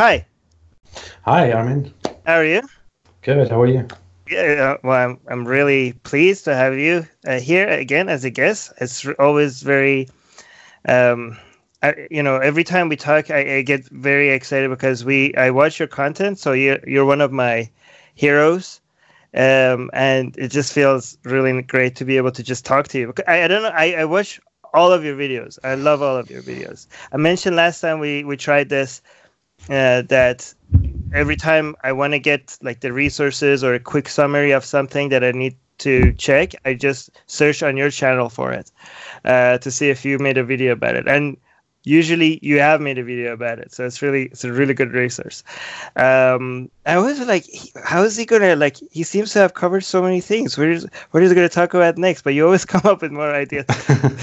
Hi. Hi, Armin. How are you? Good. How are you? Yeah, well, I'm, I'm really pleased to have you uh, here again as a guest. It's always very, um, I, you know, every time we talk, I, I, get very excited because we I watch your content. So you're you're one of my heroes, um, and it just feels really great to be able to just talk to you. I, I don't know. I, I watch all of your videos. I love all of your videos. I mentioned last time we we tried this uh, that every time I want to get like the resources or a quick summary of something that I need to check, I just search on your channel for it uh, to see if you made a video about it. And usually you have made a video about it, so it's really it's a really good resource. Um, I was like, how is he gonna like? He seems to have covered so many things. What is what is he gonna talk about next? But you always come up with more ideas.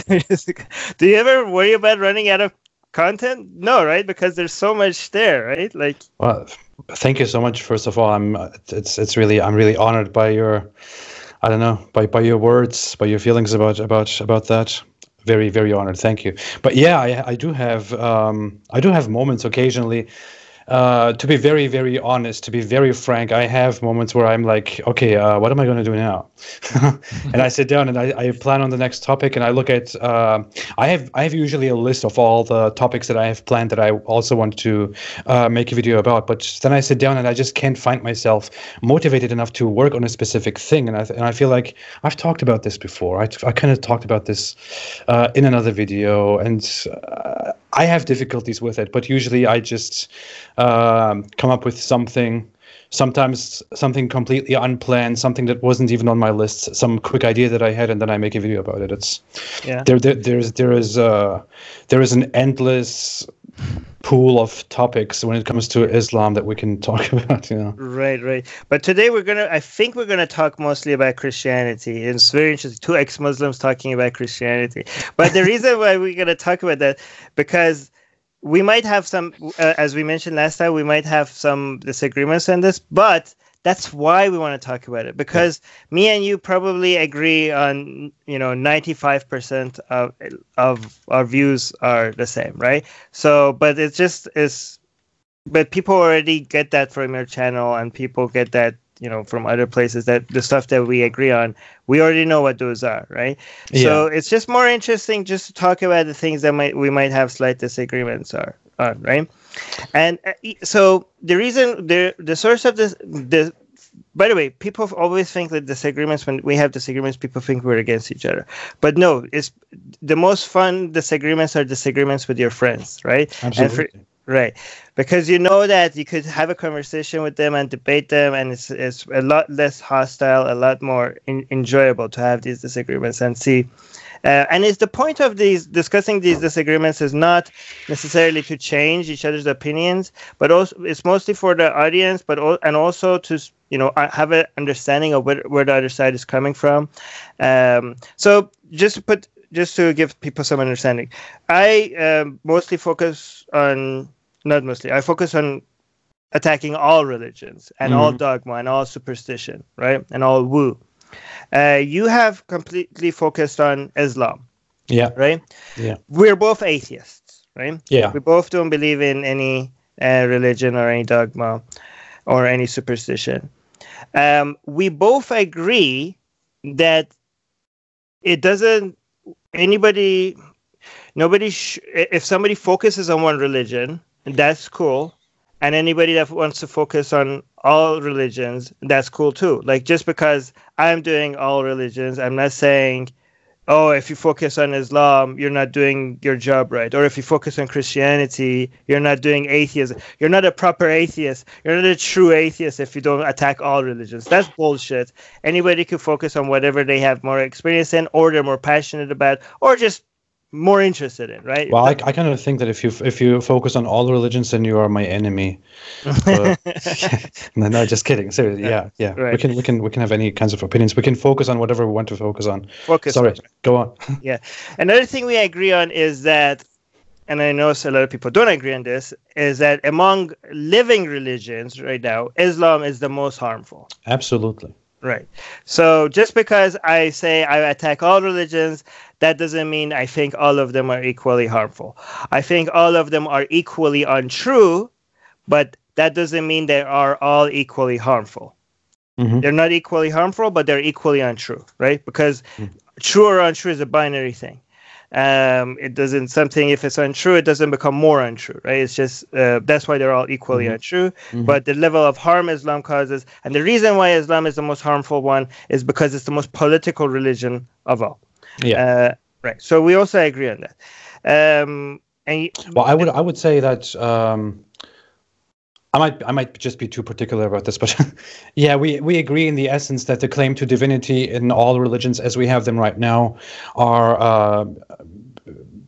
Do you ever worry about running out of content? No, right? Because there's so much there, right? Like, well, thank you so much. First of all, I'm it's it's really I'm really honored by your I don't know by by your words, by your feelings about about about that. Very very honored. Thank you. But yeah, I I do have um I do have moments occasionally uh, to be very, very honest, to be very frank, I have moments where I'm like, okay, uh, what am I going to do now? and I sit down and I, I, plan on the next topic, and I look at. Uh, I have I have usually a list of all the topics that I have planned that I also want to uh, make a video about. But then I sit down and I just can't find myself motivated enough to work on a specific thing, and I and I feel like I've talked about this before. I I kind of talked about this uh, in another video, and I have difficulties with it, but usually I just um, come up with something. Sometimes something completely unplanned, something that wasn't even on my list, some quick idea that I had, and then I make a video about it. It's yeah. There, there there's there is uh, there is an endless pool of topics when it comes to Islam that we can talk about. You know. Right, right. But today we're gonna. I think we're gonna talk mostly about Christianity. It's very interesting. Two ex-Muslims talking about Christianity. But the reason why we're gonna talk about that because we might have some, uh, as we mentioned last time, we might have some disagreements on this, but that's why we want to talk about it because yeah. me and you probably agree on you know 95% of of our views are the same right so but it's just is but people already get that from your channel and people get that you know from other places that the stuff that we agree on we already know what those are right yeah. so it's just more interesting just to talk about the things that might we might have slight disagreements are on right and uh, so the reason the the source of this the by the way, people always think that disagreements when we have disagreements, people think we're against each other. But no, it's the most fun disagreements are disagreements with your friends, right? Absolutely. For, right, because you know that you could have a conversation with them and debate them, and it's it's a lot less hostile, a lot more in, enjoyable to have these disagreements and see uh, and it's the point of these discussing these disagreements is not necessarily to change each other's opinions, but also it's mostly for the audience, but al- and also to you know have an understanding of where, where the other side is coming from. Um, so just to put just to give people some understanding, I um, mostly focus on not mostly I focus on attacking all religions and mm-hmm. all dogma and all superstition, right, and all woo. Uh, you have completely focused on Islam. Yeah. Right? Yeah. We're both atheists, right? Yeah. We both don't believe in any uh, religion or any dogma or any superstition. Um, we both agree that it doesn't, anybody, nobody, sh- if somebody focuses on one religion, that's cool and anybody that wants to focus on all religions that's cool too. Like just because i'm doing all religions i'm not saying oh if you focus on islam you're not doing your job right. Or if you focus on christianity you're not doing atheism. You're not a proper atheist. You're not a true atheist if you don't attack all religions. That's bullshit. Anybody could focus on whatever they have more experience in or they're more passionate about or just more interested in, right? Well, I, I kind of think that if you if you focus on all religions, then you are my enemy. no, no, just kidding. Seriously, yeah, yeah. Right. We can we can we can have any kinds of opinions. We can focus on whatever we want to focus on. Focus. Sorry, go on. yeah. Another thing we agree on is that, and I know a lot of people don't agree on this, is that among living religions right now, Islam is the most harmful. Absolutely. Right. So just because I say I attack all religions, that doesn't mean I think all of them are equally harmful. I think all of them are equally untrue, but that doesn't mean they are all equally harmful. Mhm. They're not equally harmful, but they're equally untrue, right? Because Mhm. true or untrue is a binary thing. Um, it doesn't something if it's untrue, it doesn't become more untrue, right? It's just uh, that's why they're all equally Mhm. untrue. Mhm. But the level of harm Islam causes, and the reason why Islam is the most harmful one, is because it's the most political religion of all. Yeah. Uh, right. So we also agree on that. Um, and Well, I would I would say that um, I might I might just be too particular about this, but yeah, we we agree in the essence that the claim to divinity in all religions as we have them right now are. Uh,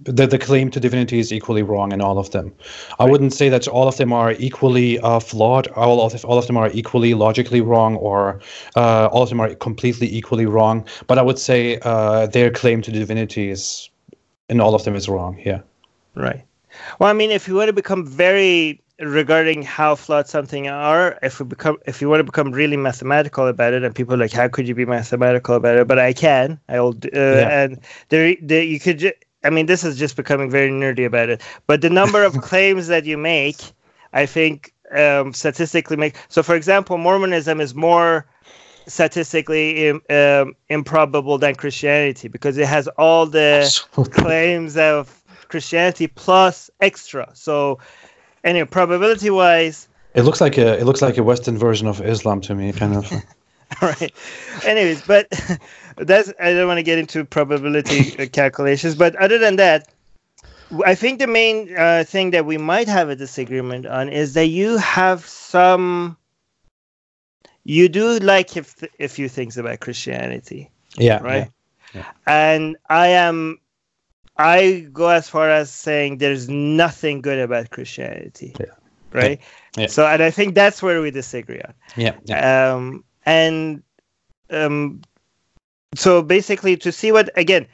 the, the claim to divinity is equally wrong in all of them. I wouldn't say that all of them are equally uh, flawed. All of all of them are equally logically wrong, or uh, all of them are completely equally wrong. But I would say uh, their claim to divinity is, in all of them, is wrong. Yeah. Right. Well, I mean, if you want to become very regarding how flawed something are, if we become, if you want to become really mathematical about it, and people are like, how could you be mathematical about it? But I can. I'll. Uh, Yeah. And there, there, you could. Ju- I mean, this is just becoming very nerdy about it. But the number of claims that you make, I think, um, statistically make. So, for example, Mormonism is more statistically im- um, improbable than Christianity because it has all the claims of Christianity plus extra. So, anyway, probability wise, It looks like a it looks like a Western version of Islam to me, kind of. all right. Anyways, but that's I don't want to get into probability uh, calculations. But other than that, I think the main uh, thing that we might have a disagreement on is that you have some. You do like a few things about Christianity. yeah, right? yeah. And I am, I go as far as saying there's nothing good about Christianity, Yeah. right? Yeah. So, and I think that's where we disagree on. yeah, yeah. Um, and um, so basically, to see what again,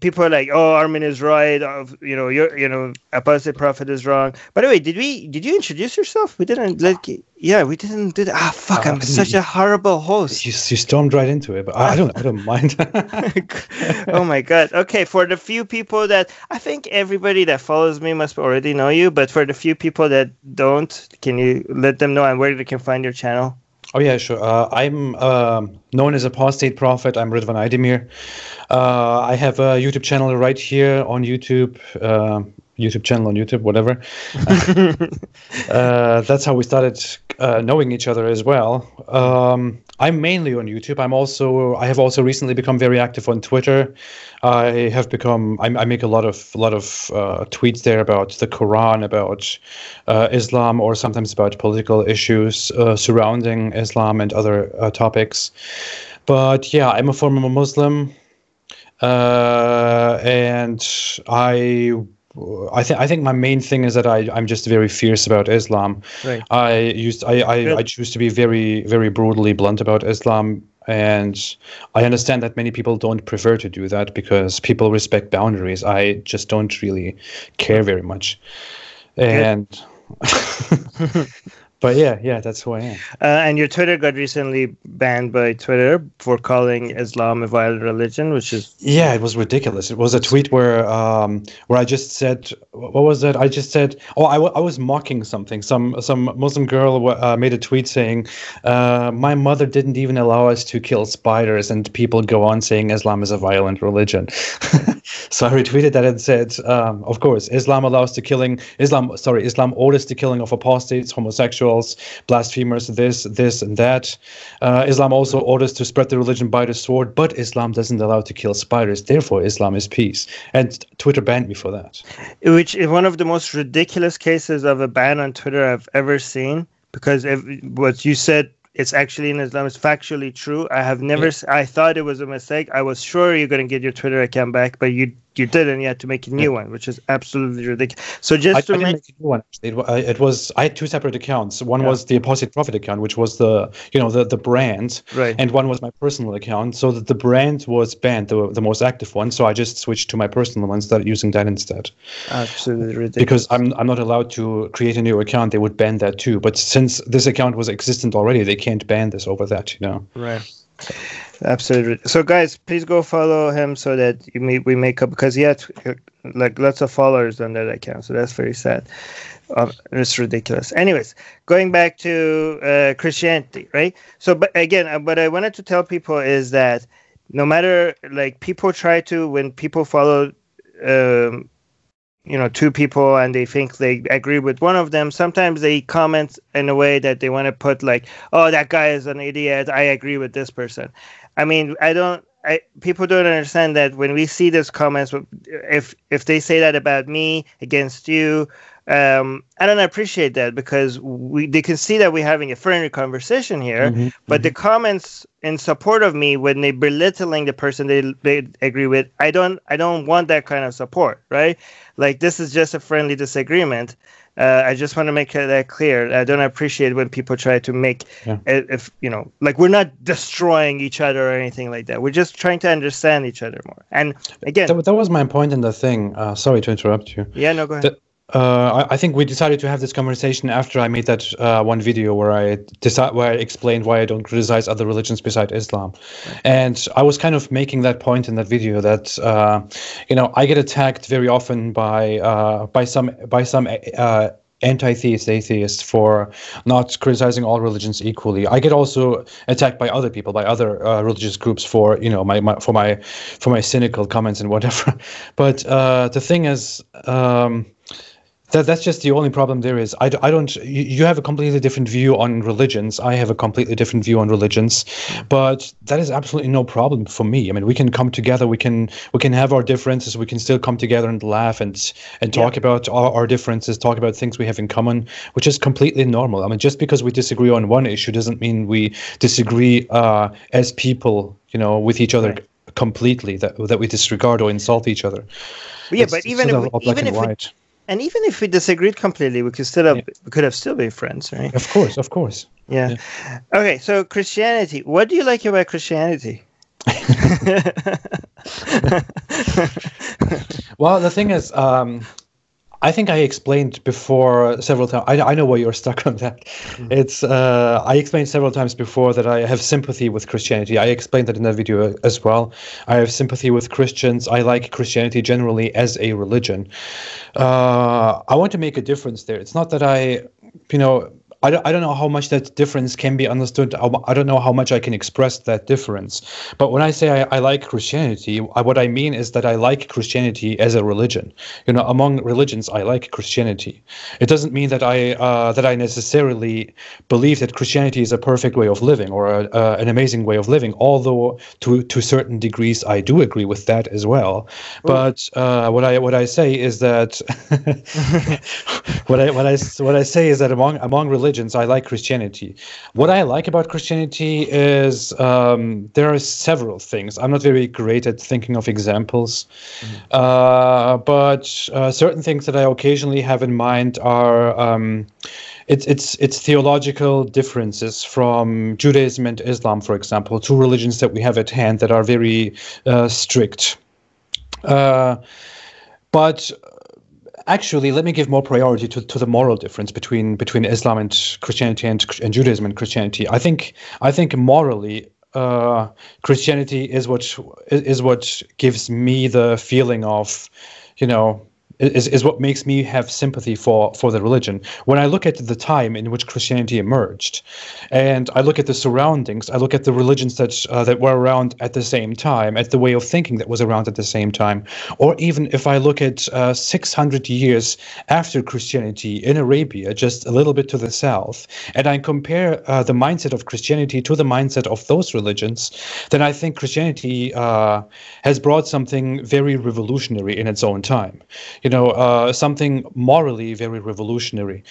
people are like, "Oh, Armin is right," of you know, you're you know, apostate prophet is wrong. By the way, did we did you introduce yourself? We didn't. Like, yeah, we didn't do that. Ah, fuck! Uh, I'm such a horrible host. You, you stormed right into it, but I, I don't I don't mind. oh my god. Okay, for the few people that I think everybody that follows me must already know you, but for the few people that don't, can you let them know and where they can find your channel? Oh yeah, sure. Uh, I'm um, known as Apostate Prophet. I'm Ridvan Aydemir. Uh, I have a YouTube channel right here on YouTube. YouTube channel on YouTube, whatever. uh, that's how we started uh, knowing each other as well. Um, I'm mainly on YouTube. I'm also I have also recently become very active on Twitter. I have become I, I make a lot of lot of uh, tweets there about the Quran, about uh, Islam, or sometimes about political issues uh, surrounding Islam and other uh, topics. But yeah, I'm a former Muslim, uh, and I I think I think my main thing is that I I'm just very fierce about Islam. Right. I used I I, Good. I choose to be very very brutally blunt about Islam. And I understand that many people don't prefer to do that because people respect boundaries. I just don't really care very much. And but yeah, yeah, that's who I am. Uh, and your Twitter got recently banned by Twitter for calling Islam a violent religion, which is Yeah, it was ridiculous. It was a tweet where um, where I just said, what was that? I just said, oh, I, w- I was mocking something. Some some Muslim girl uh, made a tweet saying, uh, my mother didn't even allow us to kill spiders, and people go on saying Islam is a violent religion. so I retweeted that and said, um, of course, Islam allows the killing. Islam, sorry, Islam orders the killing of apostates, homosexuals, blasphemers, this, this, and that. Uh, Islam also orders to spread the religion by the sword, but Islam doesn't allow to kill spiders. Therefore, Islam is peace. And Twitter banned me for that. which is one of the most ridiculous cases of a ban on Twitter I've ever seen. Because if, what you said, it's actually in Islam It's factually true. I have never. Yeah. I thought it was a mistake. I was sure you're going to get your Twitter account back, but you you didn't. You had to make a new one, which is absolutely ridiculous. So just I, I to didn't make make a new one. It, it was I had two separate accounts. One Yeah. was the Apostate Prophet account, which was the you know the the brand, right, and one was my personal account. So that the brand was banned, the the most active one. So I just switched to my personal one, started using that instead. absolutely ridiculous. Because I'm I'm not allowed to create a new account. They would ban that too. But since this account was existent already, they can't ban this over that. You know. right. Absolutely. So, guys, please go follow him so that may, we make up because he had like lots of followers on that account. So that's very sad. Um, it's ridiculous. Anyways, going back to uh, Christianity, right? So, but again, uh, what I wanted to tell people is that no matter like people try to when people follow um, you know two people and they think they agree with one of them sometimes they comment in a way that they want to put like oh that guy is an idiot i agree with this person i mean i don't I, people don't understand that when we see those comments if if they say that about me against you um, I don't appreciate that because we they can see that we're having a friendly conversation here, mm-hmm, but mm-hmm. the comments in support of me when they belittling the person they they agree with, I don't I don't want that kind of support, right? Like this is just a friendly disagreement. Uh, I just want to make that clear. I don't appreciate when people try to make, yeah. if you know, like we're not destroying each other or anything like that. We're just trying to understand each other more. And again, that, that was my point in the thing. Uh, sorry to interrupt you. Yeah, no, go ahead. The, uh, I, think we decided to have this conversation after I made that uh, one video where I decide where I explained why I don't criticize other religions besides Islam, and I was kind of making that point in that video that uh, you know I get attacked very often by uh, by some by some uh, anti-theist atheists for not criticizing all religions equally. I get also attacked by other people, by other uh, religious groups for you know my, my, for my for my cynical comments and whatever. But uh, the thing is. Um, that that's just the only problem there is. I, I don't. You, have a completely different view on religions. I have a completely different view on religions, but that is absolutely no problem for me. I mean, we can come together. We can we can have our differences. We can still come together and laugh and and talk yeah. about our, our differences. Talk about things we have in common, which is completely normal. I mean, just because we disagree on one issue doesn't mean we disagree uh, as people. You know, with each other. Right completely that that we disregard or insult each other. yeah, it's, but even if even if we, and even if we disagreed completely, we could still have yeah. we could have still been friends, right? Of course, of course. Yeah. yeah. Okay, so Christianity. What do you like about Christianity? well, the thing is, um, I think I explained before several times. I, I know why you're stuck on that. Mm-hmm. It's uh, I explained several times before that I have sympathy with Christianity. I explained that in that video as well. I have sympathy with Christians. I like Christianity generally as a religion. Uh, I want to make a difference there. It's not that I, you know, I don't, I don't know how much that difference can be understood. I don't know how much I can express that difference. But when I say I, I like Christianity, I, what I mean is that I like Christianity as a religion. You know, among religions, I like Christianity. It doesn't mean that I uh, that I necessarily believe that Christianity is a perfect way of living or a, uh, an amazing way of living. Although to to certain degrees, I do agree with that as well. But uh, what I what I say is that what I what I what I say is that among among religions religions, I like Christianity. What I like about Christianity is um, there are several things. I'm not very great at thinking of examples, mm-hmm. uh, but uh, certain things that I occasionally have in mind are. Um, it's it's it's theological differences from Judaism and Islam, for example, two religions that we have at hand that are very uh, strict. Uh, but actually, let me give more priority to, to the moral difference between between Islam and Christianity and, and Judaism and Christianity. I think I think morally, uh, Christianity is what is what gives me the feeling of, you know, is, is what makes me have sympathy for, for the religion. When I look at the time in which Christianity emerged, and I look at the surroundings, I look at the religions that uh, that were around at the same time, at the way of thinking that was around at the same time, or even if I look at uh, 600 years after Christianity in Arabia, just a little bit to the south, and I compare uh, the mindset of Christianity to the mindset of those religions, then I think Christianity uh, has brought something very revolutionary in its own time. You you know, uh, something morally very revolutionary.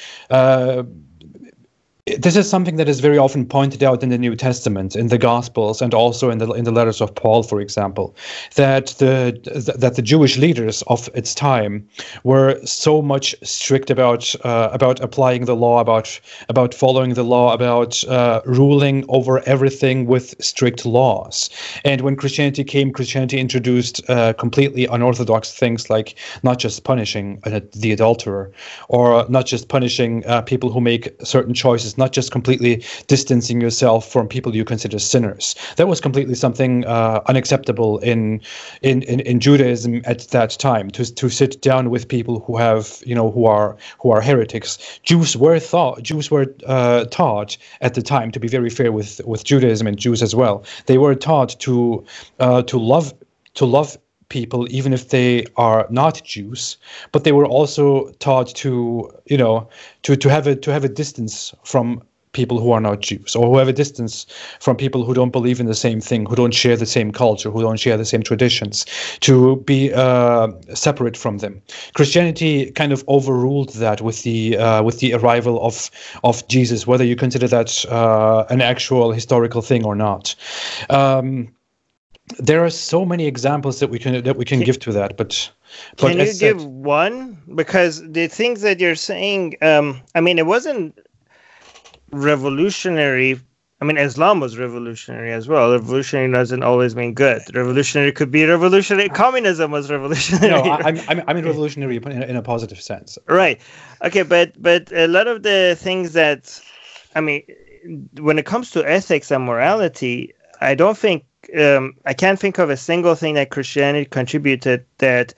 This is something that is very often pointed out in the New Testament, in the Gospels, and also in the in the letters of Paul, for example, that the that the Jewish leaders of its time were so much strict about uh, about applying the law, about about following the law, about uh, ruling over everything with strict laws. And when Christianity came, Christianity introduced uh, completely unorthodox things like not just punishing the adulterer, or not just punishing uh, people who make certain choices not just completely distancing yourself from people you consider sinners. That was completely something uh, unacceptable in, in in in Judaism at that time. To to sit down with people who have you know who are who are heretics. Jews were thought Jews were uh, taught at the time to be very fair with with Judaism and Jews as well. They were taught to uh, to love to love people even if they are not Jews, but they were also taught to you know to to have a to have a distance from people who are not Jews or who have a distance from people who don't believe in the same thing, who don't share the same culture, who don't share the same traditions, to be uh, separate from them. Christianity kind of overruled that with the uh, with the arrival of of Jesus, whether you consider that uh, an actual historical thing or not. Um, there are so many examples that we can that we can, give to that, but. but can you give one? Because the things that you're saying, um, I mean, it wasn't revolutionary. I mean, Islam was revolutionary as well. Revolutionary doesn't always mean good. Revolutionary could be revolutionary. Communism was revolutionary. No, I'm, I'm, I'm in revolutionary in in a positive sense. Right. Okay, but but a lot of the things that, I mean, when it comes to ethics and morality, I don't think um, I can't think of a single thing that Christianity contributed that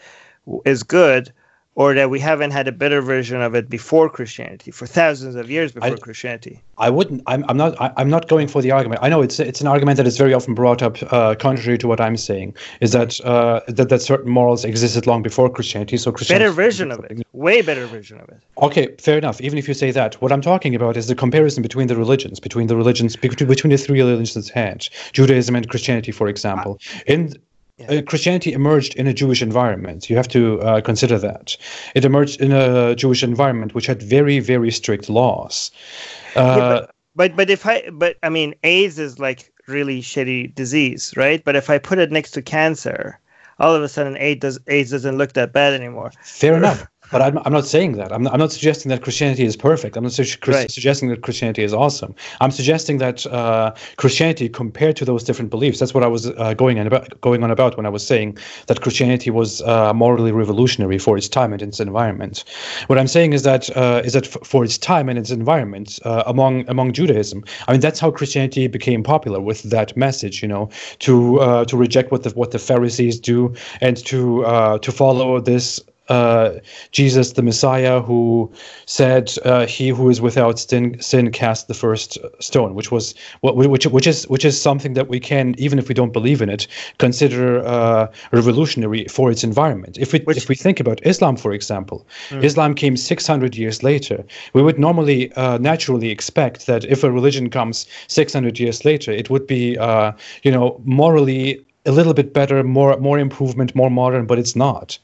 is good or that we haven't had a better version of it before Christianity, for thousands of years before I, Christianity. I wouldn't. I'm, I'm not. I, am not going for the argument. I know it's it's an argument that is very often brought up, uh, contrary to what I'm saying, is that uh, that that certain morals existed long before Christianity. So Christianity better version of it, way better version of it. Okay, fair enough. Even if you say that, what I'm talking about is the comparison between the religions, between the religions, between the three religions had Judaism and Christianity, for example. In. Uh, Christianity emerged in a Jewish environment. You have to uh, consider that. It emerged in a Jewish environment which had very, very strict laws. Uh, yeah, but, but, but if I but I mean AIDS is like really shitty disease, right? But if I put it next to cancer, all of a sudden AIDS does AIDS doesn't look that bad anymore. Fair enough. But I'm, I'm not saying that. I'm, I'm not suggesting that Christianity is perfect. I'm not su- right. suggesting that Christianity is awesome. I'm suggesting that uh, Christianity, compared to those different beliefs, that's what I was uh, going on about. Going on about when I was saying that Christianity was uh, morally revolutionary for its time and its environment. What I'm saying is that uh, is that f- for its time and its environment uh, among among Judaism. I mean, that's how Christianity became popular with that message. You know, to uh, to reject what the what the Pharisees do and to to follow this uh, Jesus, the Messiah, who said, uh, "He who is without sin, sin cast the first stone," which was what, which, which is which is something that we can, even if we don't believe in it, consider uh, revolutionary for its environment. If we which, if we think about Islam, for example, mm. Islam came 600 years later. We would normally uh, naturally expect that if a religion comes 600 years later, it would be, uh, you know, morally a little bit better, more more improvement, more modern, but it's not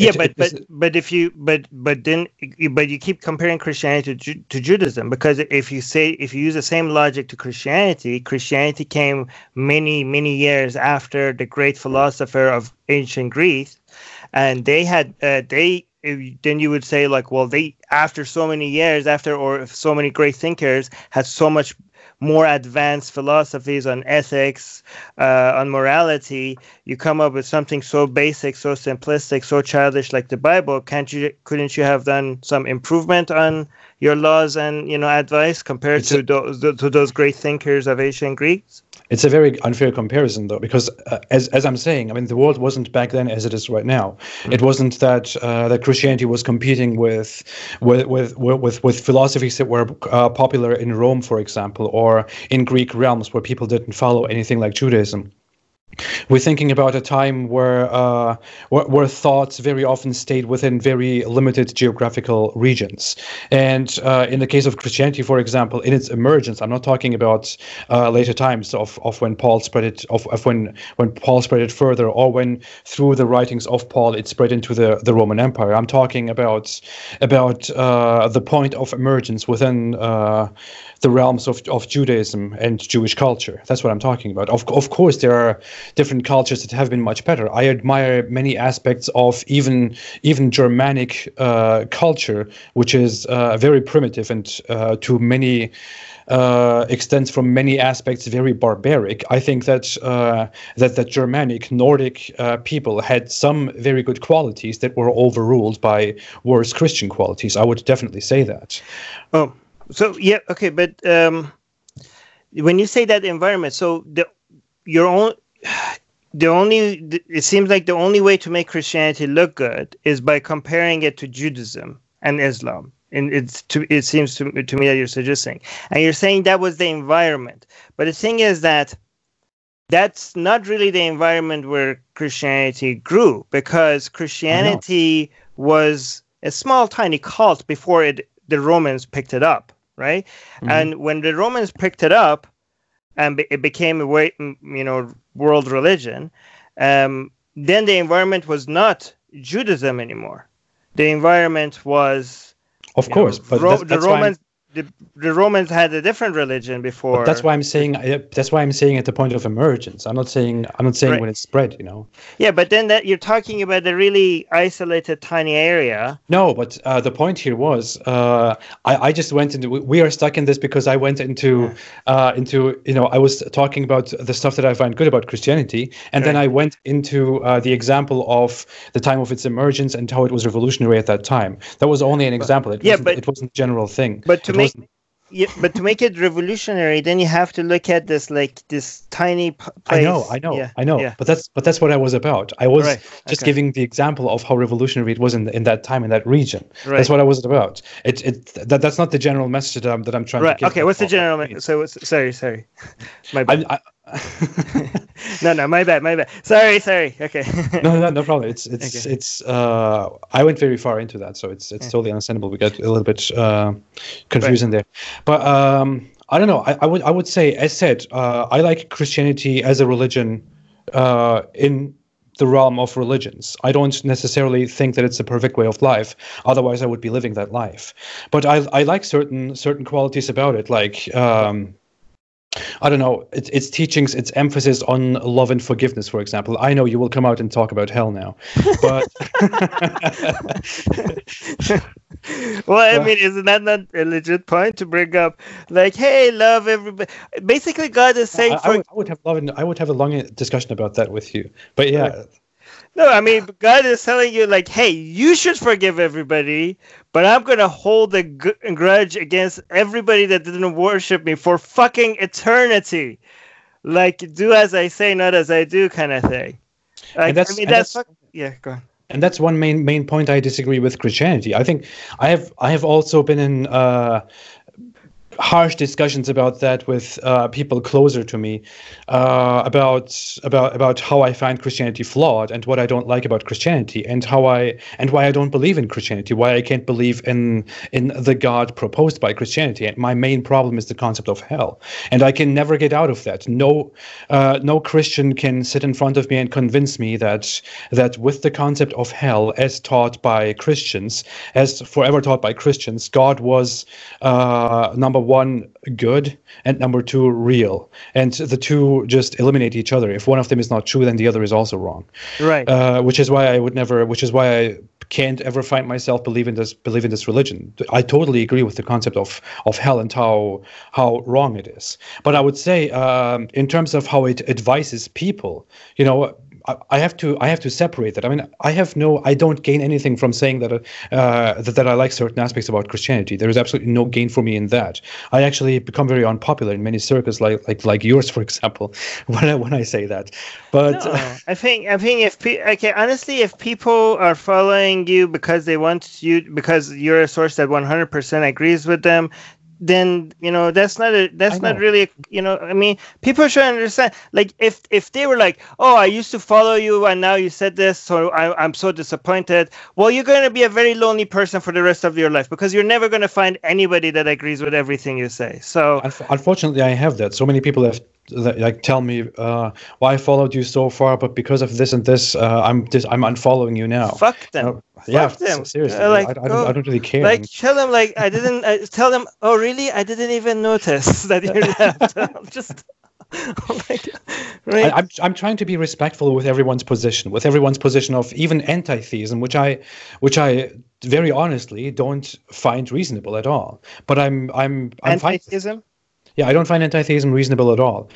yeah, but but but if you but but then but you keep comparing Christianity to, to Judaism because if you say if you use the same logic to Christianity, Christianity came many many years after the great philosopher of ancient Greece, and they had uh, they then you would say like well they after so many years after or so many great thinkers had so much more advanced philosophies on ethics, uh, on morality, you come up with something so basic, so simplistic, so childish like the Bible. Can't you? Couldn't you have done some improvement on your laws and you know advice compared it's to a- those to those great thinkers of ancient Greeks? It's a very unfair comparison, though, because uh, as as I'm saying, I mean, the world wasn't back then as it is right now. Mm-hmm. It wasn't that uh, that Christianity was competing with with with with, with philosophies that were uh, popular in Rome, for example, or in Greek realms where people didn't follow anything like Judaism. We're thinking about a time where, uh, where, where thoughts very often stayed within very limited geographical regions, and uh, in the case of Christianity, for example, in its emergence, I'm not talking about uh, later times of, of when Paul spread it, of, of when when Paul spread it further, or when through the writings of Paul it spread into the, the Roman Empire. I'm talking about about uh, the point of emergence within uh, the realms of, of Judaism and Jewish culture. That's what I'm talking about. Of, of course, there are different cultures that have been much better. I admire many aspects of even even Germanic uh, culture, which is uh, very primitive and uh, to many. Uh, from many aspects very barbaric. I think that uh, that the Germanic Nordic uh, people had some very good qualities that were overruled by worse Christian qualities. I would definitely say that. Oh, So yeah, okay, but um, when you say that environment, so the your own the only it seems like the only way to make Christianity look good is by comparing it to Judaism and Islam. And it's to it seems to, to me that you're suggesting, and you're saying that was the environment. But the thing is that that's not really the environment where Christianity grew because Christianity was a small, tiny cult before it the Romans picked it up, right? Mm-hmm. And when the Romans picked it up, and it became a way, you know, world religion, um, then the environment was not Judaism anymore. The environment was, of course, know, but Ro- the Romans the, the Romans had a different religion before. But that's why I'm saying that's why I'm saying at the point of emergence. I'm not saying I'm not saying right. when it's spread. You know. Yeah, but then that you're talking about a really isolated, tiny area. No, but uh, the point here was uh, I I just went into we are stuck in this because I went into uh, into you know I was talking about the stuff that I find good about Christianity, and right. then I went into uh, the example of the time of its emergence and how it was revolutionary at that time. That was only an example. It yeah, but it wasn't a general thing. But to make yeah, but to make it revolutionary, then you have to look at this like this tiny place. I know, I know, yeah, I know. Yeah. But that's but that's what I was about. I was right. just okay. giving the example of how revolutionary it was in in that time in that region. Right. That's what I was about. It it that, that's not the general message that I'm that I'm trying right. to give. Okay, what's the general? message? so what's, sorry, sorry, my bad. I, I, no, no, my bad, my bad. Sorry, sorry. Okay. no, no, no problem. It's it's okay. it's. Uh, I went very far into that, so it's it's yeah. totally understandable. We got a little bit uh, confusing right. there, but um, I don't know. I, I would I would say, as said, uh, I like Christianity as a religion uh, in the realm of religions. I don't necessarily think that it's a perfect way of life. Otherwise, I would be living that life. But I I like certain certain qualities about it, like. Um, I don't know, its, its teachings, its emphasis on love and forgiveness, for example. I know you will come out and talk about hell now, but. well, I mean, isn't that not a legit point to bring up? Like, hey, love everybody. Basically, God is saying. I. I, would, I would have love, I would have a long discussion about that with you, but yeah. No, I mean, God is telling you, like, hey, you should forgive everybody, but I'm going to hold a g- grudge against everybody that didn't worship me for fucking eternity. Like, do as I say, not as I do, kind of thing. Like, I mean, that's, that's yeah, go on. And that's one main main point I disagree with Christianity. I think I have I have also been in uh, harsh discussions about that with uh, people closer to me uh, about about about how I find Christianity flawed and what I don't like about Christianity and how I and why I don't believe in Christianity, why I can't believe in in the God proposed by Christianity. And my main problem is the concept of hell, and I can never get out of that. No, uh, no Christian can sit in front of me and convince me that that with the concept of hell as taught by Christians, as forever taught by Christians, God was uh, number one good and number two real. And the two just eliminate each other. If one of them is not true then the other is also wrong. Right. Uh, which is why i would never which is why i can't ever find myself believe in this believe in this religion. I totally agree with the concept of of hell and how how wrong it is. But i would say um, in terms of how it advises people you know I have to I have to separate that. I mean, I have no I don't gain anything from saying that uh, that, that I like certain aspects about Christianity. There is absolutely no gain for me in that. I actually become very unpopular in many circles, like like like yours, for example, when I when I say that. But no, I think I think if pe- okay, honestly, if people are following you because they want you because you're a source that 100% agrees with them, then you know that's not a that's not really a, you know i mean people should understand like if if they were like oh i used to follow you and now you said this so I, i'm so disappointed well you're going to be a very lonely person for the rest of your life because you're never going to find anybody that agrees with everything you say so unfortunately i have that so many people have like tell me uh, well, I followed you so far, but because of this and this, uh, I'm dis- I'm unfollowing you now. Fuck them. Fuck yeah, them. seriously, uh, like, I, I, don't, I don't really care. Like tell them like I didn't uh, tell them. Oh really? I didn't even notice that you left. just. like, right? I, I'm I'm trying to be respectful with everyone's position, with everyone's position of even anti-theism, which I, which I very honestly don't find reasonable at all. But I'm I'm I'm anti-theism. Yeah, I don't find anti-theism reasonable at all.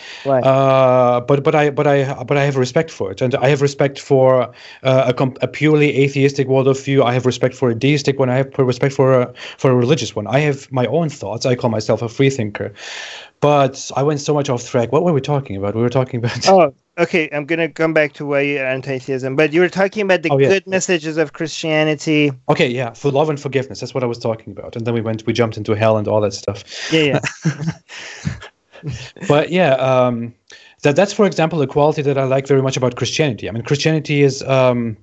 Uh, but but I but I but I have respect for it, and I have respect for uh, a, com- a purely atheistic world of view. I have respect for a deistic one. I have respect for a for a religious one. I have my own thoughts. I call myself a free thinker. But I went so much off track. What were we talking about? We were talking about. Oh, okay. I'm gonna come back to why you're anti-theism, but you were talking about the Oh, yeah. good messages of Christianity. Okay, yeah, for love and forgiveness. That's what I was talking about. And then we went, we jumped into hell and all that stuff. Yeah, yeah. but yeah, um, that that's for example a quality that I like very much about Christianity. I mean, Christianity is um,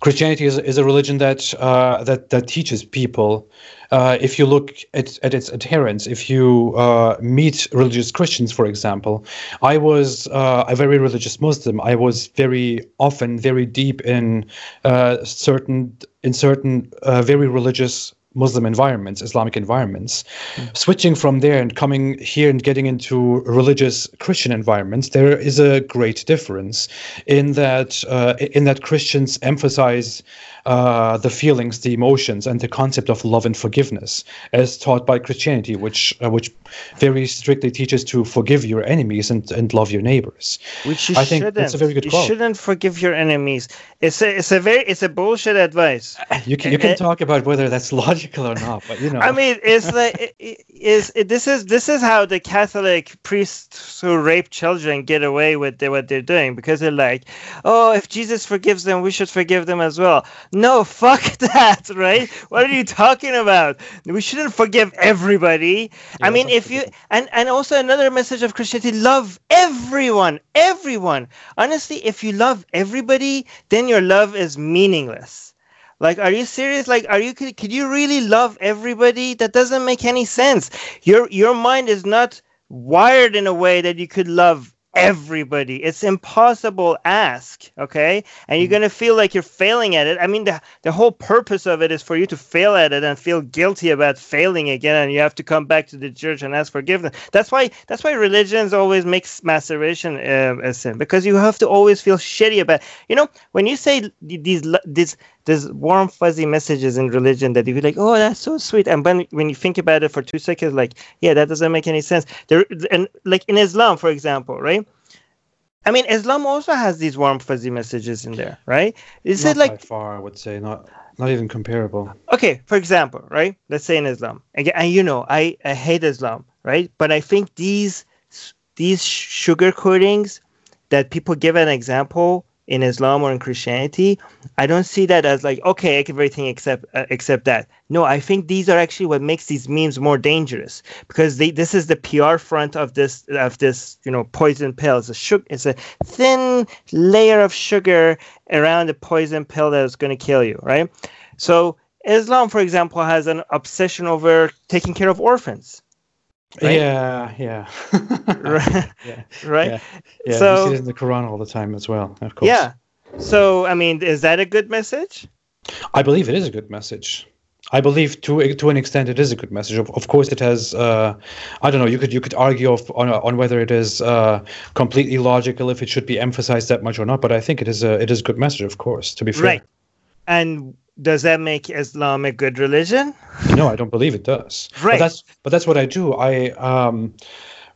Christianity is, is a religion that uh, that that teaches people. Uh, if you look at, at its adherents, if you uh, meet religious Christians, for example, I was uh, a very religious Muslim. I was very often very deep in uh, certain in certain uh, very religious Muslim environments, Islamic environments. Switching from there and coming here and getting into religious Christian environments, there is a great difference in that uh, in that Christians emphasize uh, the feelings, the emotions, and the concept of love and forgiveness, as taught by Christianity, which uh, which very strictly teaches to forgive your enemies and, and love your neighbors. Which you I think shouldn't. that's a very good you quality. shouldn't forgive your enemies. It's a, it's a very, it's a bullshit advice. You can you can eh, eh, talk about whether that's logical or not, but you know. I mean, it's like it- is it, this is this is how the Catholic priests who rape children get away with the, what they're doing because they're like, oh, if Jesus forgives them, we should forgive them as well. No, fuck that, right? What are you talking about? We shouldn't forgive everybody. I mean, if you and and also another message of Christianity: love everyone, everyone. Honestly, if you love everybody, then your love is meaningless. Like, are you serious? Like, are you could, could you really love everybody? That doesn't make any sense. Your your mind is not wired in a way that you could love everybody. It's impossible ask, okay? And you're gonna feel like you're failing at it. I mean, the the whole purpose of it is for you to fail at it and feel guilty about failing again, and you have to come back to the church and ask forgiveness. That's why that's why religions always makes masturbation uh, a sin because you have to always feel shitty about. You know, when you say these these these warm fuzzy messages in religion that you be like, oh, that's so sweet, and when when you think about it for two seconds, like, yeah, that doesn't make any sense. There and like in Islam, for example, right? I mean, Islam also has these warm fuzzy messages in there, right? Is not it like far, I would say, not not even comparable. okay, for example, right? Let's say in Islam, again, and you know, I, I hate Islam, right? But I think these these sugar coatings that people give an example in Islam or in Christianity, I don't see that as like okay, everything except uh, except that. No, I think these are actually what makes these memes more dangerous because they this is the PR front of this of this you know poison pill. It's a sugar, it's a thin layer of sugar around the poison pill that is going to kill you, right? So Islam, for example, has an obsession over taking care of orphans, Right? Yeah, yeah. right? yeah. right? Yeah. Yeah, So- you see it in the Quran all the time as well, of course. Yeah. So I mean, is that a good message? I believe it is a good message. I believe to to an extent it is a good message. Of, of course, it has. Uh, I don't know. You could you could argue of, on on whether it is uh, completely logical if it should be emphasized that much or not. But I think it is a it is a good message. Of course, to be fair. Right. And does that make Islam a good religion? No, I don't believe it does. Right. But that's but that's what I do. I um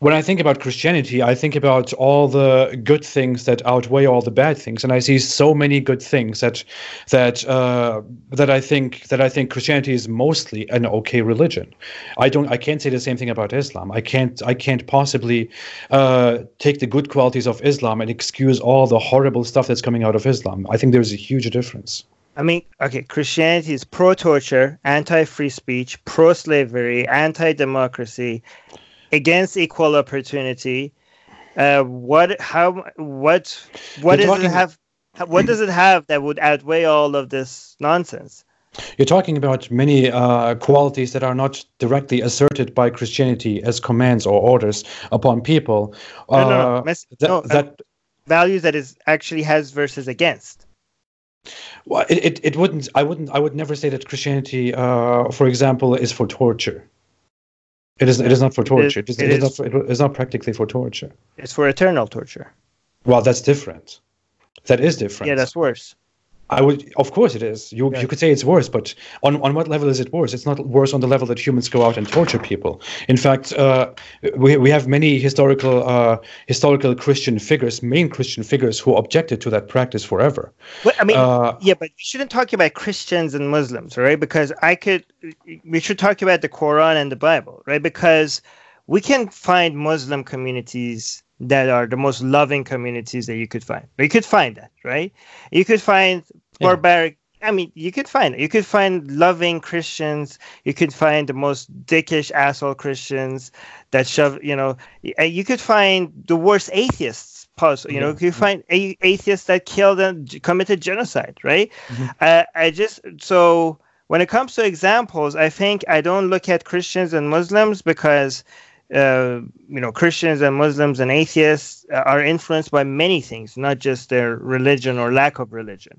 when I think about Christianity, I think about all the good things that outweigh all the bad things, and I see so many good things that that uh, that I think that I think Christianity is mostly an okay religion. I don't. I can't say the same thing about Islam. I can't. I can't possibly uh, take the good qualities of Islam and excuse all the horrible stuff that's coming out of Islam. I think there's a huge difference. I mean, okay, Christianity is pro torture, anti free speech, pro slavery, anti democracy, against equal opportunity. Uh, what, how, what, what You're does it have? What does it have that would outweigh all of this nonsense? You're talking about many uh, qualities that are not directly asserted by Christianity as commands or orders upon people. No, no, no, Uh, mes- that, no, uh, that Values that is actually has versus against. Well, it, it, it wouldn't. I wouldn't. I would never say that Christianity, uh, for example, is for torture. It is. It is not for torture. It is, it it is, is. not. For, it is not practically for torture. It's for eternal torture. Well, that's different. That is different. Yeah, that's worse. I would, of course, it is. You you could say it's worse, but on, on what level is it worse? It's not worse on the level that humans go out and torture people. In fact, uh, we we have many historical uh, historical Christian figures, main Christian figures, who objected to that practice forever. Well, I mean, uh, yeah, but we shouldn't talk about Christians and Muslims, right? Because I could, we should talk about the Quran and the Bible, right? Because we can find Muslim communities that are the most loving communities that you could find. You could find that, right? You could find yeah. barbaric. I mean, you could find it. You could find loving Christians. You could find the most dickish asshole Christians that shove. You know, you could find the worst atheists. Possible. You know, you could find a- atheists that killed and committed genocide. Right? Mm-hmm. Uh, I just so when it comes to examples, I think I don't look at Christians and Muslims because uh, you know, Christians and Muslims and atheists are influenced by many things, not just their religion or lack of religion.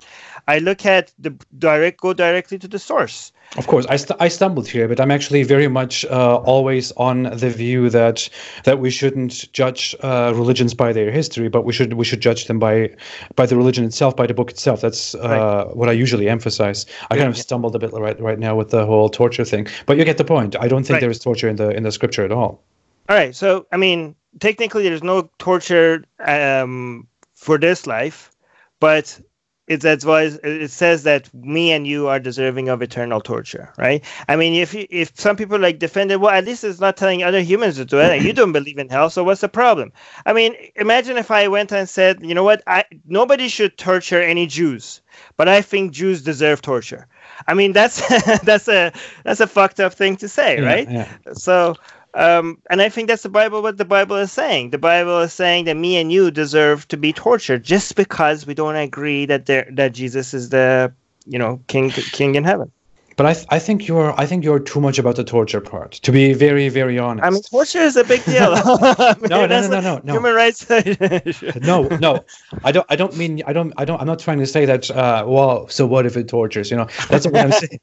I look at the direct, go directly to the source. Of course, I, st- I stumbled here, but I'm actually very much uh, always on the view that that we shouldn't judge uh, religions by their history, but we should we should judge them by by the religion itself, by the book itself. That's uh, right. what I usually emphasize. I yeah, kind of yeah. stumbled a bit right right now with the whole torture thing, but you get the point. I don't think right. there is torture in the in the scripture at all. All right. So, I mean, technically, there's no torture um, for this life, but it's that's why it says that me and you are deserving of eternal torture, right? I mean, if if some people like defend it, well, at least it's not telling other humans to do it. you don't believe in hell, so what's the problem? I mean, imagine if I went and said, you know what, I nobody should torture any Jews, but I think Jews deserve torture. I mean, that's that's a that's a fucked up thing to say, yeah, right? Yeah. So um, and I think that's the Bible. What the Bible is saying. The Bible is saying that me and you deserve to be tortured just because we don't agree that there that Jesus is the you know king king in heaven. But I, th- I think you're I think you're too much about the torture part. To be very very honest. I mean, torture is a big deal. no, no, no, no, no, no. Human rights. no, no. I don't. I don't mean. I don't. I don't. I'm not trying to say that. Uh, well, so what if it tortures? You know, that's what I'm saying.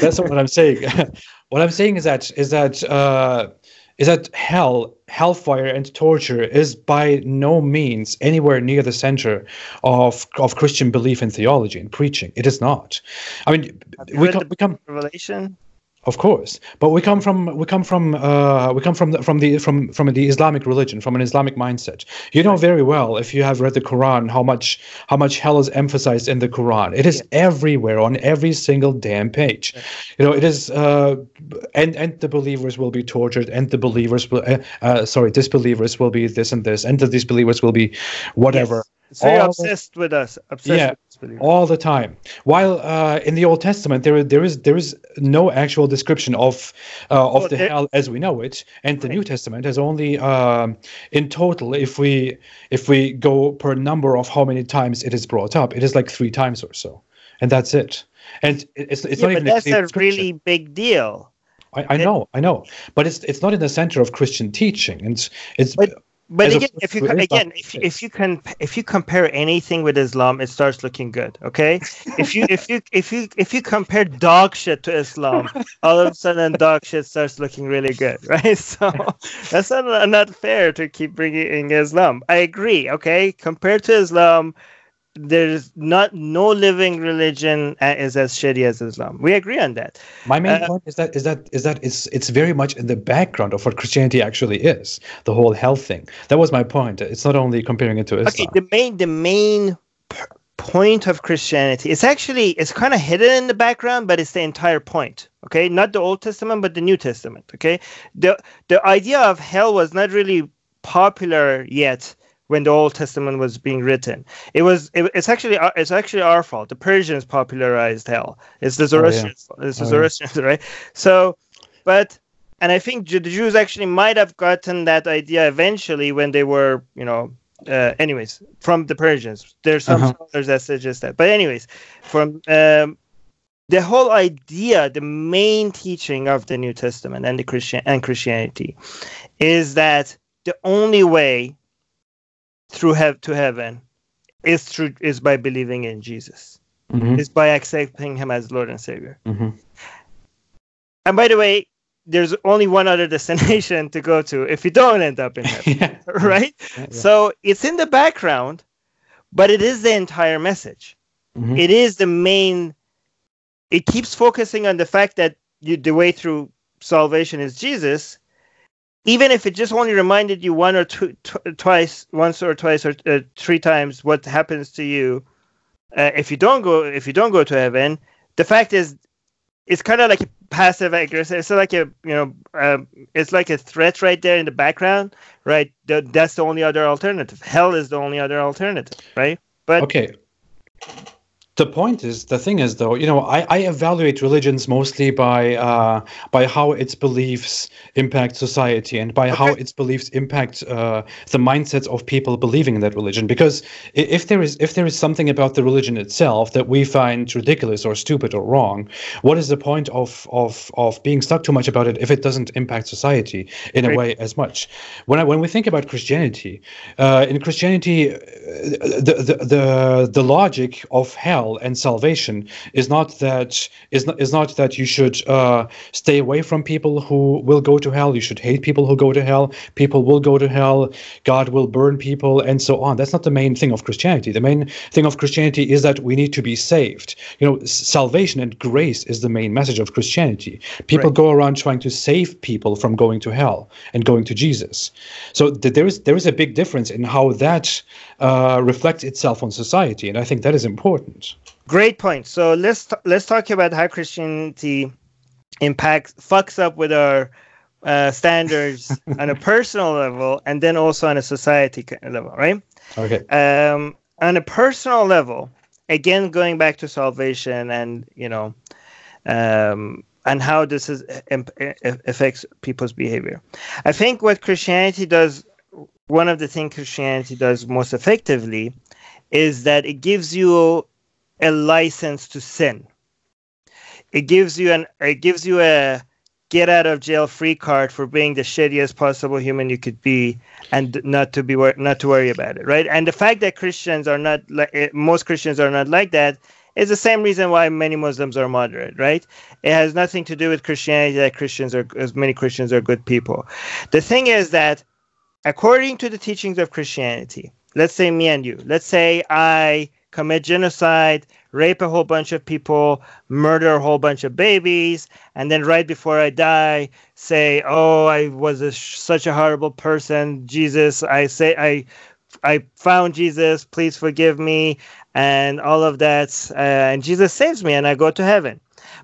that's what I'm saying. What I'm saying is that is that uh, is that hell, hellfire, and torture is by no means anywhere near the center of of Christian belief and theology and preaching. It is not. I mean, we, come, we come Revelation. Of course, but we come from we come from uh, we come from the, from the from from the Islamic religion, from an Islamic mindset. You know very well if you have read the Quran how much how much hell is emphasized in the Quran. It is yeah. everywhere on every single damn page. Yeah. You know it is, uh, and and the believers will be tortured, and the believers will uh, uh sorry disbelievers will be this and this, and the disbelievers will be whatever. Yes. It's very all obsessed with us. Obsessed yeah, with all the time. While uh, in the Old Testament, there there is there is no actual description of uh, of well, the hell as we know it, and the New Testament has only um, in total, if we if we go per number of how many times it is brought up, it is like three times or so, and that's it. And it's it's yeah, not even that's a, a really big deal. I, I know, I know, but it's it's not in the center of Christian teaching, and it's, it's but, but again, if you again, if, if you can if you compare anything with Islam, it starts looking good. Okay, if you if you if you if you compare dog shit to Islam, all of a sudden dog shit starts looking really good, right? So that's not not fair to keep bringing in Islam. I agree. Okay, compared to Islam, there's not no living religion is as shitty as Islam. We agree on that. My main uh, point is that is that is that it's it's very much in the background of what Christianity actually is. The whole health thing. That was my point. It's not only comparing it to Islam. Okay, the main the main point of Christianity. It's actually it's kind of hidden in the background, but it's the entire point. Okay, not the Old Testament, but the New Testament. Okay, the the idea of hell was not really popular yet when the Old Testament was being written. It was it, it's actually uh, it's actually our fault. The Persians popularized hell. It's the Zoroastrians. Oh, yeah. It's the oh, Zoroastrians, yeah. right? So, but and I think the Jews actually might have gotten that idea eventually when they were, you know, uh, anyways, from the Persians. There's some uh-huh. scholars that suggest that. But anyways, from um, the whole idea, the main teaching of the New Testament and the Christian and Christianity is that the only way through have to heaven is through is by believing in Jesus. Mm-hmm. Is by accepting him as Lord and Savior. Mm-hmm. And by the way, there's only one other destination to go to if you don't end up in heaven. yeah. Right? Yeah, yeah. So it's in the background, but it is the entire message. mm-hmm. it is the main. It keeps focusing on the fact that you, the way through salvation is Jesus, even if it just only reminded you one or two, t- twice, once or twice or uh, three times what happens to you uh, if you don't go if you don't go to heaven. The fact is, it's kind of like a passive aggressive. It's like a you know, uh, it's like a threat right there in the background, right? The, that's the only other alternative. Hell is the only other alternative, right? But okay, the point is the thing is though you know i, I evaluate religions mostly by uh, by how its beliefs impact society and by okay. how its beliefs impact uh, the mindsets of people believing in that religion because if there is if there is something about the religion itself that we find ridiculous or stupid or wrong what is the point of of of being stuck too much about it if it doesn't impact society in right. a way as much when I, when we think about christianity uh, in christianity uh, the, the the the logic of hell hell and salvation is not that is not is not that you should uh, stay away from people who will go to hell. You should hate people who go to hell. People will go to hell. God will burn people and so on. That's not the main thing of Christianity. The main thing of Christianity is that we need to be saved. You know, salvation and grace is the main message of Christianity. People right. go around trying to save people from going to hell and going to Jesus. So th- there is there is a big difference in how that uh, reflects itself on society, and I think that is important. Great point. So let's t- let's talk about how Christianity impacts fucks up with our uh, standards on a personal level, and then also on a society level, right? Okay. Um, on a personal level, again, going back to salvation, and you know, um, and how this is imp- affects people's behavior. I think what Christianity does one of the things Christianity does most effectively is that it gives you a license to sin. It gives you an it gives you a get out of jail free card for being the shittiest possible human you could be and not to be not to worry about it, right? And the fact that Christians are not like eh, most Christians are not like that is the same reason why many Muslims are moderate, right? It has nothing to do with Christianity that Christians are as many Christians are good people. The thing is that according to the teachings of Christianity, let's say me and you, let's say I commit genocide, rape a whole bunch of people, murder a whole bunch of babies, and then right before I die, say, "Oh, I was a, such a horrible person. Jesus, I say I I found Jesus. Please forgive me." And all of that, uh, and Jesus saves me, and I go to heaven.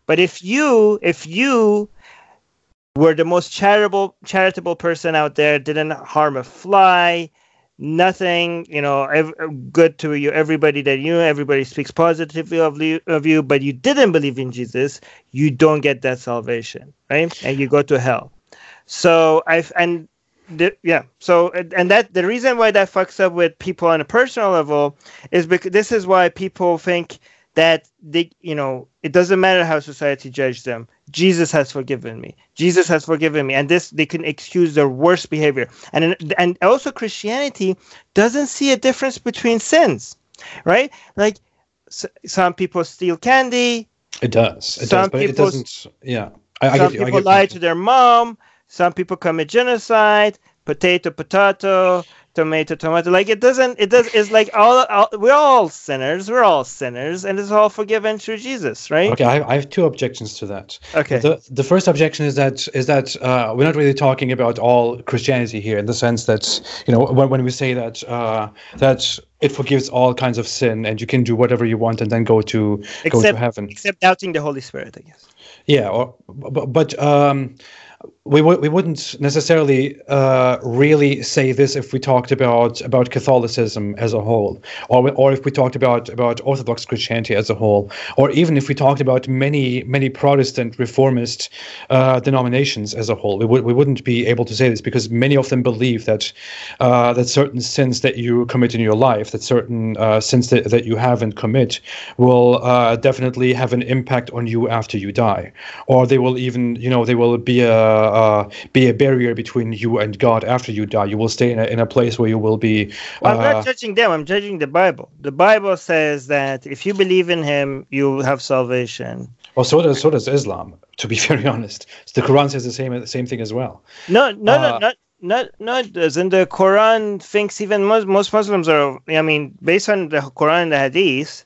But if you, if you were the most charitable charitable person out there didn't harm a fly nothing you know ev- uh, good to you everybody that you everybody speaks positively of you, of you but you didn't believe in jesus you don't get that salvation right? And you go to hell. So i've and the, yeah so and that the reason why that fucks up with people on a personal level is because this is why people think that they you know it doesn't matter how society judges them jesus has forgiven me. Jesus has forgiven me. And this they can excuse their worst behavior. And and also christianity doesn't see a difference between sins right? Like some people steal candy. It does. It some does, people, it doesn't yeah. I, some I people lie to their mom. Some people commit genocide potato potato tomato tomato. Like it doesn't it does it's like all, all, we're all sinners we're all sinners and it's all forgiven through jesus right? Okay I, I have two objections to that. Okay. The, the first objection is that is that uh, we're not really talking about all christianity here in the sense that you know when, when we say that uh, that it forgives all kinds of sin and you can do whatever you want and then go to except, go to heaven. except doubting the holy spirit i guess. Yeah or, but, but um we, w- we wouldn't necessarily uh, really say this if we talked about about Catholicism as a whole, or or if we talked about about Orthodox Christianity as a whole, or even if we talked about many many Protestant Reformist uh, denominations as a whole. We would we wouldn't be able to say this because many of them believe that uh, that certain sins that you commit in your life, that certain uh, sins that, that you have and commit, will uh, definitely have an impact on you after you die, or they will even you know they will be a uh, be a barrier between you and God after you die. You will stay in a, in a place where you will be. Well, I'm not uh, judging them. I'm judging the Bible. The Bible says that if you believe in Him, you have salvation. Well, so does so does Islam. To be very honest, the Quran says the same the same thing as well. No, no, uh, no, not not not doesn't the Quran thinks even most most Muslims are. I mean, based on the Quran and the Hadith,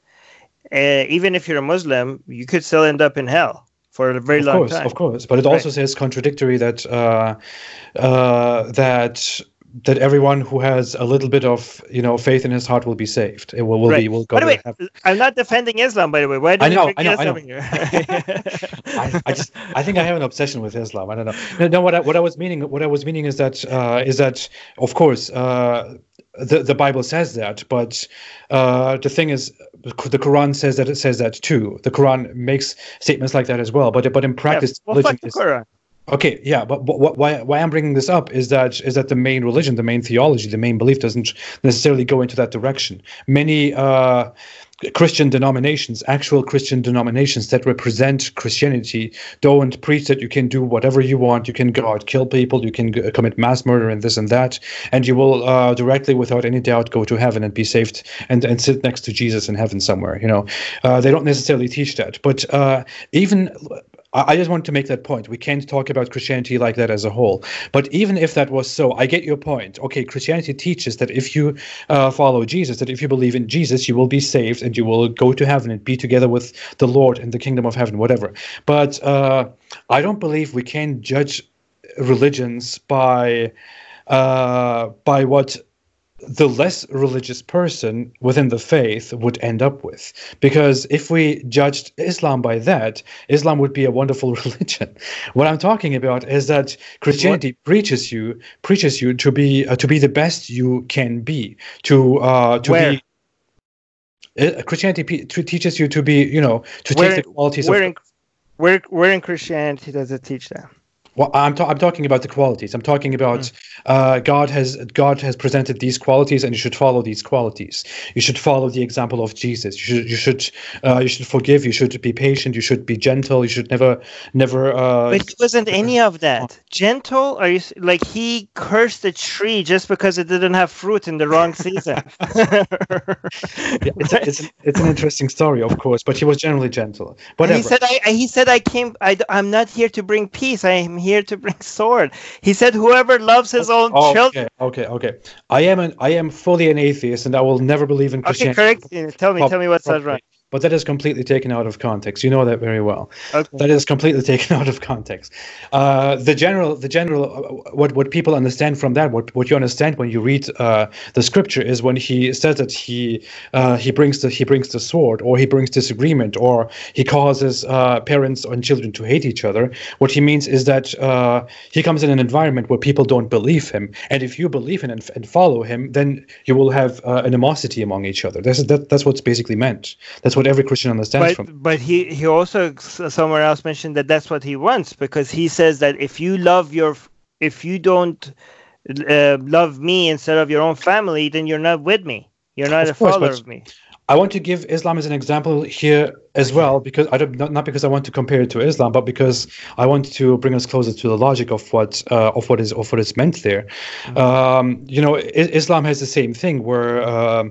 uh, even if you're a Muslim, you could still end up in hell for a very of long course, time. Of course, but it also right. says contradictory that uh, uh, that that everyone who has a little bit of you know faith in his heart will be saved. It will, will right. be will go. By the way, heaven. I'm not defending Islam. By the way, why do I know, you I know, I know. I, I, just I think I have an obsession with Islam. I don't know. No, no what I, what I was meaning what I was meaning is that uh, is that of course uh, the the Bible says that, but uh, the thing is, the Quran says that it says that too. The Quran makes statements like that as well. But but in practice, yeah, religion is. Quran. Okay, yeah, but, but why why I'm bringing this up is that is that the main religion, the main theology, the main belief doesn't necessarily go into that direction. Many uh, Christian denominations, actual Christian denominations that represent Christianity, don't preach that you can do whatever you want. You can go out, kill people, you can g- commit mass murder and this and that, and you will uh, directly, without any doubt, go to heaven and be saved and, and sit next to Jesus in heaven somewhere. You know, uh, they don't necessarily teach that. But uh, even I just want to make that point. We can't talk about Christianity like that as a whole. But even if that was so, I get your point. Okay, Christianity teaches that if you uh, follow Jesus, that if you believe in Jesus, you will be saved and you will go to heaven and be together with the Lord in the kingdom of heaven, whatever. But uh, I don't believe we can judge religions by uh, by what the less religious person within the faith would end up with. Because if we judged Islam by that, Islam would be a wonderful religion. What I'm talking about is that Christianity what? preaches you preaches you to be uh, to be the best you can be, to uh, to Where? be. Uh, Christianity p- to teaches you to be, you know, to where, take the qualities where of. In, where, where in Christianity does it teach that? Well, I'm, ta- I'm talking about the qualities. I'm talking about mm. uh, God has God has presented these qualities, and you should follow these qualities. You should follow the example of Jesus. You should you should uh, you should forgive. You should be patient. You should be gentle. You should never never. Uh, but it wasn't any of that. Gentle? Are you like he cursed a tree just because it didn't have fruit in the wrong season? yeah, it's, it's, an, it's an interesting story, of course, but he was generally gentle. Whatever. And he said, I, he said, I came. I, I'm not here to bring peace. I am here to bring sword. He said, "Whoever loves his own okay, children." Okay, okay. I am an I am fully an atheist, and I will never believe in Christianity. Okay, correct. Tell me, tell me what's that right but that is completely taken out of context. You know that very well. Okay. That is completely taken out of context. Uh, the general, the general, uh, what what people understand from that, what what you understand when you read uh, the scripture is when he says that he uh, he brings the he brings the sword, or he brings disagreement, or he causes uh, parents and children to hate each other. What he means is that uh, he comes in an environment where people don't believe him, and if you believe him and, and follow him, then you will have animosity among each other. That's that, that's what's basically meant. That's what every Christian understands but, from. But he he also somewhere else mentioned that that's what he wants because he says that if you love your if you don't uh, love me instead of your own family, then you're not with me. You're not of a course, follower of me. I want to give Islam as an example here as well, because I don't not, because I want to compare it to Islam, but because I want to bring us closer to the logic of what uh, of what is of what is meant there. Mm-hmm. Um, you know, I- Islam has the same thing where uh,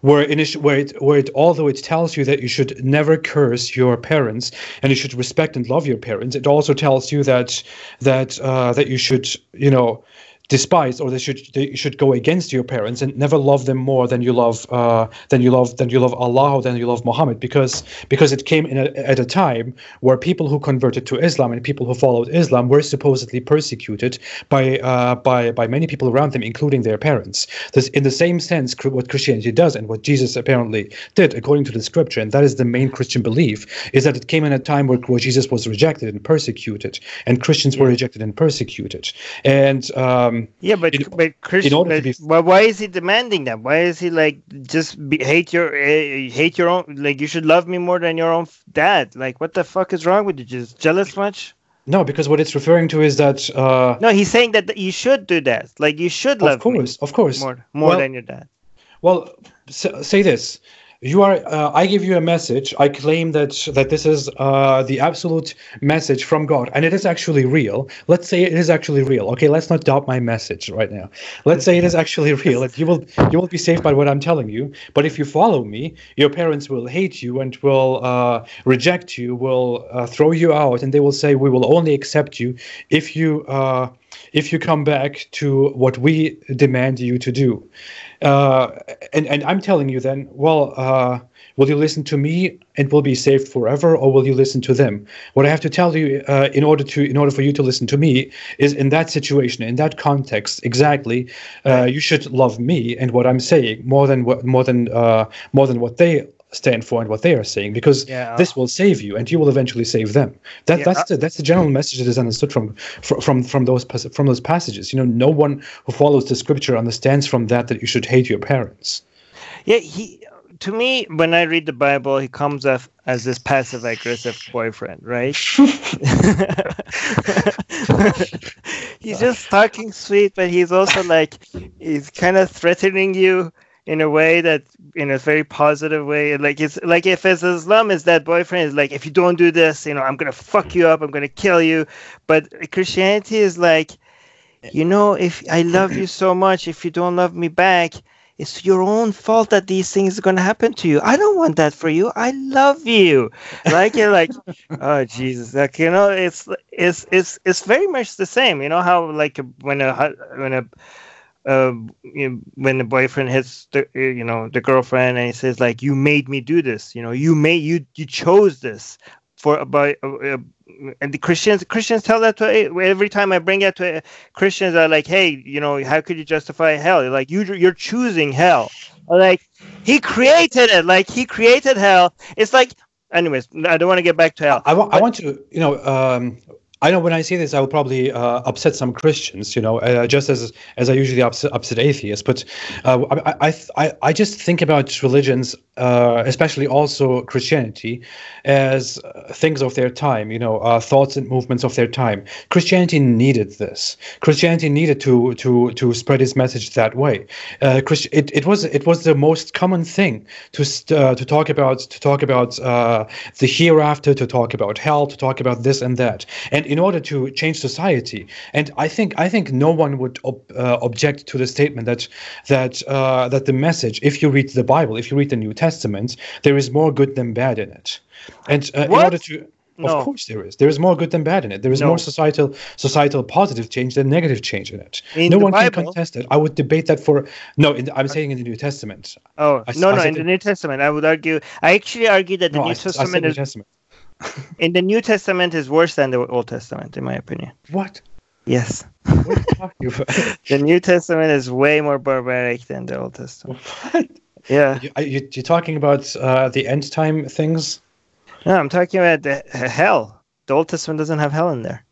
where init- where it where it although it tells you that you should never curse your parents and you should respect and love your parents, it also tells you that that uh, that you should you know despise or they should they should go against your parents and never love them more than you love uh, than you love than you love Allah or than you love Muhammad because because it came in a, at a time where people who converted to Islam and people who followed Islam were supposedly persecuted by uh, by by many people around them including their parents. This in the same sense what Christianity does and what Jesus apparently did according to the scripture and that is the main Christian belief is that it came in a time where, where Jesus was rejected and persecuted and Christians were rejected and persecuted. And um, um, yeah, but in, but Christian, but, be... but why is he demanding that? Why is he like just be, hate your uh, hate your own? Like you should love me more than your own dad. Like what the fuck is wrong with you? Just jealous much? No, because what it's referring to is that. Uh, no, he's saying that you should do that. Like you should love. Of course, of course. More, more well, than your dad. Well, say this: you are uh, i give you a message. I claim that that this is uh, the absolute message from god and it is actually real. Let's say it is actually real okay? Let's not doubt my message right now. Let's say it is actually real that you will you will be saved by what i'm telling you. But if you follow me your parents will hate you and will uh, reject you will uh, throw you out and they will say we will only accept you if you uh, if you come back to what we demand you to do. Uh, and, and I'm telling you then, well, uh, will you listen to me and will be saved forever, or will you listen to them? What I have to tell you, uh, in order to, in order for you to listen to me, is in that situation, in that context, exactly, uh, you should love me and what I'm saying more than what, more than, uh, more than what they stand for and what they are saying because Yeah. Uh, this will save you and you will eventually save them that Yeah, that's uh, the that's the general message that is understood from from from, from those from those passages you know no one who follows the scripture understands from that that you should hate your parents Yeah, he to me when I read the Bible, he comes off as this passive aggressive boyfriend, right? he's just talking sweet, but he's also like he's kind of threatening you in a way that in a very positive way. Like it's like if as Islam is that boyfriend is like if you don't do this, you know, I'm gonna fuck you up, I'm gonna kill you. But Christianity is like, you know, if I love you so much, if you don't love me back, it's your own fault that these things are going to happen to you. I don't want that for you. I love you. Like you're like, oh Jesus, like you know, it's it's it's it's very much the same. You know how like when a when a uh, when the boyfriend hits the you know the girlfriend and he says like you made me do this. You know, you made you you chose this for about. Uh, uh, and the Christians Christians tell that to every time I bring that to Christians are like, hey, you know, how could you justify hell? You're like you you're choosing hell. Like he created it. Like he created hell. It's like, anyways, I don't want to get back to hell. I wa- I want to you know um I know when I say this, I will probably uh, upset some Christians, you know, uh, just as as I usually upset, upset atheists. But uh, I, I, I, just think about religions, uh, especially also Christianity, as uh, things of their time, you know, uh, thoughts and movements of their time. Christianity needed this. Christianity needed to to to spread its message that way. Christ- it, it was it was the most common thing to to talk about to talk about the hereafter, to talk about hell, to talk about this and that. And in order to change society, and I think I think no one would ob- uh, object to the statement that that uh, that the message, if you read the Bible, if you read the New Testament, there is more good than bad in it. And uh, in order to No. of course there is. There is more good than bad in it. There is No. more societal societal positive change than negative change in it. In no one can contest it. I would debate that for no. In the, I'm saying in the New Testament. Oh I no, I no! In the New Testament, I would argue. I actually argue that the No, New s- I said Testament New is Testament. In the New Testament is worse than the Old Testament, in my opinion. What? Yes, What are you talking about? the New Testament is way more barbaric than the Old Testament. What? Yeah, You, are you, you're talking about uh, the end time things? no, I'm talking about the hell. The Old Testament doesn't have hell in there.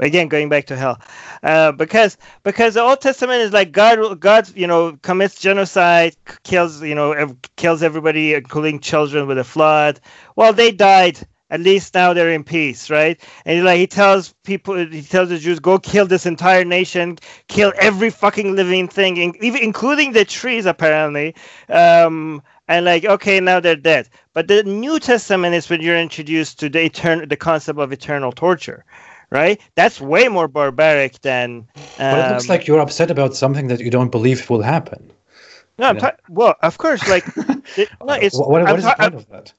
Again, going back to hell, uh, because because the Old Testament is like God, God, you know, commits genocide, kills, you know, kills everybody, including children, with a flood. Well, they died. At least now they're in peace, right? And he, like he tells people, he tells the Jews, go kill this entire nation, kill every fucking living thing, in, even including the trees, apparently. Um, and like, okay, now they're dead. But the New Testament is when you're introduced to the eternal, the concept of eternal torture, right? That's way more barbaric than. Um, But it looks like you're upset about something that you don't believe will happen. no, I'm ta- well, of course, like, it, no, it's what, what, I'm is ta- the point of that?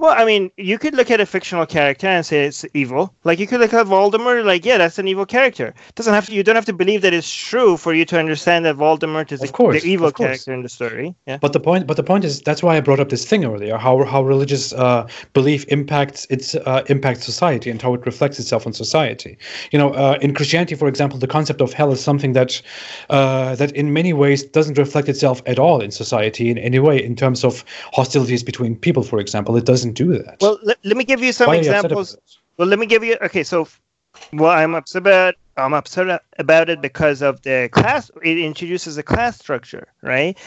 Well, I mean, you could look at a fictional character and say it's evil. Like you could look at Voldemort, like yeah, that's an evil character. Doesn't have to. You don't have to believe that it's true for you to understand that Voldemort is course, the evil character in the story. Yeah. But the point, but the point is, that's why I brought up this thing earlier. How how religious uh, belief impacts its uh, impacts society and how it reflects itself on society. You know, uh, in Christianity, for example, the concept of hell is something that uh, that in many ways doesn't reflect itself at all in society in any way. In terms of hostilities between people, for example, it doesn't do that. Well, let, let me give you some why examples. Well, let me give you. Okay, so, well, I'm upset about. I'm upset about it because of the class. It introduces a class structure, right?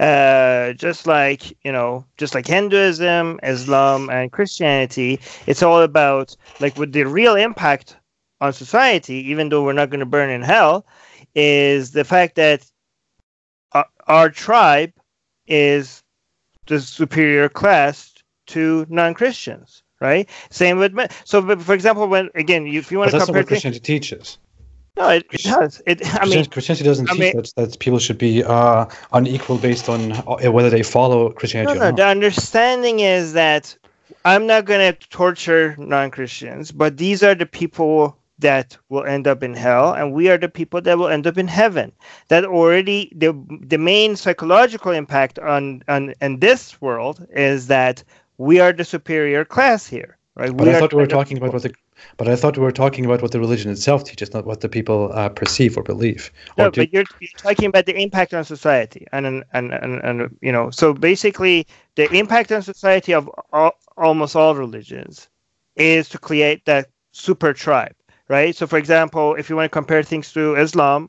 Uh, just like you know, just like Hinduism, Islam, and Christianity, it's all about like with the real impact on society. Even though we're not going to burn in hell, is the fact that our, our tribe is the superior class to non-Christians, right? Same with me- so. but For example, when again, you, if you But want to that's not compare, what Christianity teaches. no, it, it does. It. I mean, Christianity, doesn't I teach that, that people should be uh, unequal based on uh, whether they follow no, Christianity no. or The understanding is that I'm not going to torture non-Christians, but these are the people that will end up in hell and we are the people that will end up in heaven that already the the main psychological impact on on in this world is that we are the superior class here right but we i thought we were talking people. about what the but I thought we were talking about what the religion itself teaches, not what the people uh, perceive or believe. No, or do. but you're, you're talking about the impact on society, and and, and and and you know, so basically, the impact on society of all, almost all religions is to create that super tribe, right? So, for example, if you want to compare things to Islam,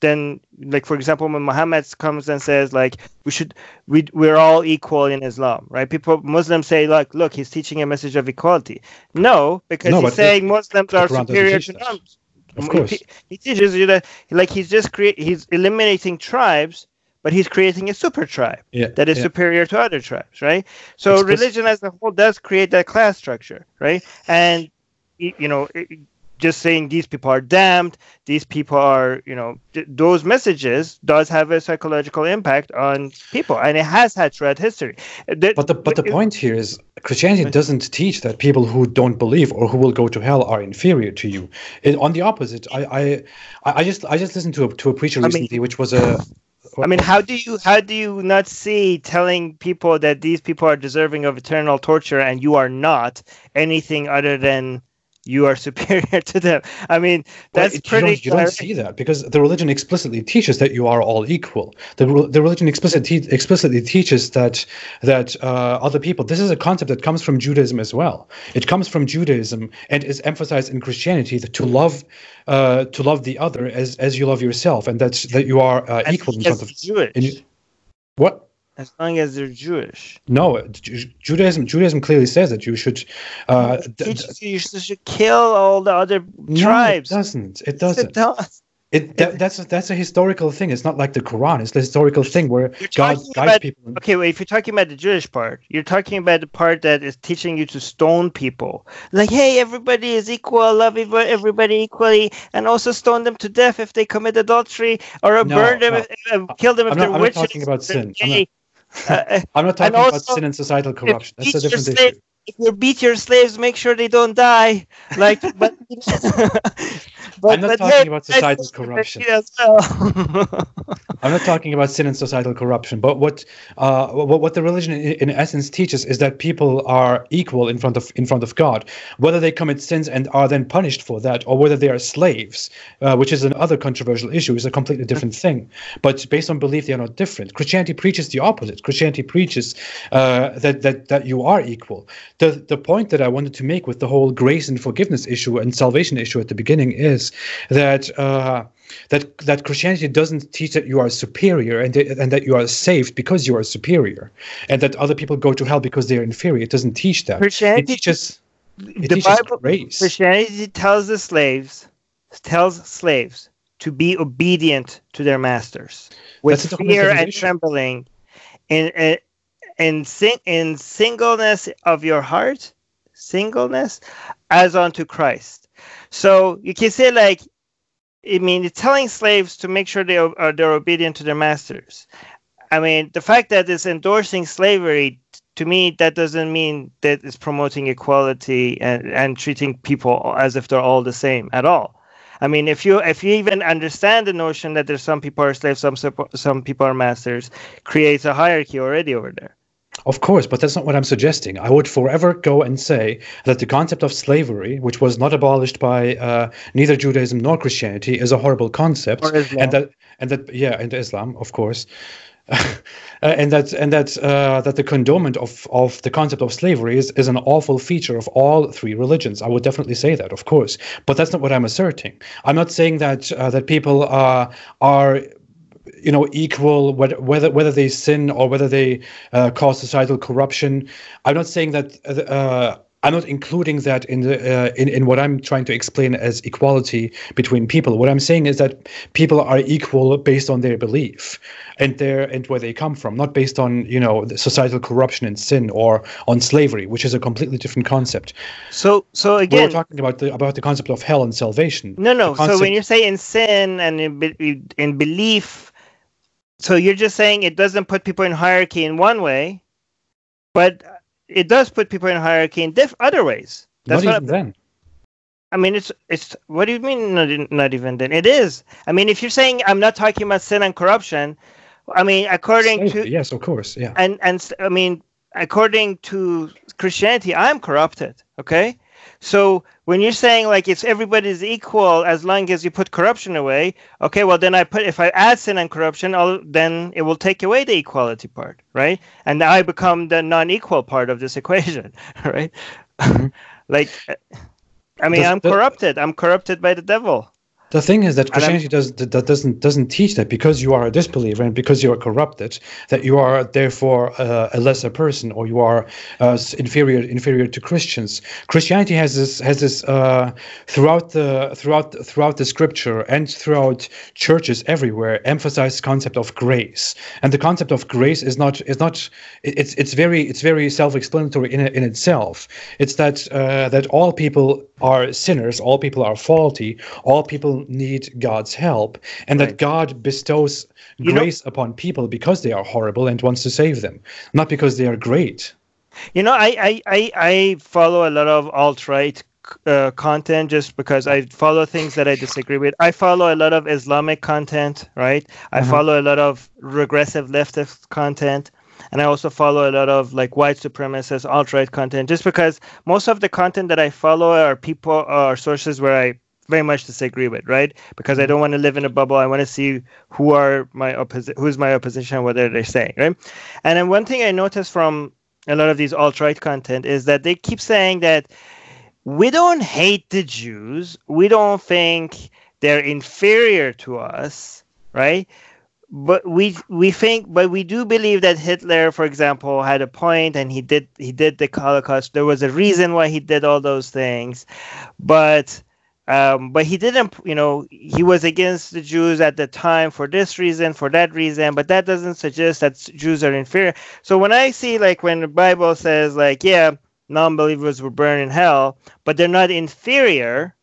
then like for example when muhammad comes and says like we should we we're all equal in islam right people muslims say like look he's teaching a message of equality no because No, he's saying muslims are superior to that. non Of course. he, he teaches you that like he's just create he's eliminating tribes but he's creating a super tribe Yeah, that is yeah. superior to other tribes right so Explicit- religion as a whole does create that class structure right and you know it- just saying these people are damned these people are you know th- those messages does have a psychological impact on people and it has had throughout history The- But the but the point here is Christianity doesn't teach that people who don't believe or who will go to hell are inferior to you. It, on the opposite, I I I just I just listened to a to a preacher I mean- recently, which was a. I mean, how do you how do you not see telling people that these people are deserving of eternal torture and you are not anything other than you are superior to them? I mean, Well, that's you pretty. don't, you don't see that because the religion explicitly teaches that you are all equal. The, the religion explicitly explicitly teaches that that uh, other people. This is a concept that comes from Judaism as well. It comes from Judaism and is emphasized in Christianity that to love uh, to love the other as as you love yourself, and that's that you are uh, equal in front of. Jewish. in- what? As long as they're Jewish. No, Judaism. Judaism clearly says that you should. Uh, d- d- Teaches you you should kill all the other no, tribes. it doesn't. It doesn't. It does. It that, that's a, that's a historical thing. It's not like the Quran. It's the historical thing where God guides about- people. Okay, wait. If you're talking about the Jewish part, you're talking about the part that is teaching you to stone people. Like, hey, everybody is equal, love everybody equally, and also stone them to death if they commit adultery, or No, burn them, no. if, uh, kill them if I'm they're not- I'm not witches. talking about sin. I'm not- gay. Uh, I'm not talking also, about sin and societal corruption. That's a different slave- issue. if you beat your slaves, make sure they don't die. Like, but, but I'm not talking about societal corruption. As well. I'm not talking about sin and societal corruption. But what uh, what, what the religion in, in essence teaches is that people are equal in front of in front of God, whether they commit sins and are then punished for that, or whether they are slaves, uh, which is another controversial issue, is a completely different thing. But based on belief, they are not different. Christianity preaches the opposite. Christianity preaches uh, that that that you are equal. The the point that I wanted to make with the whole grace and forgiveness issue and salvation issue at the beginning is that. Uh, that that Christianity doesn't teach that you are superior and that, and that you are saved because you are superior, and that other people go to hell because they are inferior. It doesn't teach that. Christianity- it teaches it the teaches Bible, grace. Christianity tells the slaves, tells slaves to be obedient to their masters with That's a whole fear and trembling, in in in, sing, in singleness of your heart, singleness, as unto Christ. So you can say like, I mean, it's telling slaves to make sure they are uh, they're obedient to their masters. I mean, the fact that it's endorsing slavery to me that doesn't mean that it's promoting equality and, and treating people as if they're all the same at all. I mean, if you if you even understand the notion that there's some people are slaves, some some people are masters, creates a hierarchy already over there. Of course, but that's not what I'm suggesting. I would forever go and say that the concept of slavery, which was not abolished by uh, neither Judaism nor Christianity, is a horrible concept, and that and that yeah, and Islam, of course. Uh, and that and that uh, that the condonement of, of the concept of slavery is, is an awful feature of all three religions. I would definitely say that, of course, but that's not what I'm asserting. I'm not saying that uh, that people uh, are you know equal whether whether whether they sin or whether they uh, cause societal corruption. I'm not saying that. Uh, I'm not including that in the uh, in in what I'm trying to explain as equality between people. What I'm saying is that people are equal based on their belief and their and where they come from, not based on you know the societal corruption and sin or on slavery, which is a completely different concept. So so again, we're talking about the about the concept of hell and salvation. No, no. The So when you say in sin and in, in belief, so you're just saying it doesn't put people in hierarchy in one way, but it does put people in hierarchy in diff- other ways. That's not what even then. I mean, it's it's. What do you mean? Not, not even then. It is. I mean, if you're saying I'm not talking about sin and corruption, I mean, according to yes, of course, yeah. And and I mean, according to Christianity, I'm corrupted. Okay, so when you're saying like it's everybody's equal as long as you put corruption away, okay, well then I put if I add sin and corruption, I'll, then it will take away the equality part, right? And I become the non-equal part of this equation, right? Mm-hmm. like, I mean, I'm corrupted. I'm corrupted by the devil. The thing is that Christianity does that doesn't doesn't teach that because you are a disbeliever and because you are corrupted that you are therefore uh, a lesser person or you are uh, inferior inferior to Christians. Christianity has this has this uh, throughout the throughout throughout the scripture and throughout churches everywhere emphasized concept of grace and the concept of grace is not is not it's it's very it's very self-explanatory in in itself. It's that uh, that all people are sinners, all people are faulty, all people need God's help, and right. that God bestows you grace know, upon people because they are horrible and wants to save them, not because they are great. You know, I I, I, follow a lot of alt right uh, content just because I follow things that I disagree with. I follow a lot of Islamic content, right? I uh-huh. follow a lot of regressive leftist content and I also follow a lot of like white supremacist alt right content just because most of the content that I follow are people or sources where I very much disagree with, right? Because I mm-hmm. don't want to live in a bubble. I want to see who are my opposi- who's my opposition, what are they saying, right? And then one thing I noticed from a lot of these alt right content is that they keep saying that we don't hate the Jews, we don't think they're inferior to us, right? But we we think, but we do believe that Hitler, for example, had a point, and he did he did the Holocaust. There was a reason why he did all those things, but um, but he didn't, you know, he was against the Jews at the time for this reason, for that reason, but that doesn't suggest that Jews are inferior. So when I see, like, when the Bible says, like, yeah, non believers will burn in hell, but they're not inferior,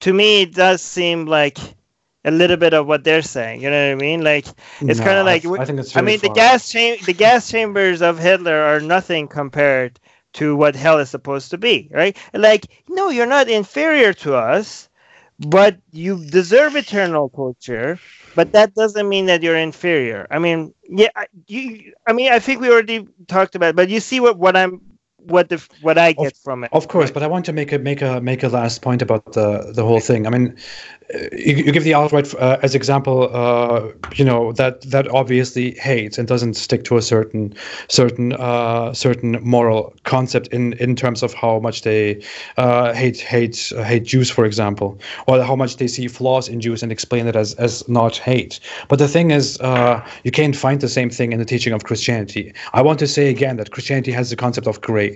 to me, it does seem like a little bit of what they're saying. You know what I mean? Like, it's no, kind of like, I, think it's I mean, far. the gas, cha- the gas chambers of Hitler are nothing compared to what hell is supposed to be, right? Like, no, you're not inferior to us, but you deserve eternal torture. But that doesn't mean that you're inferior. I mean, yeah, you. I mean, I think we already talked about. It, but you see what what I'm what the what I get of, from it. Of course, but I want to make a make a make a last point about the the whole thing. I mean, you, you give the alt-right uh, as example, uh, you know that that obviously hates and doesn't stick to a certain certain uh, certain moral concept in in terms of how much they uh, hate hate uh, hate Jews, for example, or how much they see flaws in Jews and explain it as as not hate. But the thing is, uh, you can't find the same thing in the teaching of Christianity. I want to say again that Christianity has the concept of grace.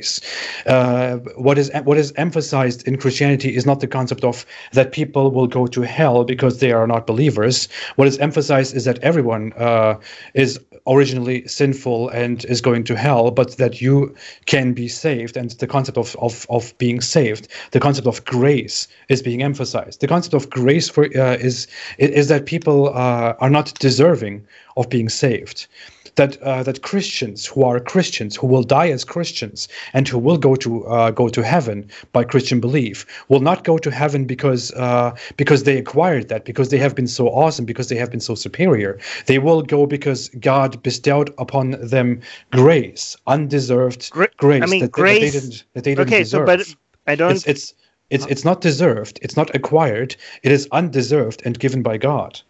What is what is emphasized in Christianity is not the concept of that people will go to hell because they are not believers. What is emphasized is that everyone uh, is originally sinful and is going to hell, but that you can be saved. And the concept of, of, of being saved, the concept of grace is being emphasized. The concept of grace for uh, is is that people uh, are not deserving of being saved that uh, that Christians who are Christians who will die as Christians and who will go to uh, go to heaven by Christian belief will not go to heaven because uh, because they acquired that because they have been so awesome because they have been so superior. They will go because God bestowed upon them grace, undeserved Gra- grace, I mean, that, grace. That, they didn't that they didn't okay, deserve. So, but I don't. It's, it's it's it's not deserved. It's not acquired. It is undeserved and given by God.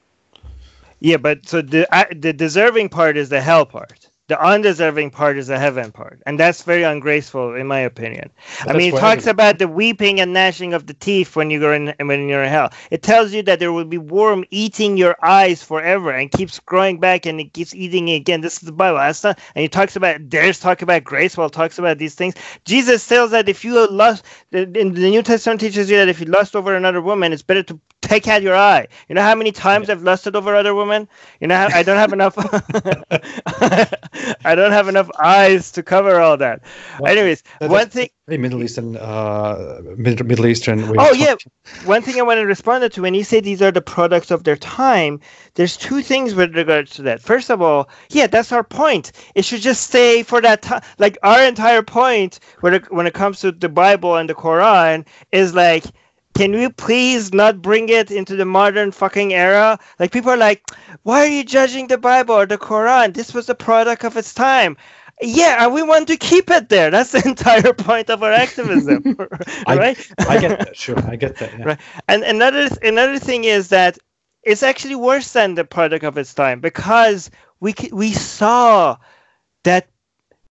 Yeah, but so the the deserving part is the hell part. The undeserving part is the heaven part, and that's very ungraceful, in my opinion. I mean, it talks about the weeping and gnashing of the teeth when you go in when you're in hell. It tells you that there will be worm eating your eyes forever and keeps growing back and it keeps eating it again. This is the Bible. That's not, and he talks about dares talk about grace while talks about these things. Jesus tells that if you lust, in the New Testament teaches you that if you lust over another woman, it's better to take out your eye. You know how many times yeah. I've lusted over other women? You know, I don't have enough. I don't have enough eyes to cover all that. Well, Anyways, one thing. Middle Eastern, uh, Middle Eastern. oh yeah, one thing I want to respond to when you say these are the products of their time. There's two things with regards to that. First of all, yeah, that's our point. It should just stay for that time. Like our entire point when it, when it comes to the Bible and the Quran is like can we please not bring it into the modern fucking era? Like people are like, why are you judging the Bible or the Quran? This was the product of its time. Yeah, and we want to keep it there. That's the entire point of our activism, right? I, I, get that. Sure, I get that. Yeah. Right. And another another thing is that it's actually worse than the product of its time because we we saw that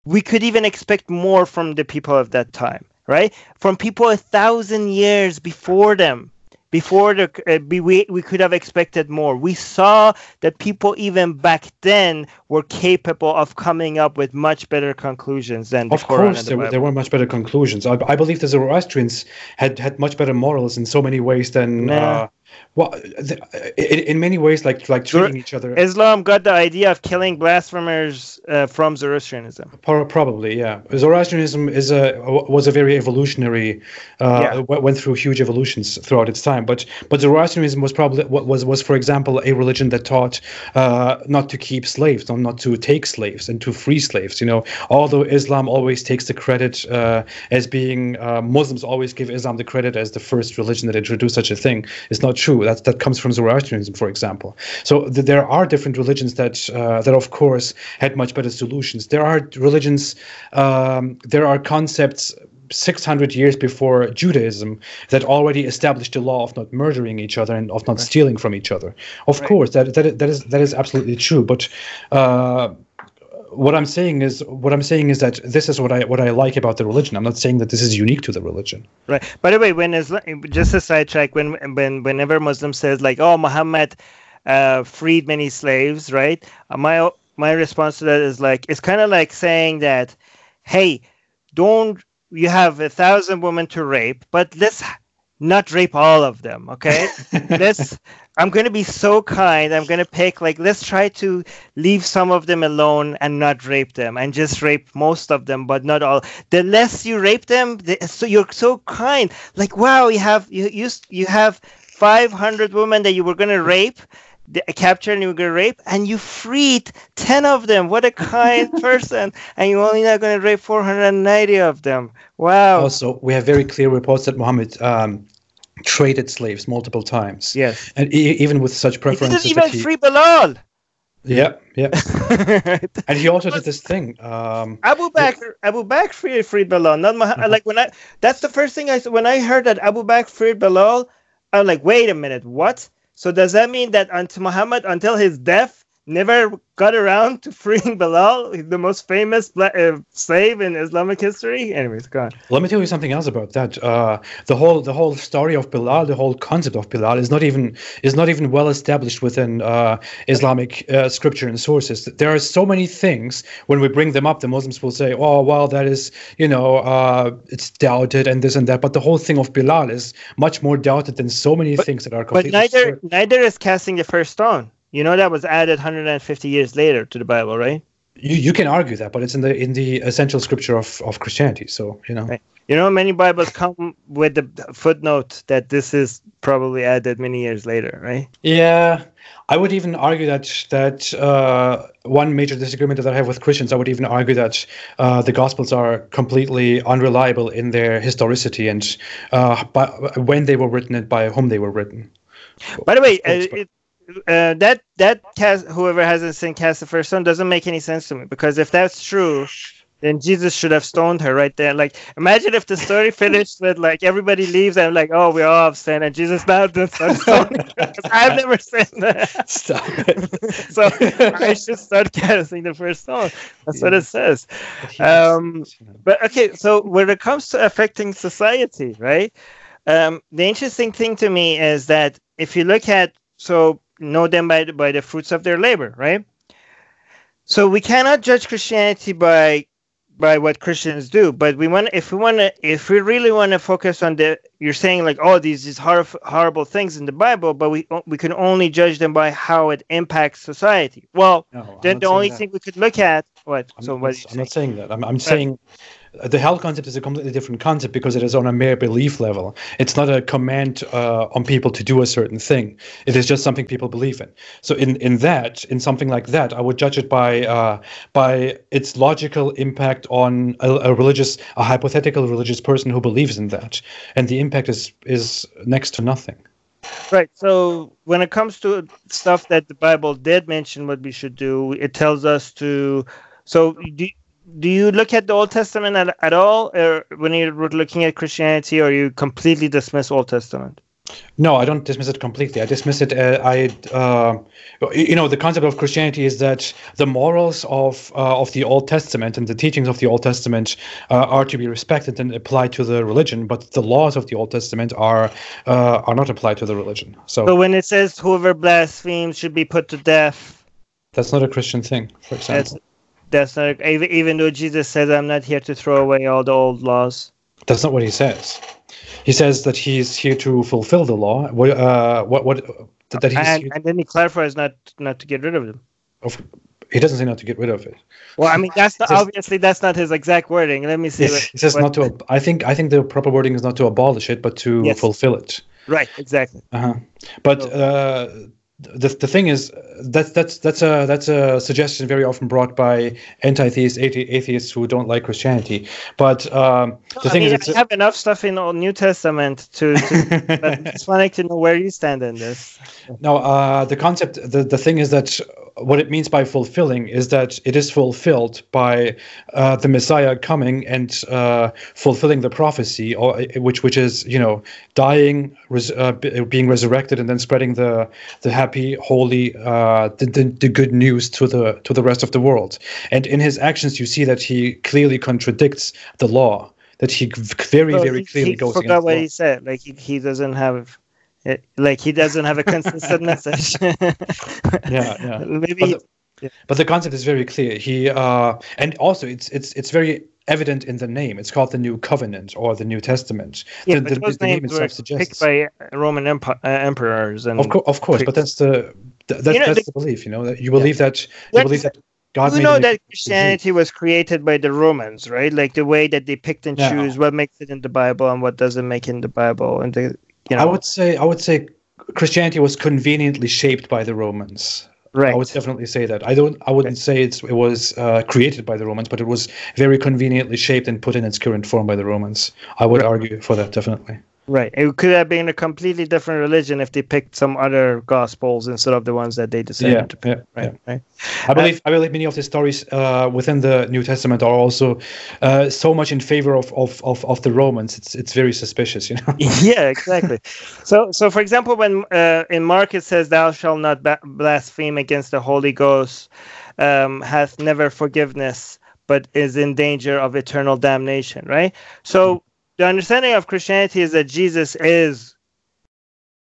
we could even expect more from the people of that time, right? From people a thousand years before them before the uh, we, we could have expected more we saw that people even back then were capable of coming up with much better conclusions than of course the there, were, there were much better conclusions I, I believe the zoroastrians had had much better morals in so many ways than yeah. uh, well, in, in many ways, like like treating each other. Islam got the idea of killing blasphemers uh, from Zoroastrianism. Probably, yeah. Zoroastrianism is a was a very evolutionary, uh, yeah. went through huge evolutions throughout its time. But but Zoroastrianism was probably was was for example a religion that taught uh, not to keep slaves, not not to take slaves, and to free slaves. You know, although Islam always takes the credit uh, as being uh, Muslims always give Islam the credit as the first religion that introduced such a thing. It's not true. That that comes from Zoroastrianism, for example. So th- there are different religions that uh, that of course had much better solutions. There are religions, um, there are concepts 600 years before Judaism that already established the law of not murdering each other and of not right. stealing from each other. Of right. course, that, that that is that is absolutely true. But uh, what I'm saying is what I'm saying is that this is what I what I like about the religion. I'm not saying that this is unique to the religion. Right. By the way, when Islam, just a sidetrack, when when whenever Muslim says like, "Oh, Muhammad uh, freed many slaves," right? Uh, my my response to that is like, it's kind of like saying that, "Hey, don't you have a thousand women to rape, but let's not rape all of them, okay? let's I'm going to be so kind. I'm going to pick like let's try to leave some of them alone and not rape them and just rape most of them but not all. The less you rape them, the, so you're so kind. Like wow, you have you you, you have 500 women that you were going to rape capture and you were going to rape and you freed 10 of them what a kind person and you're only not going to rape 490 of them wow also we have very clear reports that muhammad um, traded slaves multiple times. Yes, and e- even with such preferences, he didn't even free Bilal. Yeah, yeah. and he also did this thing. Um, Abu Bakr, Abu Bakr freed, freed Bilal. Not Muhammad. Uh-huh. Like when I, that's the first thing I said when I heard that Abu Bakr freed Bilal. I'm like, wait a minute, what? So does that mean that until Muhammad, until his death, never got around to freeing Bilal, the most famous uh, slave in Islamic history. Anyways, go on. Let me tell you something else about that. Uh, the whole the whole story of Bilal, the whole concept of Bilal is not even is not even well established within uh, Islamic uh, scripture and sources. There are so many things when we bring them up, the Muslims will say, "Oh, well, that is you know uh, it's doubted and this and that." But the whole thing of Bilal is much more doubted than so many but, things that are completely. But neither neither is casting the first stone. You know that was added 150 years later to the Bible, right? You, you can argue that, but it's in the in the essential scripture of, of Christianity. So you know, right. you know, many Bibles come with the footnote that this is probably added many years later, right? Yeah, I would even argue that that uh, one major disagreement that I have with Christians, I would even argue that uh, the Gospels are completely unreliable in their historicity and uh, by, when they were written and by whom they were written. By the way, uh, it, uh, that that cast whoever hasn't seen cast the first stone doesn't make any sense to me because if that's true then jesus should have stoned her right there. Like imagine if the story finished with like everybody leaves and like oh we're all have sinned and jesus now does stoning i've never seen that stop it. So i should start casting the first stone. That's yeah. what it says. Um but okay so when it comes to affecting society right um the interesting thing to me is that if you look at so know them by the, by the fruits of their labor, right? So we cannot judge Christianity by by what Christians do, but we want if we want to if we really want to focus on the you're saying like oh these these hor- horrible things in the Bible, but we we can only judge them by how it impacts society. Well, no, then the only that. thing we could look at what I'm so what I'm not saying that. I'm I'm saying the hell concept is a completely different concept because it is on a mere belief level. It's not a command uh, on people to do a certain thing. It is just something people believe in. So in in that, in something like that, I would judge it by uh, by its logical impact on a, a religious, a hypothetical religious person who believes in that, and the impact is is next to nothing. Right. So when it comes to stuff that the Bible did mention what we should do, it tells us to. So do, do you look at the Old Testament at, at all, or when you're looking at Christianity, or you completely dismiss Old Testament? No, I don't dismiss it completely. I dismiss it. Uh, I, uh, you know, the concept of Christianity is that the morals of uh, of the Old Testament and the teachings of the Old Testament uh, are to be respected and applied to the religion, but the laws of the Old Testament are uh, are not applied to the religion. So, so when it says whoever blasphemes should be put to death, that's not a Christian thing, for example. That's, not even, even though Jesus says, "I'm not here to throw away all the old laws." That's not what he says. He says that he's here to fulfill the law. What? Uh, what? What? That he's and, and then he clarifies not not to get rid of them. Of, he doesn't say not to get rid of it. Well, I mean, that's not, says, obviously that's not his exact wording. Let me see. Yes, what, he says what, not to. I think I think the proper wording is not to abolish it, but to yes. fulfill it. Right. Exactly. Uh-huh. But uh, the, the thing is that's that's that's a that's a suggestion very often brought by anti-theists atheists who don't like christianity. But um, the I thing mean, is i have enough stuff in the new testament to, to but it's funny to know where you stand in this. No uh, the concept the, the thing is that what it means by fulfilling is that it is fulfilled by uh, the Messiah coming and uh, fulfilling the prophecy, or which which is you know dying, res- uh, being resurrected, and then spreading the the happy, holy, uh, the, the, the good news to the to the rest of the world. And in his actions, you see that he clearly contradicts the law. That he very well, very clearly he goes. Forgot what he said. Like he, he doesn't have it, like he doesn't have a consistent message. yeah, yeah. Maybe. But the, yeah. but the, concept is very clear. He uh, and also it's it's it's very evident in the name. It's called the New Covenant or the New Testament. Yeah, the, the, those the names name were suggests. picked by Roman uh, emperors and. Of, co- of course, but that's the that, you know, that's the, the, belief. You know that you believe yeah. that you believe that God you know that Christianity was created by the Romans, right? Like the way that they picked and yeah. choose what makes it in the Bible and what doesn't make it in the Bible, and the you know. I would say I would say Christianity was conveniently shaped by the Romans. Right. I would definitely say that. I don't. I wouldn't say it's it was uh, created by the Romans, but it was very conveniently shaped and put in its current form by the Romans. I would right. argue for that definitely. Right. It could have been a completely different religion if they picked some other gospels instead of the ones that they decided yeah, to pick. Yeah, right. Yeah. right. I believe uh, I believe many of the stories uh, within the New Testament are also uh, so much in favor of, of, of, of, the Romans. It's it's very suspicious, you know. yeah, exactly. so so for example, when uh, in Mark it says, "Thou shalt not blaspheme against the Holy Ghost," um, hath never forgiveness, but is in danger of eternal damnation. Right. So the understanding of Christianity is that Jesus is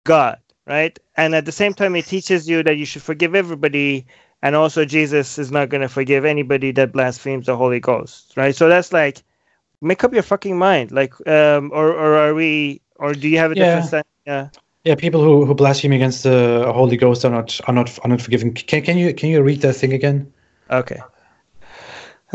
God, right? And at the same time, it teaches you that you should forgive everybody, and also Jesus is not going to forgive anybody that blasphemes the Holy Ghost, right? So that's like, make up your fucking mind, like, um, or or are we, or do you have a yeah. different? Yeah. Yeah, people who, who blaspheme against the Holy Ghost are not are not are not forgiven. Can can you can you read that thing again? Okay.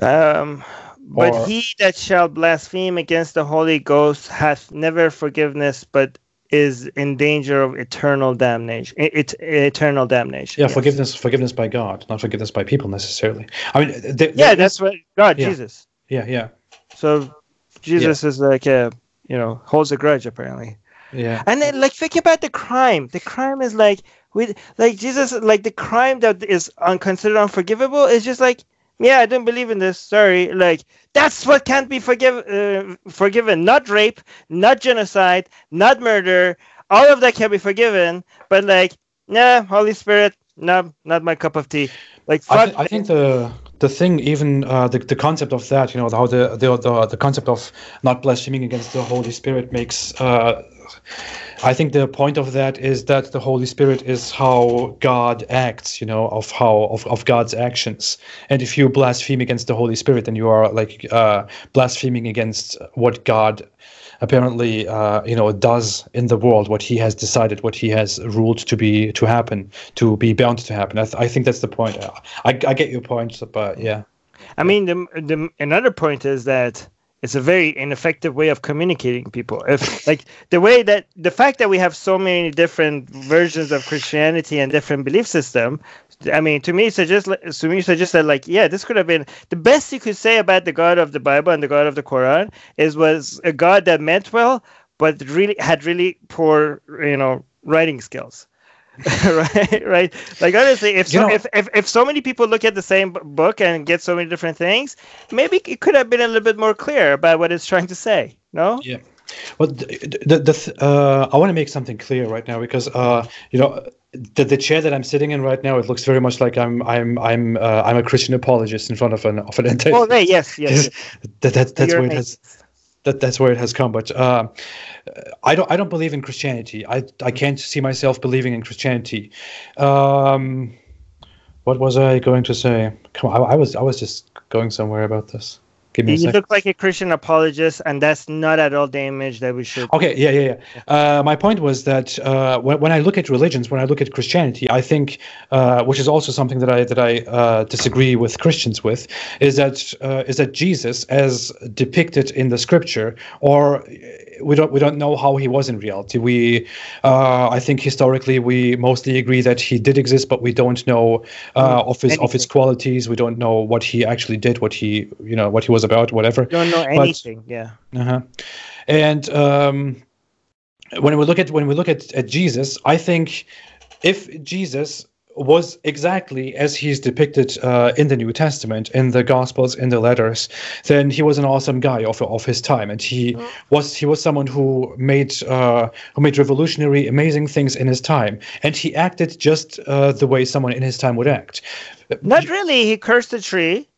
Um, but or, he that shall blaspheme against the Holy Ghost hath never forgiveness, but is in danger of eternal damnation. It, eternal damnation. Yeah, yes. forgiveness, forgiveness by God, not forgiveness by people necessarily. I mean, they, yeah, that's what God, yeah. Jesus. Yeah, yeah. So Jesus yeah. is like a, you know, holds a grudge apparently. Yeah. And then, like, think about the crime. The crime is like, with like Jesus, like the crime that is unconsidered unforgivable is just like yeah, I don't believe in this. Sorry. Like that's what can't be forgive uh, forgiven. Not rape, not genocide, not murder. All of that can be forgiven. But like, nah, Holy Spirit, no, not my cup of tea. Like, I, th- I think the the thing, even uh, the the concept of that, you know, how the the the, the concept of not blaspheming against the Holy Spirit makes. Uh, I think the point of that is that the Holy Spirit is how God acts, you know, of how of, of God's actions. And if you blaspheme against the Holy Spirit, then you are like uh, blaspheming against what God apparently uh, you know does in the world, what He has decided, what He has ruled to be to happen, to be bound to happen. I, th- I think that's the point. I, I get your point, but yeah. I mean, the, the another point is that it's a very ineffective way of communicating people. If like the way that the fact that we have so many different versions of christianity and different belief system i mean to me suggests to me suggests that like yeah this could have been the best you could say about the god of the bible and the god of the quran is was a god that meant well but really had really poor you know writing skills right right. Like honestly if so, if, if if so many people look at the same book and get so many different things maybe it could have been a little bit more clear about what it's trying to say no? Yeah. Well the, the, the uh, i want to make something clear right now because uh you know the, the chair that I'm sitting in right now, it looks very much like I'm I'm I'm uh, I'm a Christian apologist in front of an of an. Oh, right, yes, yes. that, that, that's where it has that that's where it has come. But uh, I don't I don't believe in Christianity. I I can't see myself believing in Christianity. Um, what was I going to say? Come on, I, I was I was just going somewhere about this. Give me you look like a Christian apologist, and that's not at all the image that we should. Okay, yeah, yeah, yeah. Uh, my point was that uh, when, when I look at religions, when I look at Christianity, I think, uh, which is also something that I that I uh, disagree with Christians with, is that uh, is that Jesus, as depicted in the Scripture, or we don't we don't know how he was in reality. We, uh, I think historically we mostly agree that he did exist, but we don't know uh, of his Anything. of his qualities. We don't know what he actually did, what he you know what he was about, whatever. Don't know anything. But, yeah. Uh-huh. And um, when we look at when we look at, at Jesus, I think if Jesus was exactly as he's depicted uh, in the New Testament, in the Gospels, in the letters, then he was an awesome guy of, of his time, and he mm. was he was someone who made uh, who made revolutionary, amazing things in his time, and he acted just uh, the way someone in his time would act. Not really. He cursed a tree.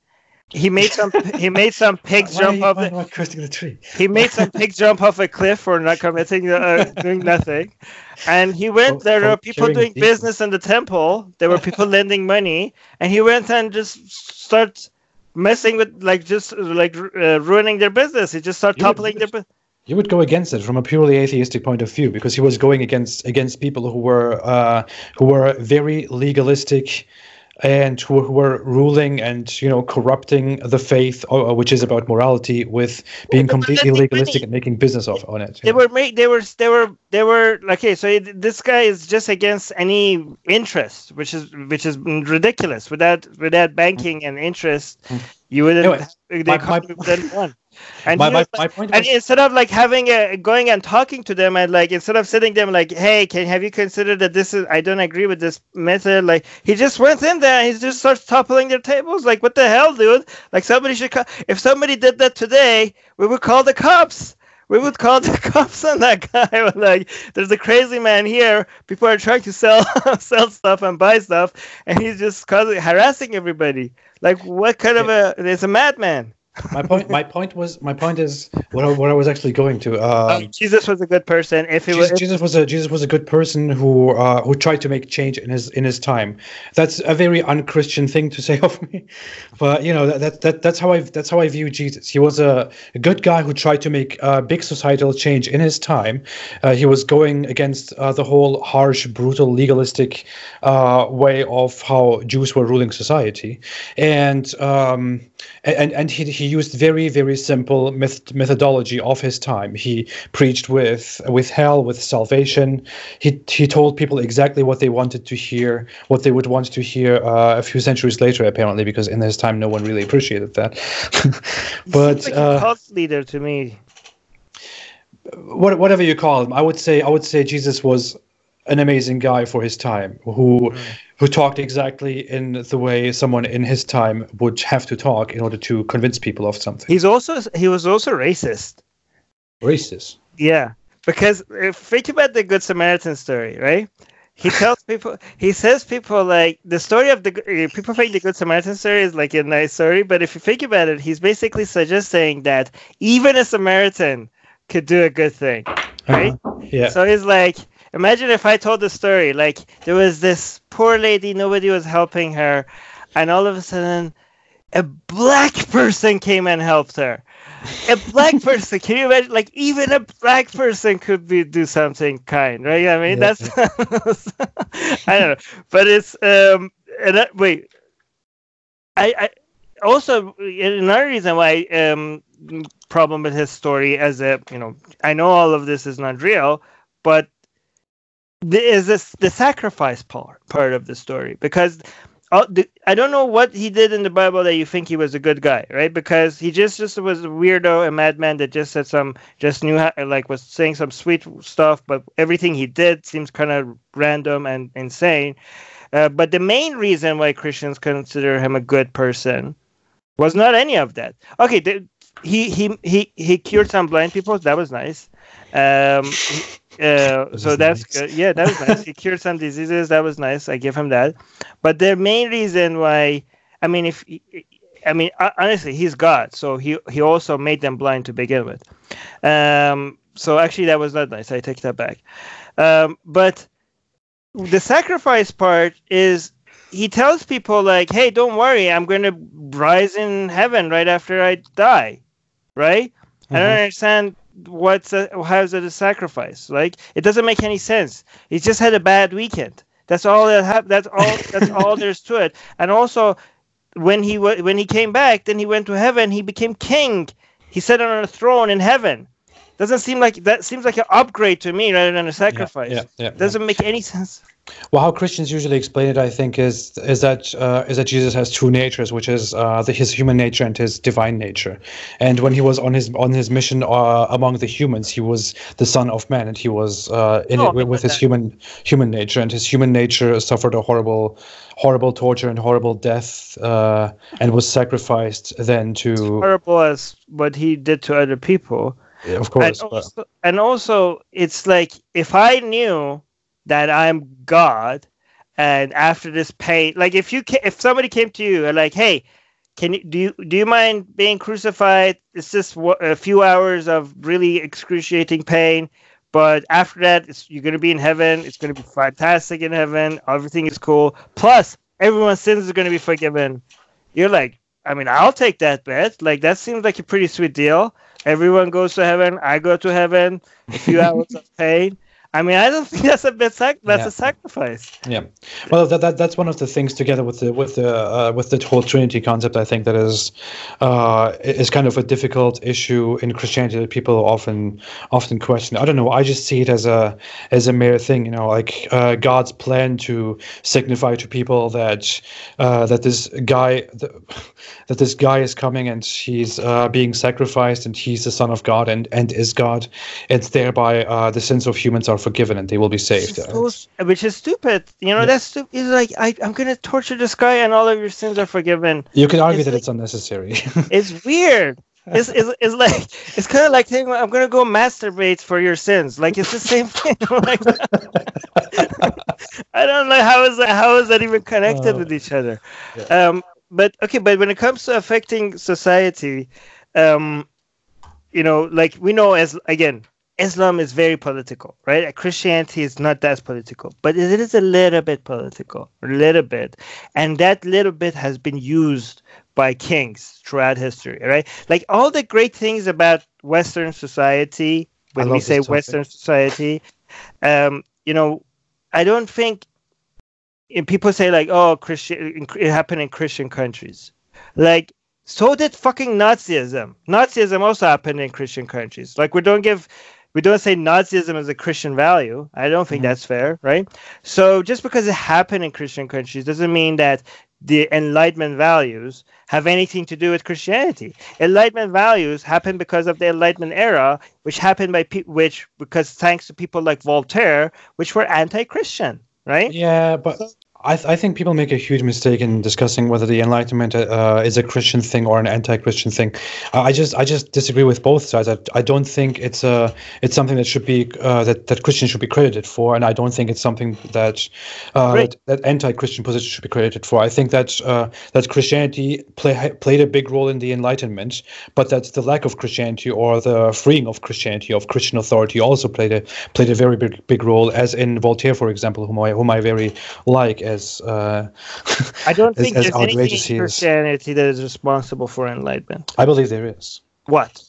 He made some. He made some pigs why jump off. Why, why cursing the tree? He made some pigs jump off a cliff for not committing, uh, doing nothing. And he went. Oh, there were people doing business in the temple. There were people lending money, and he went and just start messing with, like, just like uh, ruining their business. He just started toppling their. business. you would go against it from a purely atheistic point of view because he was going against against people who were uh, who were very legalistic and who, who were ruling and you know corrupting the faith, uh, which is about morality, with being completely legalistic and making business of on it. They know? were made. They were. They were. They were. Okay, so this guy is just against any interest, which is which is ridiculous. Without without banking and interest, mm. you wouldn't. Anyway, they my, my, one. And, my, my, my point and was... instead of like having a going and talking to them and like instead of sitting them like, hey, can have you considered that this is I don't agree with this method? Like he just went in there and he just starts toppling their tables. Like what the hell, dude? Like somebody should call. If somebody did that today, we would call the cops. We would call the cops on that guy. like, there's a crazy man here. People are trying to sell sell stuff and buy stuff, and he's just causing harassing everybody. Like, what kind of a? There's a madman my point my point was my point is what I, what I was actually going to um, oh, Jesus was a good person. If he Jesus, was Jesus was a Jesus was a good person who uh, who tried to make change in his in his time. That's a very unchristian thing to say of me. But you know that, that, that that's how I that's how I view Jesus. He was a, a good guy who tried to make a big societal change in his time. Uh, he was going against uh, the whole harsh brutal legalistic uh, way of how Jews were ruling society. And um, and and he he used very very simple myth- methodology of his time. He preached with with hell, with salvation. He he told people exactly what they wanted to hear, what they would want to hear uh, a few centuries later, apparently, because in his time no one really appreciated that. but like uh, a cult leader to me. What, whatever you call him, I would say I would say Jesus was an amazing guy for his time who mm. Who talked exactly in the way someone in his time would have to talk in order to convince people of something. He's also he was also racist. Racist. Yeah, because if think about the Good Samaritan story, right? He tells people, he says people like the story of the people think the Good Samaritan story is like a nice story, but if you think about it, he's basically suggesting that even a Samaritan could do a good thing, right? Uh-huh. Yeah. So he's like, Imagine if I told the story like there was this poor lady, nobody was helping her, and all of a sudden, a black person came and helped her. A black person, can you imagine? Like even a black person could be do something kind, right? I mean, yeah. that's I don't know, but it's um. And that, wait, I, I also another reason why um problem with his story as a you know I know all of this is not real, but is this the sacrifice part part of the story because uh, I don't know what he did in the Bible that you think he was a good guy, right? Because he just just was a weirdo, a madman that just said some, just knew how, like was saying some sweet stuff, but everything he did seems kind of random and insane. Uh, but the main reason why Christians consider him a good person was not any of that. Okay, the, he he he he cured some blind people. That was nice. Um, uh, so that's nice. good. Yeah, that was nice. he cured some diseases. That was nice. I give him that. But the main reason why, I mean, if I mean honestly, he's God, so he he also made them blind to begin with. Um, so actually, that was not nice. I take that back. Um, but the sacrifice part is he tells people like, "Hey, don't worry, I'm going to rise in heaven right after I die." Right? Mm-hmm. I don't mm-hmm. understand what's a, how's it a sacrifice? Like it doesn't make any sense. He just had a bad weekend. That's all that ha- That's all. That's all there's to it. And also, when he w- when he came back, then he went to heaven. He became king. He sat on a throne in heaven. Doesn't seem like that seems like an upgrade to me rather than a sacrifice. Yeah, yeah, yeah, Doesn't make any sense. Well, how Christians usually explain it, I think, is is that uh, is that Jesus has two natures, which is uh, the, his human nature and his divine nature. And when he was on his on his mission uh, among the humans, he was the Son of Man, and he was uh, in oh, it with his that. human human nature, and his human nature suffered a horrible horrible torture and horrible death, uh, and was sacrificed then to horrible as what he did to other people. Yeah, of course, and also, and also, it's like if I knew that I'm God, and after this pain, like if you if somebody came to you and like, hey, can you do you do you mind being crucified? It's just a few hours of really excruciating pain, but after that, you're gonna be in heaven. It's gonna be fantastic in heaven. Everything is cool. Plus, everyone's sins are gonna be forgiven. You're like, I mean, I'll take that bet. Like that seems like a pretty sweet deal. Everyone goes to heaven. I go to heaven. A few hours of pain. I mean, I don't think that's a bit sac- that's yeah. a sacrifice. Yeah, well, that, that that's one of the things together with the with the uh, with the whole Trinity concept. I think that is uh, is kind of a difficult issue in Christianity that people often often question. I don't know. I just see it as a as a mere thing. You know, like uh, God's plan to signify to people that uh, that this guy that this guy is coming and he's uh, being sacrificed and he's the Son of God and and is God. And thereby uh, the sins of humans are forgiven and they will be saved. which is stupid. You know, yeah. that's stupid. It's like I, I'm going to torture this guy and all of your sins are forgiven. You can argue it's that like, it's unnecessary. it's weird. It's, it's, it's like it's kind of like I'm gonna go masturbate for your sins. Like it's the same thing. like, I don't know how is that how is that even connected uh, with each other. Yeah. Um, but okay, but when it comes to affecting society, um, you know, like we know as again, Islam is very political, right? Christianity is not that political, but it is a little bit political, a little bit, and that little bit has been used by kings throughout history, right? Like all the great things about Western society, when we say Western society, um, you know, I don't think people say like, "Oh, Christian," it happened in Christian countries, like. So did fucking Nazism. Nazism also happened in Christian countries. Like we don't give we don't say Nazism is a Christian value. I don't think mm-hmm. that's fair, right? So just because it happened in Christian countries doesn't mean that the Enlightenment values have anything to do with Christianity. Enlightenment values happened because of the Enlightenment era, which happened by pe- which because thanks to people like Voltaire, which were anti-Christian, right? Yeah, but so, I, th- I think people make a huge mistake in discussing whether the Enlightenment uh, is a Christian thing or an anti-Christian thing. I just I just disagree with both sides. I, I don't think it's a it's something that should be uh, that that Christians should be credited for, and I don't think it's something that uh, that, that, anti-Christian position should be credited for. I think that uh, that Christianity play, played a big role in the Enlightenment, but that the lack of Christianity or the freeing of Christianity of Christian authority also played a played a very big big role, as in Voltaire, for example, whom I whom I very like as uh, I don't think as, there's in Christianity that is responsible for enlightenment. I believe there is. What?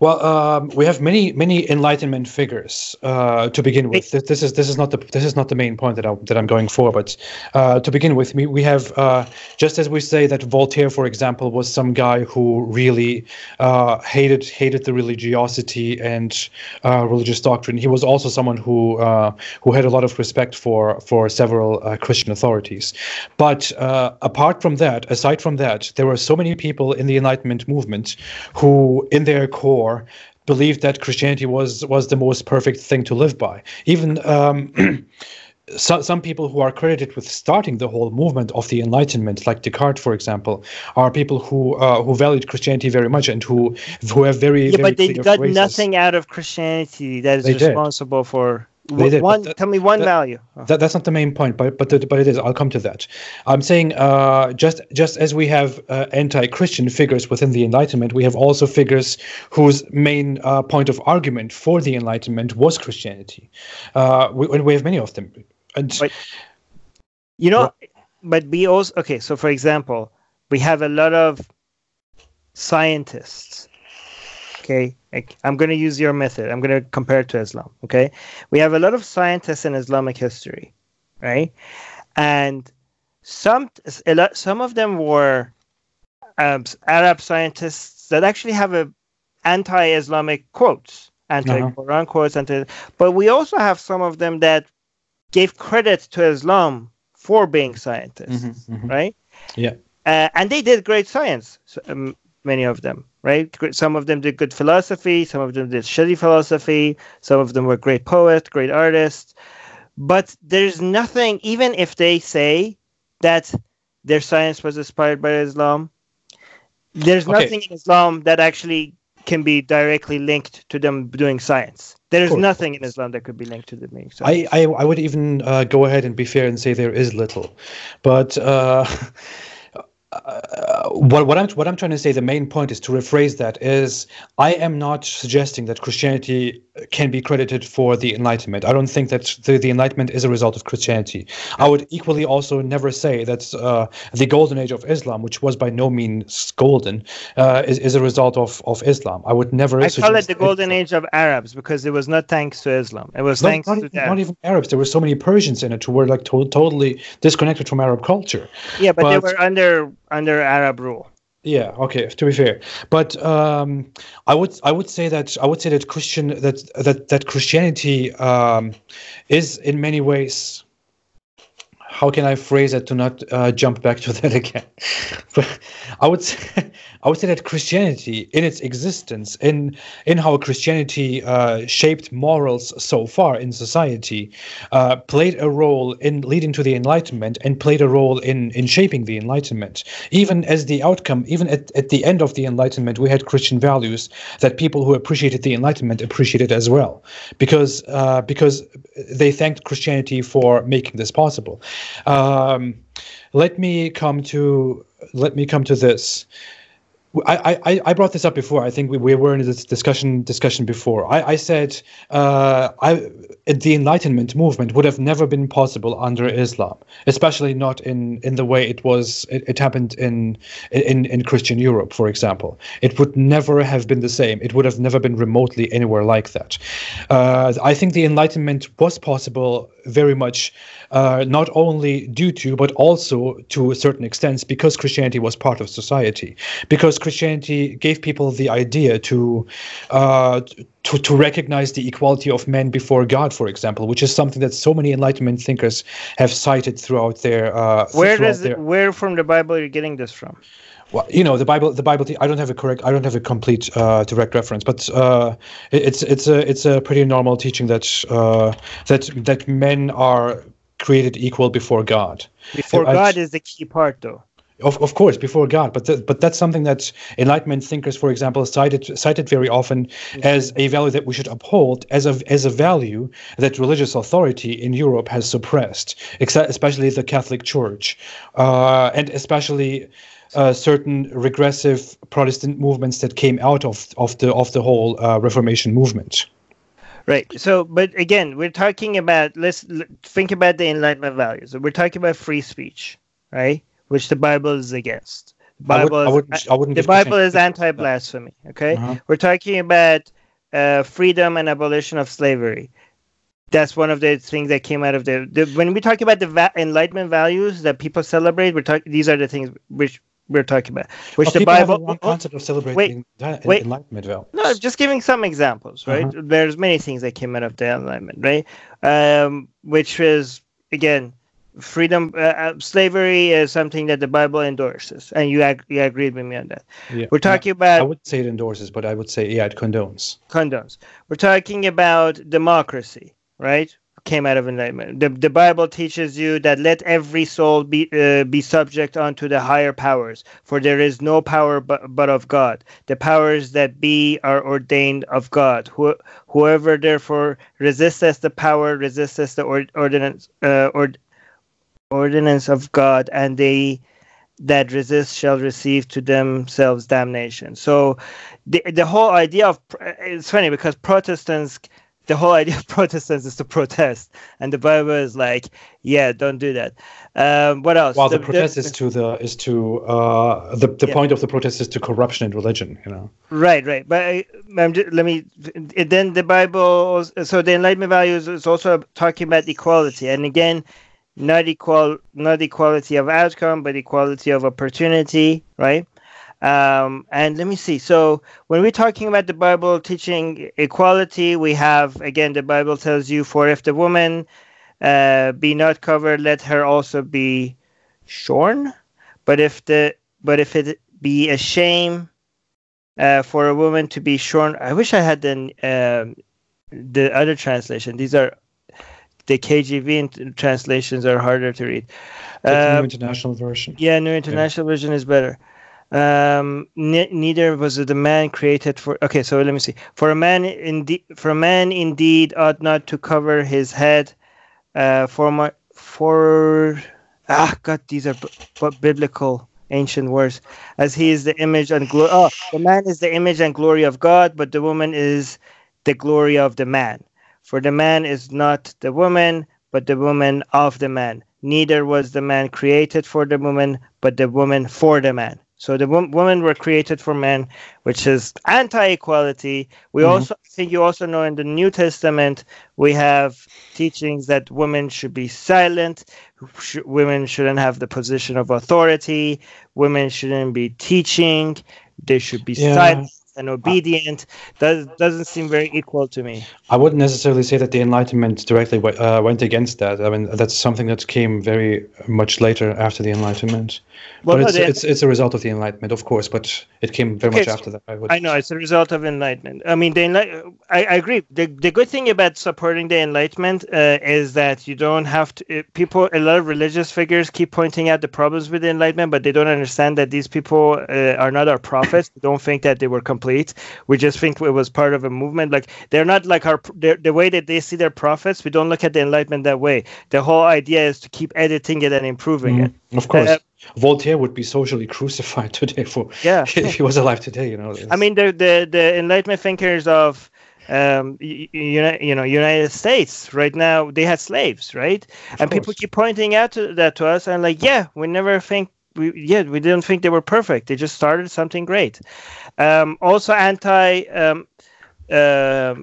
Well, um, we have many many Enlightenment figures uh, to begin with. This, this, is this is not the this is not the main point that I that I'm going for. But uh, to begin with, we we have uh, just as we say that Voltaire, for example, was some guy who really uh, hated hated the religiosity and uh, religious doctrine. He was also someone who uh, who had a lot of respect for for several Christian authorities. But apart from that, aside from that, there were so many people in the Enlightenment movement who, in their core believed that Christianity was was the most perfect thing to live by. Even um, so, some people who are credited with starting the whole movement of the Enlightenment, like Descartes, for example, are people who uh, who valued Christianity very much and who who have very yeah, very but they got phrases. nothing out of Christianity that is they responsible did. for did, one, that, tell me one that, value. That, that's not the main point, but but but it is. I'll come to that. I'm saying uh, just just as we have uh, anti-Christian figures within the Enlightenment, we have also figures whose main uh, point of argument for the Enlightenment was Christianity. Uh, we, we have many of them. And but, you know, well, but we also okay. So, for example, we have a lot of scientists. Okay, I'm going to use your method. I'm going to compare it to Islam. Okay, we have a lot of scientists in Islamic history, right? And some a lot, some of them were um, Arab scientists that actually have a anti-Islamic quotes, anti-Quran uh-huh. quotes, anti. But we also have some of them that gave credit to Islam for being scientists, mm-hmm, mm-hmm. right? Yeah. Uh, and they did great science, um, many of them right? Some of them did good philosophy, some of them did shitty philosophy, some of them were great poets, great artists. But there's nothing, even if they say that their science was inspired by Islam, there's okay. nothing in Islam that actually can be directly linked to them doing science. There is nothing in Islam that could be linked to them doing science. I, I, I would even uh, go ahead and be fair and say there is little. But. Uh, uh, what, what I'm what I'm trying to say, the main point is to rephrase that is I am not suggesting that Christianity can be credited for the Enlightenment. I don't think that the, the Enlightenment is a result of Christianity. I would equally also never say that uh, the golden age of Islam, which was by no means golden, uh, is, is a result of, of Islam. I would never. I call it the golden it, age of Arabs because it was not thanks to Islam. It was not, thanks not to even, not even Arabs. There were so many Persians in it who were like to- totally disconnected from Arab culture. Yeah, but, but they were under under Arab rule. Yeah. Okay. To be fair, but um, I would I would say that I would say that Christian that that that Christianity um, is in many ways. How can I phrase it to not uh, jump back to that again? but I would say I would say that Christianity, in its existence, in in how Christianity uh, shaped morals so far in society, uh, played a role in leading to the Enlightenment and played a role in in shaping the Enlightenment. Even as the outcome, even at, at the end of the Enlightenment, we had Christian values that people who appreciated the Enlightenment appreciated as well, because uh, because they thanked Christianity for making this possible. Um, let me come to let me come to this. I, I, I brought this up before. I think we, we were in this discussion discussion before. I, I said uh, I, the Enlightenment movement would have never been possible under Islam, especially not in, in the way it was. It, it happened in, in in Christian Europe, for example. It would never have been the same. It would have never been remotely anywhere like that. Uh, I think the Enlightenment was possible very much uh, not only due to, but also to a certain extent because Christianity was part of society, because Christianity gave people the idea to, uh, to, to recognize the equality of men before God, for example, which is something that so many Enlightenment thinkers have cited throughout their. Uh, where throughout does their... where from the Bible are you getting this from? Well, you know, the Bible, the Bible. I don't have a correct, I don't have a complete uh, direct reference, but uh, it's it's a it's a pretty normal teaching that uh, that that men are created equal before God. Before God is the key part, though. Of, of course, before God, but th- but that's something that Enlightenment thinkers, for example, cited cited very often mm-hmm. as a value that we should uphold as a as a value that religious authority in Europe has suppressed, especially the Catholic Church, uh, and especially uh, certain regressive Protestant movements that came out of of the of the whole uh, Reformation movement. Right. So, but again, we're talking about let's think about the Enlightenment values. We're talking about free speech, right? Which the Bible is against. Bible. I, would, is, I wouldn't the Bible is anti-blasphemy. Okay, uh-huh. we're talking about uh, freedom and abolition of slavery. That's one of the things that came out of the, the when we talk about the va- enlightenment values that people celebrate. We're talking; these are the things which we're talking about. Which well, the Bible. Have concept of celebrating wait, wait, enlightenment values. No, just giving some examples. Right, uh-huh. there's many things that came out of the enlightenment. Right, um, which is again freedom uh, uh, slavery is something that the bible endorses and you, ag- you agreed with me on that yeah. we're talking about i would say it endorses but i would say yeah it condones condones we're talking about democracy right came out of enlightenment the, the bible teaches you that let every soul be uh, be subject unto the higher powers for there is no power but, but of god. The powers that be are ordained of god. Who, whoever therefore resisteth the power resisteth the or, ordinance uh, or ordinance of God, and they that resist shall receive to themselves damnation. So the the whole idea of it's funny because Protestants the whole idea of Protestants is to protest, and the Bible is like, yeah, don't do that. Um, what else? Well, the, the protest the, is to the is to uh, the the yeah. point of the protest is to corruption in religion, you know. Right, right. But I, just, let me. Then the Bible. So the Enlightenment values is also talking about equality, and again, not equal not equality of outcome but equality of opportunity right um, and let me see so when we're talking about the bible teaching equality we have again the bible tells you for if the woman uh, be not covered let her also be shorn but if the but if it be a shame uh, for a woman to be shorn i wish i had the uh, the other translation these are the KJV translations are harder to read. Um, new international version. Yeah, new international yeah. version is better. Um, ne- neither was the man created for. Okay, so let me see. For a man indeed, for a man indeed ought not to cover his head. Uh, for my for ah God, these are b- biblical ancient words. As he is the image and glory. Oh, the man is the image and glory of God, but the woman is the glory of the man. For the man is not the woman, but the woman of the man. Neither was the man created for the woman, but the woman for the man. So the w- women were created for men, which is anti-equality. We mm-hmm. also I think you also know in the New Testament we have teachings that women should be silent. Sh- women shouldn't have the position of authority. Women shouldn't be teaching. They should be yeah. silent and obedient does doesn't seem very equal to me. I wouldn't necessarily say that the Enlightenment directly uh, went against that. I mean, that's something that came very much later after the Enlightenment. Well, but no, it's, the, it's it's a result of the Enlightenment, of course, but it came very much after that. I, would I know it's a result of Enlightenment. I mean, the Enlight- I, I agree. The the good thing about supporting the Enlightenment uh, is that you don't have to. Uh, people, a lot of religious figures keep pointing out the problems with the Enlightenment, but they don't understand that these people uh, are not our prophets. they don't think that they were complete. We just think it was part of a movement. Like they're not like our the way that they see their prophets. We don't look at the Enlightenment that way. The whole idea is to keep editing it and improving mm, it. Of course. Uh, Voltaire would be socially crucified today for yeah. if he was alive today. You know. I mean, the the the Enlightenment thinkers of um you, you know united states right now they had slaves right of and course. people keep pointing out to that to us and like yeah we never think we yeah we didn't think they were perfect. They just started something great. Um also anti um uh,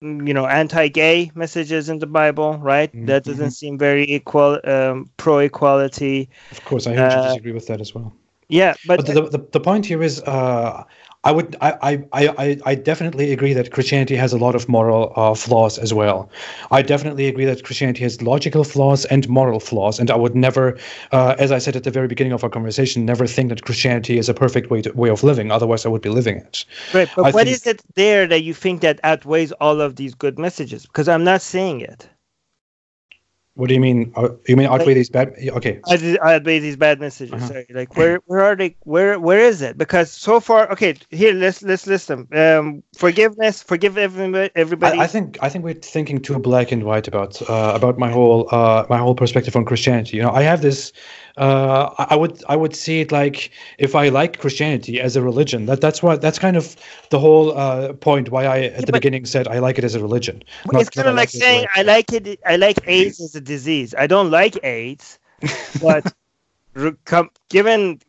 you know anti-gay messages in the bible right? Mm-hmm. that doesn't seem very equal um, pro-equality. Of course i uh, disagree with that as well. yeah but, but the, the, the point here is uh, I would, I, I, I, I definitely agree that Christianity has a lot of moral uh, flaws as well. I definitely agree that Christianity has logical flaws and moral flaws, and I would never, uh, as I said at the very beginning of our conversation, never think that Christianity is a perfect way to, way of living. Otherwise, I would be living it. Right, but I what think, is it there that you think that outweighs all of these good messages? Because I'm not seeing it. What do you mean? Uh, you mean outweigh like, these bad? Okay. Outweigh these bad messages. Uh-huh. Sorry. Like where where are they? Where where is it? Because so far, okay. Here, let's let's list them. Um, forgiveness, forgive everybody. Everybody. I, I, think I think we're thinking too black and white about uh, about my whole uh, my whole perspective on Christianity. You know, I have this uh, I would I would see it like if I like Christianity as a religion. That that's what that's kind of the whole uh, point why I at yeah, the beginning said I like it as a religion. It's kind of like, like saying I like it. I like AIDS as a disease. I don't like AIDS, but given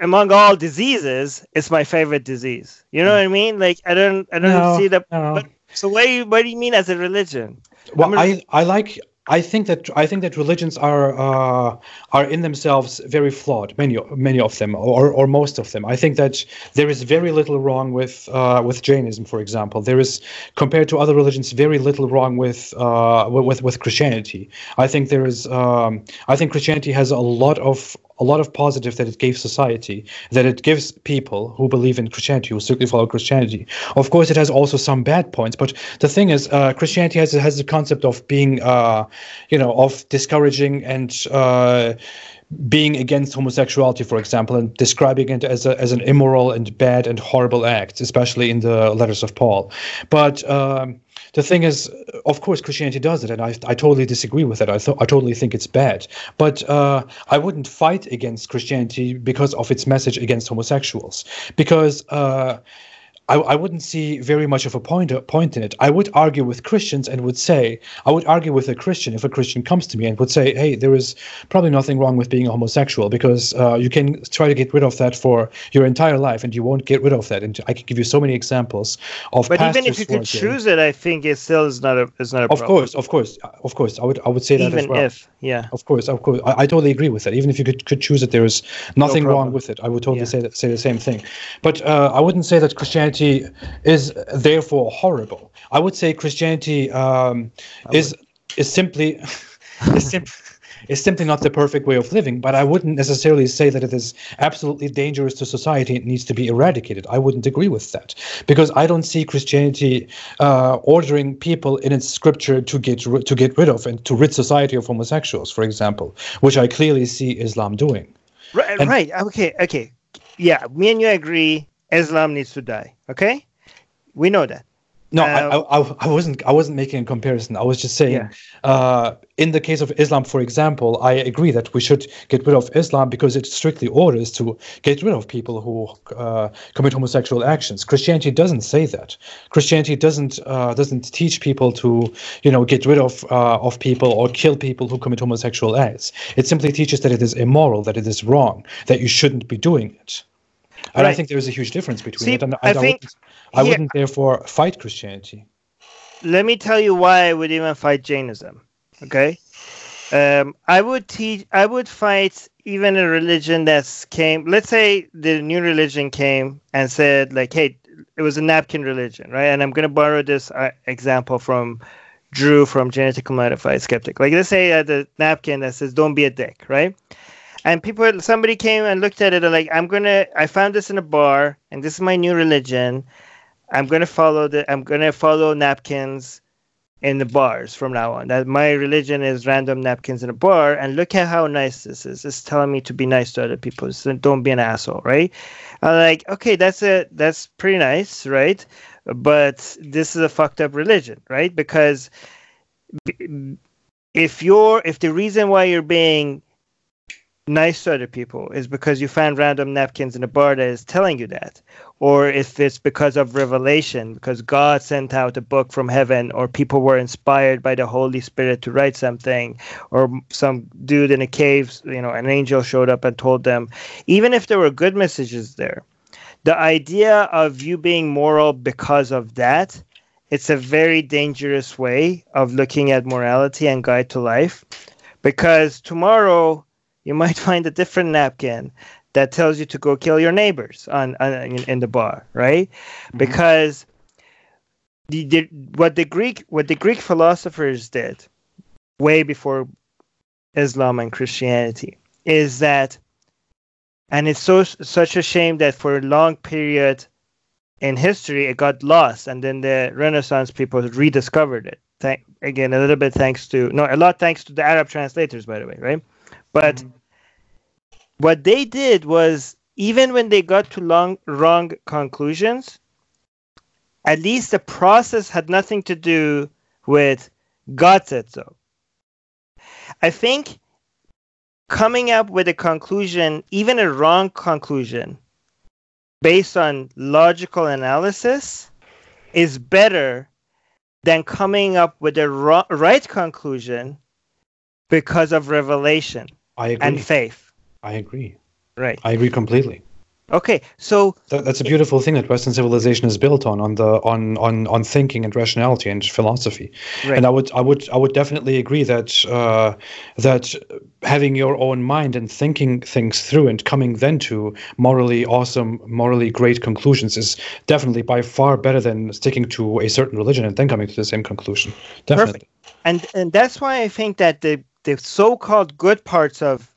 among all diseases, it's my favorite disease. You know what I mean? Like I don't I don't No, see the. no. But, so what do you what do you mean as a religion? Well, I, I like I think that I think that religions are uh, are in themselves very flawed. Many many of them, or or most of them. I think that there is very little wrong with uh, with Jainism, for example. There is compared to other religions very little wrong with uh, with with Christianity. I think there is. Um, I think Christianity has a lot of a lot of positive that it gave society, that it gives people who believe in Christianity, who strictly follow Christianity. Of course, it has also some bad points, but the thing is, uh, Christianity has has the concept of being, uh, you know, of discouraging and. Uh, being against homosexuality, for example, and describing it as, a, as an immoral and bad and horrible act, especially in the letters of Paul. But um, the thing is, of course, Christianity does it, and I, I totally disagree with it. I, th- I totally think it's bad. But uh, I wouldn't fight against Christianity because of its message against homosexuals, because. Uh, I, I wouldn't see very much of a point point in it. I would argue with Christians and would say I would argue with a Christian if a Christian comes to me and would say, "Hey, there is probably nothing wrong with being a homosexual because uh, you can try to get rid of that for your entire life and you won't get rid of that." And I could give you so many examples of But even if you could choose it, I think it still is not a is not a Of problem. course, of course, of course. I would I would say that as even well. if yeah. Of course, of course, I, I totally agree with that. Even if you could, could choose it, there is nothing wrong with it. I would totally Yeah. say that, say the same thing. But uh, I wouldn't say that Christianity is therefore horrible. I would say Christianity um, is is simply is, sim- is simply not the perfect way of living. But I wouldn't necessarily say that it is absolutely dangerous to society It needs to be eradicated. I wouldn't agree with that because I don't see Christianity uh, ordering people in its scripture to get to get rid of and to rid society of homosexuals, for example, which I clearly see Islam doing. Right, And- right. Okay, okay. Yeah, me and you agree. Islam needs to die. Okay, we know that. No, I, I, I- I wasn't. I wasn't making a comparison. I was just saying, Yeah. uh, in the case of Islam, for example, I agree that we should get rid of Islam because it strictly orders to get rid of people who uh, commit homosexual actions. Christianity doesn't say that. Christianity doesn't uh, doesn't teach people to, you know, get rid of uh, of people or kill people who commit homosexual acts. It simply teaches that it is immoral, that it is wrong, that you shouldn't be doing it. And I Right. think there is a huge difference between See, it, and, I I, think wouldn't, I wouldn't therefore fight Christianity. Let me tell you why I would even fight Jainism. Okay, um, I would teach. I would fight even a religion that's came. Let's say the new religion came and said like, "Hey, it was a napkin religion, right?" And I'm going to borrow this uh, example from Drew from Genetically Modified Skeptic. Like, let's say uh, the napkin that says "Don't be a dick," right? And people, somebody came and looked at it and like, I'm gonna. I found this in a bar, and this is my new religion. I'm gonna follow the. I'm gonna follow napkins in the bars from now on. That my religion is random napkins in a bar, and look at how nice this is. It's telling me to be nice to other people. So don't be an asshole, right? I'm like, okay, that's a that's pretty nice, right? But this is a fucked up religion, right? Because if you're if the reason why you're being nice to other people is because you found random napkins in a bar that is telling you that or if it's because of revelation because god sent out a book from heaven or people were inspired by the holy spirit to write something or some dude in a cave you know an angel showed up and told them. Even if there were good messages there the idea of you being moral because of that it's a very dangerous way of looking at morality and guide to life because tomorrow you might find a different napkin that tells you to go kill your neighbors on, on in, in the bar, right? Mm-hmm. Because the, the what the Greek what the Greek philosophers did way before Islam and Christianity is that, and it's so such a shame that for a long period in history it got lost, and then the Renaissance people rediscovered it. Thank again a little bit thanks to no a lot thanks to the Arab translators, by the way, right? But mm-hmm. what they did was even when they got to long wrong conclusions, at least the process had nothing to do with God said so. I think coming up with a conclusion, even a wrong conclusion, based on logical analysis, is better than coming up with a ro- right conclusion because of revelation I agree. and faith. I agree. Right. I agree completely. Okay, so That, that's a beautiful thing that Western civilization is built on, on the on on on thinking and rationality and philosophy. Right. And I would I would I would definitely agree that uh, that having your own mind and thinking things through and coming then to morally awesome, morally great conclusions is definitely by far better than sticking to a certain religion and then coming to the same conclusion. Definitely. and and that's why I think that the the so-called good parts of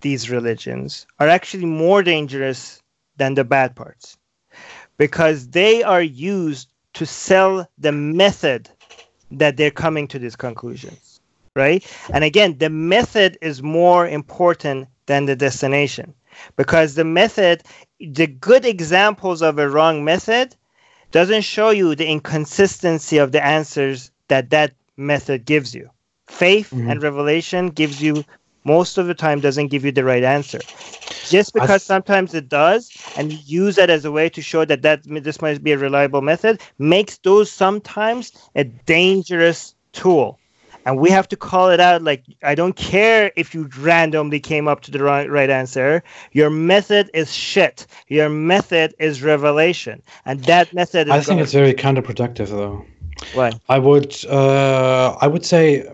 these religions are actually more dangerous than the bad parts because they are used to sell the method that they're coming to these conclusions right? And again the method is more important than the destination because the method the good examples of a wrong method doesn't show you the inconsistency of the answers that that method gives you faith Mhm. and revelation gives you most of the time doesn't give you the right answer. Just because th- sometimes it does and you use that as a way to show that that this might be a reliable method makes those sometimes a dangerous tool. And we have to call it out like i don't care if you randomly came up to the right, right answer. Your method is shit. Your method is revelation. And that method is I think it's very counterproductive though. why? I would uh, I would say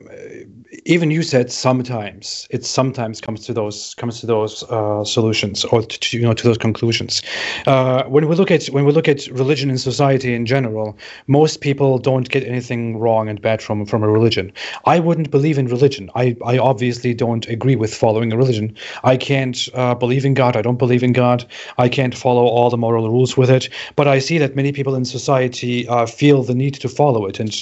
even you said sometimes it sometimes comes to those comes to those uh, solutions or to, you know to those conclusions. Uh, when we look at when we look at religion in society in general, most people don't get anything wrong and bad from from a religion. I wouldn't believe in religion. I I obviously don't agree with following a religion. I can't uh, believe in God. I don't believe in God. I can't follow all the moral rules with it. But I see that many people in society uh, feel the need to follow it and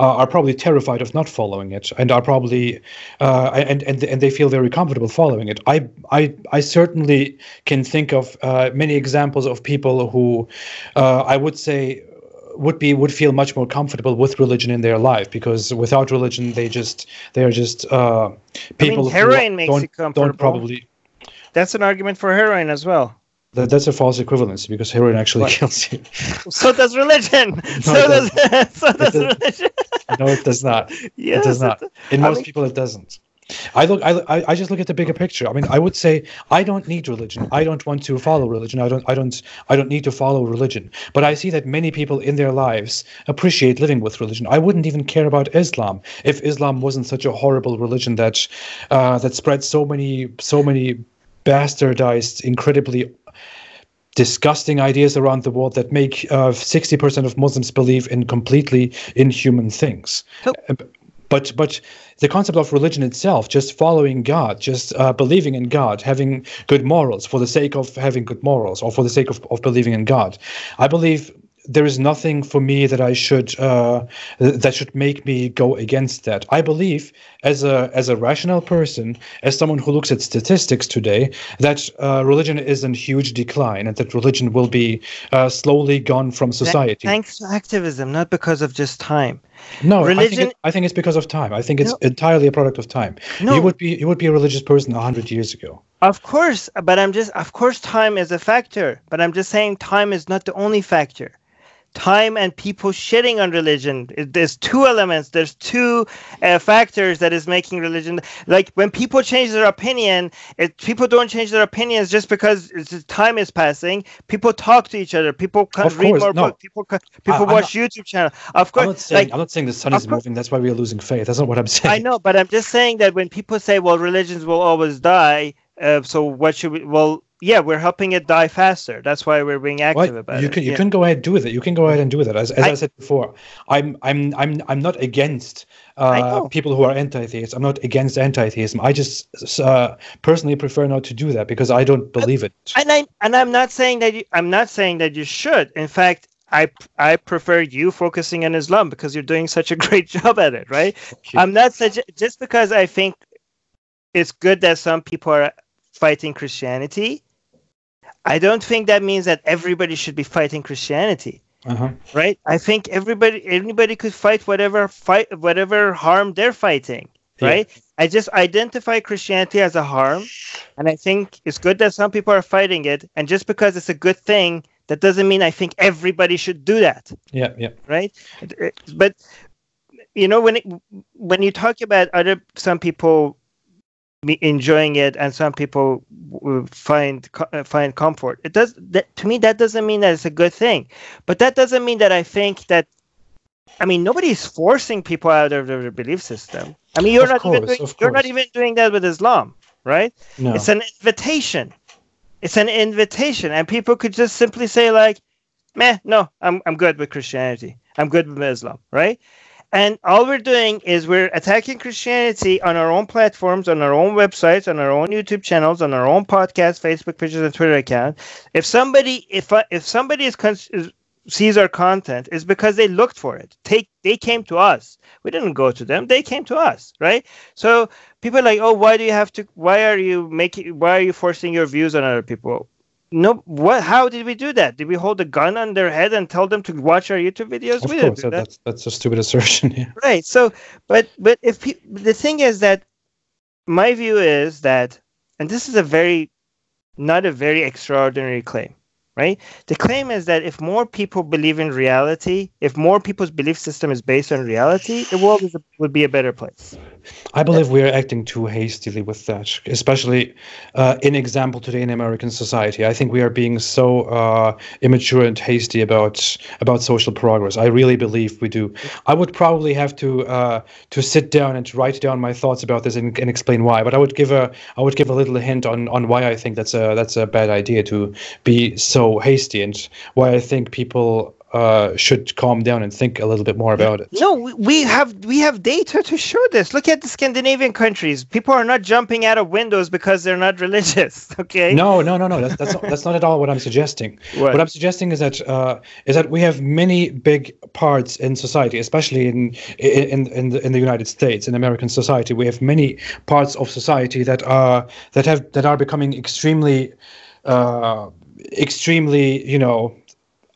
uh, are probably terrified of not following it, and are probably uh, and and and they feel very comfortable following it. I I I certainly can think of uh, many examples of people who uh, I would say would be would feel much more comfortable with religion in their life because without religion they just they are just uh, people who heroin makes don't, you don't probably that's an argument for heroin as well that, that's a false equivalence because heroin actually What? kills you. so does religion so does so does religion no, it does not. yes it does not. In I most mean- people, it doesn't. I look. I, I I just look at the bigger picture. I mean, I would say I don't need religion. I don't want to follow religion. I don't. I don't. I don't need to follow religion. But I see that many people in their lives appreciate living with religion. I wouldn't even care about Islam if Islam wasn't such a horrible religion that uh, that spread so many so many bastardized, incredibly disgusting ideas around the world that make uh, 60% of Muslims believe in completely inhuman things. Uh, But but the concept of religion itself, just following God, just uh, believing in God, having good morals for the sake of having good morals or for the sake of, of believing in God, I believe there is nothing for me that I should uh, that should make me go against that. I believe as a as a rational person, as someone who looks at statistics today, that uh, religion is in huge decline and that religion will be uh, slowly gone from society. thanks to activism not because of just time no, I think, religion- it, I think it's because of time. I think it's No. entirely a product of time. No. You would be you would be a religious person hundred years ago. Of course, but I'm just, of course, time is a factor, but I'm just saying time is not the only factor. Time and people shitting on religion. There's two elements. There's two uh, factors that is making religion. Like when people change their opinion, it, people don't change their opinions just because it's, time is passing. People talk to each other. People can Of read course, more no. books. People co- people I'm watch YouTube channel. Of I'm course, not saying like I'm not saying the sun is course- moving. That's why we are losing faith. That's not what I'm saying. I know, but I'm just saying that when people say, "Well, religions will always die," uh, so what should we? Well, yeah, we're helping it die faster. That's why we're being active Well, about you it. can you Yeah. can go ahead and do with it. You can go ahead and do that. As, as I, I- said before, I'm I'm I'm I'm not against uh, people who are anti-theists. I'm not against anti-theism. I just uh, personally prefer not to do that because I don't believe it. and I and I'm not saying that you, I'm not saying that you should. In fact, I I prefer you focusing on Islam because you're doing such a great job at it, right? I'm not such just because I think it's good that some people are fighting Christianity. I don't think that means that everybody should be fighting Christianity. Uh-huh. right i think everybody anybody could fight whatever fight whatever harm they're fighting Yeah. right i just identify christianity as a harm and i think it's good that some people are fighting it and just because it's a good thing that doesn't mean i think everybody should do that Yeah, yeah. right but you know when it, when you talk about other some people enjoying it and some people find uh, find comfort. It does that to me that doesn't mean that it's a good thing but that doesn't mean that i think that i mean nobody's forcing people out of their belief system. I mean you're of not course, even doing, you're not even doing that with islam right? No. it's an invitation. It's an invitation and people could just simply say like meh no i'm, I'm good with christianity. I'm good with islam right and all we're doing is we're attacking Christianity on our own platforms, on our own websites, on our own YouTube channels, on our own podcast, Facebook pages, and Twitter account. If somebody, if uh, if somebody is, is sees our content, is because they looked for it. Take they came to us. We didn't go to them. They came to us, right? So people are like, oh, why do you have to? Why are you making? Why are you forcing your views on other people? No what how did we do that did we hold a gun on their head and tell them to watch our youtube videos of we course, that. that's that's a stupid assertion yeah. right so but but if the thing is that my view is that and this is a very not a very extraordinary claim right? The claim is that if more people believe in reality, if more people's belief system is based on reality, the world is a, would be a better place. I believe we are acting too hastily with that, especially uh, in example today in American society. I think we are being so uh, immature and hasty about about social progress. I really believe we do. I would probably have to uh, to sit down and write down my thoughts about this and, and explain why. But I would give a I would give a little hint on on why I think that's a that's a bad idea to be so so hasty and why I think people uh, should calm down and think a little bit more about it. No, we have we have data to show this. Look at the Scandinavian countries. People are not jumping out of windows because they're not religious. Okay. No, no, no, no. That's that's not, that's not at all what I'm suggesting. What, what I'm suggesting is that uh, is that we have many big parts in society, especially in in in the, in the United States, in American society. We have many parts of society that are that have that are becoming extremely. Uh, extremely, you know,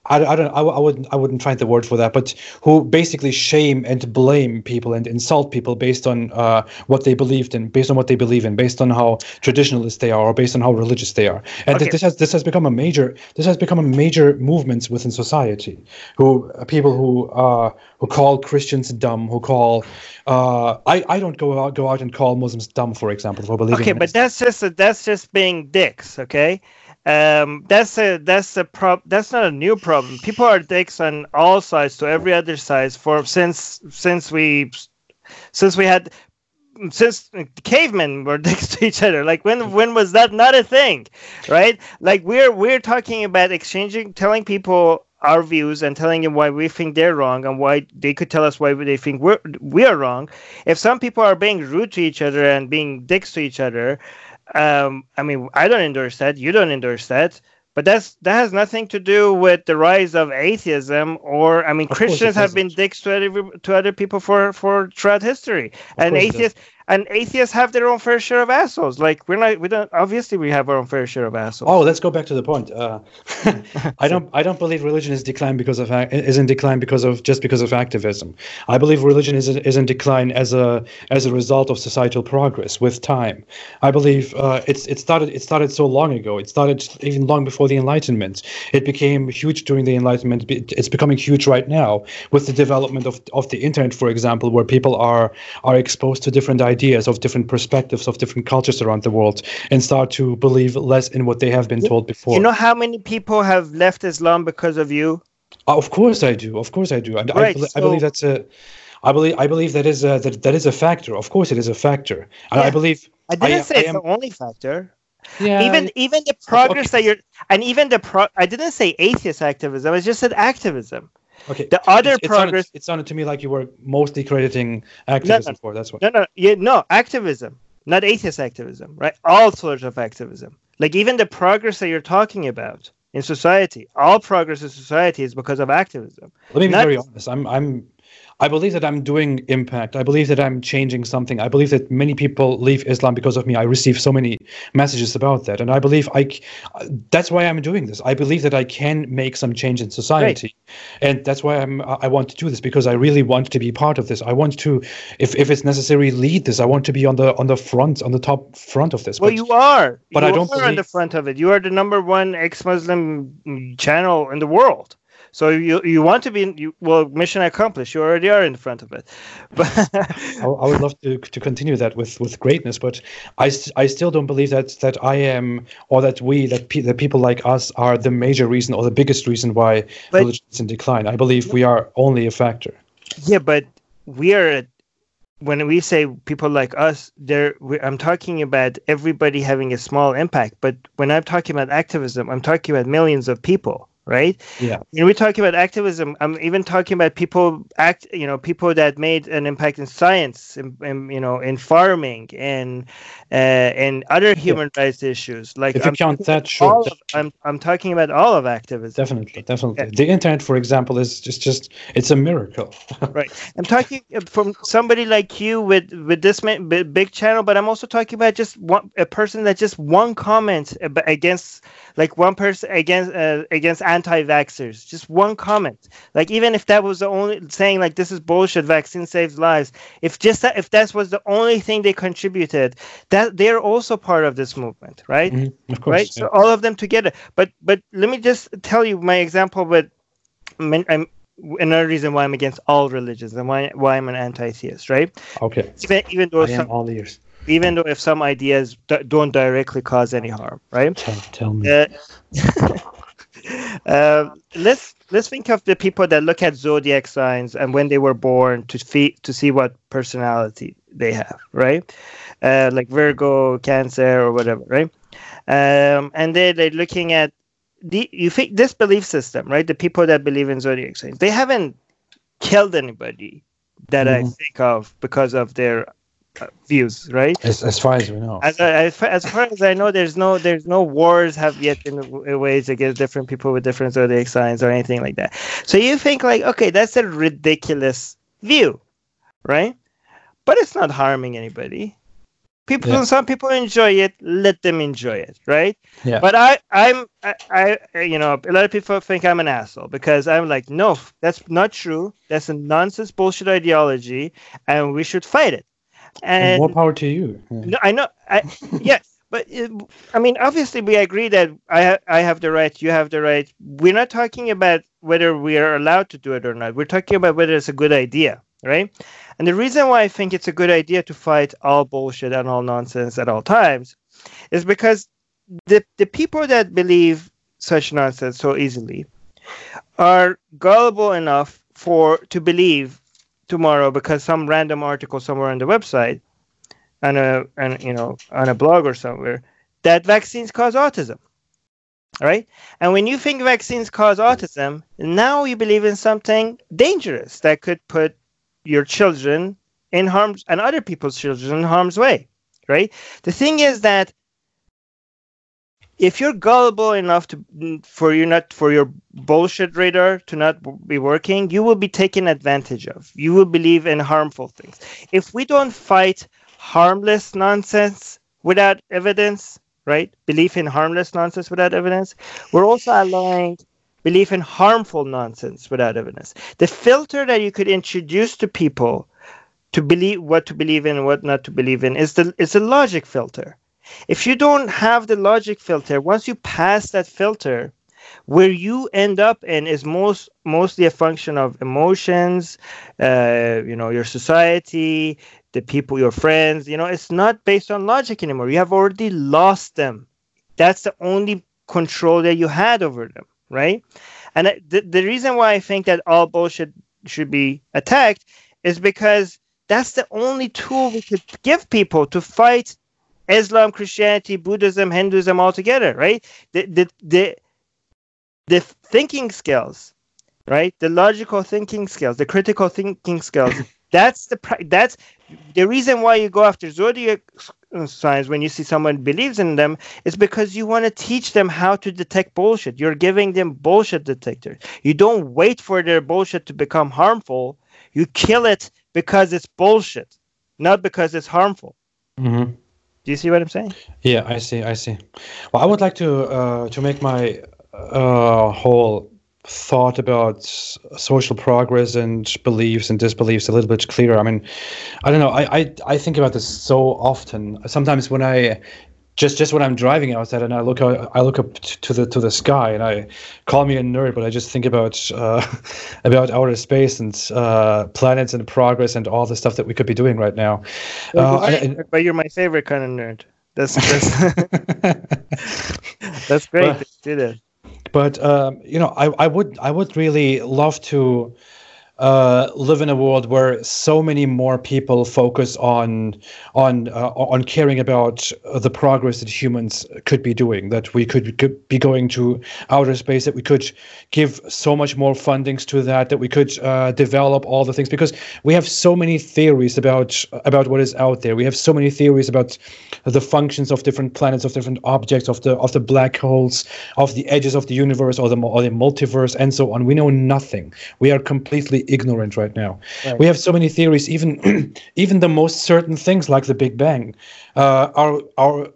I, I don't I, I wouldn't I wouldn't find the word for that, but who basically shame and blame people and insult people based on uh, what they believed in, based on what they believe in, based on how traditionalist they are, or based on how religious they are. And okay. this has this has become a major this has become a major movement within society. Who people who uh, who call Christians dumb, who call uh, I I don't go out go out and call Muslims dumb, for example, for believing. Okay, but that's just a, that's just being dicks. Okay um, that's a that's a prob that's not a new problem. People are dicks on all sides to every other side for since since we since we had since cavemen were dicks to each other. Like when when was that not a thing, right? Like we're we're talking about exchanging, telling people our views and telling them why we think they're wrong and why they could tell us why they think we're we are wrong. If some people are being rude to each other and being dicks to each other, um, I mean, I don't endorse that. You don't endorse that. But that's that has nothing to do with the rise of atheism, or I mean, of Christians have been dicks to other, to other people for for throughout history, of and atheists and atheists have their own fair share of assholes. Like we're not, we don't. Obviously, we have our own fair share of assholes. Oh, let's go back to the point. Uh, I don't, I don't believe religion is decline because of is in decline because of just because of activism. I believe religion is is in decline as a as a result of societal progress with time. I believe uh, it's it started it started so long ago. It started even long before the Enlightenment. It became huge during the Enlightenment. It's becoming huge right now with the development of of the internet, for example, where people are are exposed to different ideas ideas of different perspectives of different cultures around the world and start to believe less in what they have been told before. You know how many people have left Islam because of you? Uh, of course I do. Of course I do. And right, I, so... I believe that's a I believe I believe that is a, that that is a factor. Of course, it is a factor, and yeah. I believe I didn't I, say I it's am, the only factor. Yeah, even even the progress okay. that you're and even the pro I didn't say atheist activism. I just said activism. Okay. The other it, it progress. Sounded, it sounded to me like you were mostly crediting activism no, for. That's what. No, no, yeah, no, activism, not atheist activism, right? All sorts of activism. Like even the progress that you're talking about in society, all progress in society is because of activism. Let me be not, very honest. I'm, I'm I believe that I'm doing impact. I believe that I'm changing something. I believe that many people leave Islam because of me. I receive so many messages about that, and I believe I. That's why I'm doing this. I believe that I can make some change in society, right. and that's why I'm. I want to do this because I really want to be part of this. I want to, if if it's necessary, lead this. I want to be on the on the front, on the top front of this. Well, but, you are. But you I don't. Are believe... on the front of it. You are the number one ex-Muslim channel in the world. So you you want to be in, you, well mission accomplished. You already are in front of it. But I, I would love to to continue that with with greatness, but I, I still don't believe that that I am or that we that pe- that people like us are the major reason or the biggest reason why But- religion is in decline. I believe we are only a factor. yeah, but we are when we say people like us, there I'm talking about everybody having a small impact. But when I'm talking about activism, I'm talking about millions of people, right? Yeah. When we're talking about activism, I'm even talking about people act, you know, people that made an impact in science, in, in you know, in farming, and uh, and other human rights issues. Like If you I'm count that, sure, of, I'm I'm talking about all of activism. definitely, definitely. The internet, for example, is just just it's a miracle. Right. I'm talking uh, from somebody like you with with this big channel, but I'm also talking about just one a person that just one comment against like one person against uh, against anti-vaxxers, just one comment. Like even if that was the only saying like this is bullshit, vaccine saves lives. If just that if that was the only thing they contributed, that they're also part of this movement, right? Mhm, Of course. right? yeah. So all of them together. But but let me just tell you my example. But I'm, I'm another reason why I'm against all religions and why why I'm an anti-theist, right? okay. Even even though I am some, all ears. even though if some ideas d- don't directly cause any harm, right? Tell, tell me. Uh, uh, let's let's think of the people that look at zodiac signs and when they were born to see to see what personality they have, right? Uh, like Virgo, Cancer, or whatever, right? Um, and they they're looking at the you think this belief system, right? The people that believe in zodiac signs, they haven't killed anybody that I Mhm. think of because of their views, right? As, as far as we know. As, as, far, as far as I know, there's no there's no wars have yet been waged against different people with different zodiac signs or anything like that. So you think like, okay, that's a ridiculous view, right? But it's not harming anybody. People, Yeah. some people enjoy it. Let them enjoy it, right? Yeah. But I, I'm, I, I, you know, a lot of people think I'm an asshole because I'm like, no, that's not true. That's a nonsense bullshit ideology, and we should fight it. And more power to you. Yeah. no, I know. I, yes, but it, I mean, obviously, we agree that I ha- I have the right, you have the right. We're not talking about whether we are allowed to do it or not. We're talking about whether it's a good idea, right? And the reason why I think it's a good idea to fight all bullshit and all nonsense at all times is because the the people that believe such nonsense so easily are gullible enough for to believe tomorrow because some random article somewhere on the website on a and you know on a blog or somewhere that vaccines cause autism right? And when you think vaccines cause autism now you believe in something dangerous that could put your children in harm's and other people's children in harm's way right? The thing is that if you're gullible enough to for you not for your bullshit radar to not be working you will be taken advantage of. You will believe in harmful things. If we don't fight harmless nonsense without evidence right? Belief in harmless nonsense without evidence. We're also allowing belief in harmful nonsense without evidence. The filter that you could introduce to people to believe what to believe in and what not to believe in is the is a logic filter if you don't have the logic filter once you pass that filter where you end up in is most mostly a function of emotions uh, you know your society the people your friends you know it's not based on logic anymore. You have already lost them. That's the only control that you had over them right? And the, the reason why i think that all bullshit should be attacked is because that's the only tool we could give people to fight Islam, Christianity, Buddhism, Hinduism all together, right? The the the the thinking skills, right? The logical thinking skills, the critical thinking skills. that's the that's the reason why you go after zodiac signs when you see someone believes in them is because you want to teach them how to detect bullshit. You're giving them bullshit detectors. You don't wait for their bullshit to become harmful. You kill it because it's bullshit, not because it's harmful. hmm Do you see what I'm saying? Yeah, I see. I see. Well, I would like to uh, to make my uh, whole thought about social progress and beliefs and disbeliefs a little bit clearer. I mean, I don't know. I, I I think about this so often. Sometimes when I just just when I'm driving outside and I look out, I look up to the to the sky and I call me a nerd, but I just think about uh, about outer space and uh, planets and progress and all the stuff that we could be doing right now. Uh, I, but you're my favorite kind of nerd. That's that's, that's great. But, do that. But um, you know, I, I would I would really love to uh, live in a world where so many more people focus on on uh, on caring about the progress that humans could be doing. That we could, could, be going to outer space. That we could give so much more fundings to that. That we could uh, develop all the things because we have so many theories about about what is out there. We have so many theories about the functions of different planets, of different objects, of the of the black holes, of the edges of the universe, or the or the multiverse, and so on. We know nothing. We are completely ignorant right now. Right. We have so many theories, even even the most certain things like the Big Bang. Uh, our our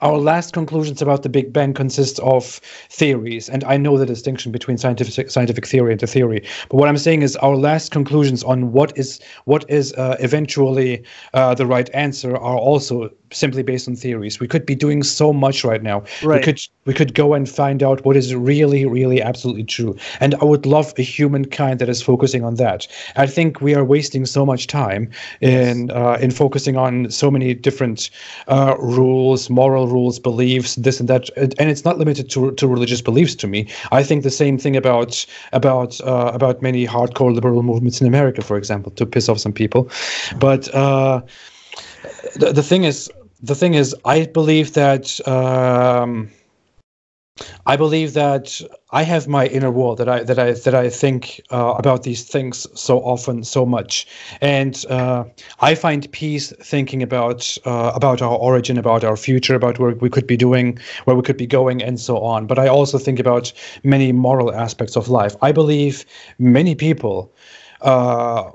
our last conclusions about the Big Bang consist of theories, and I know the distinction between scientific scientific theory and a theory. But what I'm saying is our last conclusions on what is what is uh, eventually uh, the right answer are also simply based on theories. We could be doing so much right now. Right. We could we could go and find out what is really, really, absolutely true. And I would love a humankind that is focusing on that. I think we are wasting so much time in uh, in focusing on so many different uh, rules, moral rules, beliefs, this and that. And it's not limited to, to religious beliefs. To me, I think the same thing about about uh, about many hardcore liberal movements in America, for example, to piss off some people. But uh, the, the thing is the thing is, I believe that um, I believe that I have my inner world that I that I that I think uh, about these things so often, so much, and uh, I find peace thinking about uh, about our origin, about our future, about where we could be doing, where we could be going, and so on. But I also think about many moral aspects of life. I believe many people uh,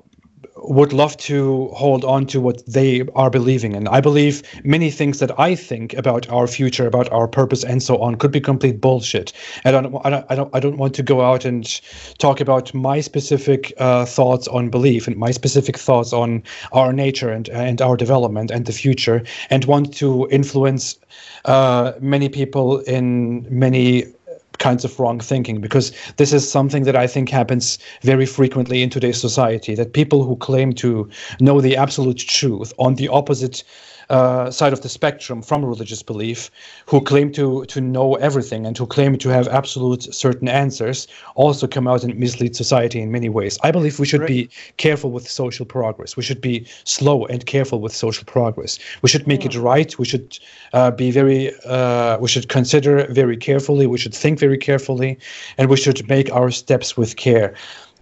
would love to hold on to what they are believing in. I believe many things that I think about our future, about our purpose, and so on, could be complete bullshit. And I don't, I don't, I don't, I don't want to go out and talk about my specific uh, thoughts on belief and my specific thoughts on our nature and and our development and the future, and want to influence uh, many people in many kinds of wrong thinking because this is something that I think happens very frequently in today's society that people who claim to know the absolute truth on the opposite uh, side of the spectrum from religious belief who claim to to know everything and who claim to have absolute certain answers also come out and mislead society in many ways. I believe we should right. be careful with social progress. We should be slow and careful with social progress. We should make yeah. it right. We should uh, be very. Uh, we should consider very carefully. We should think very carefully, and we should make our steps with care.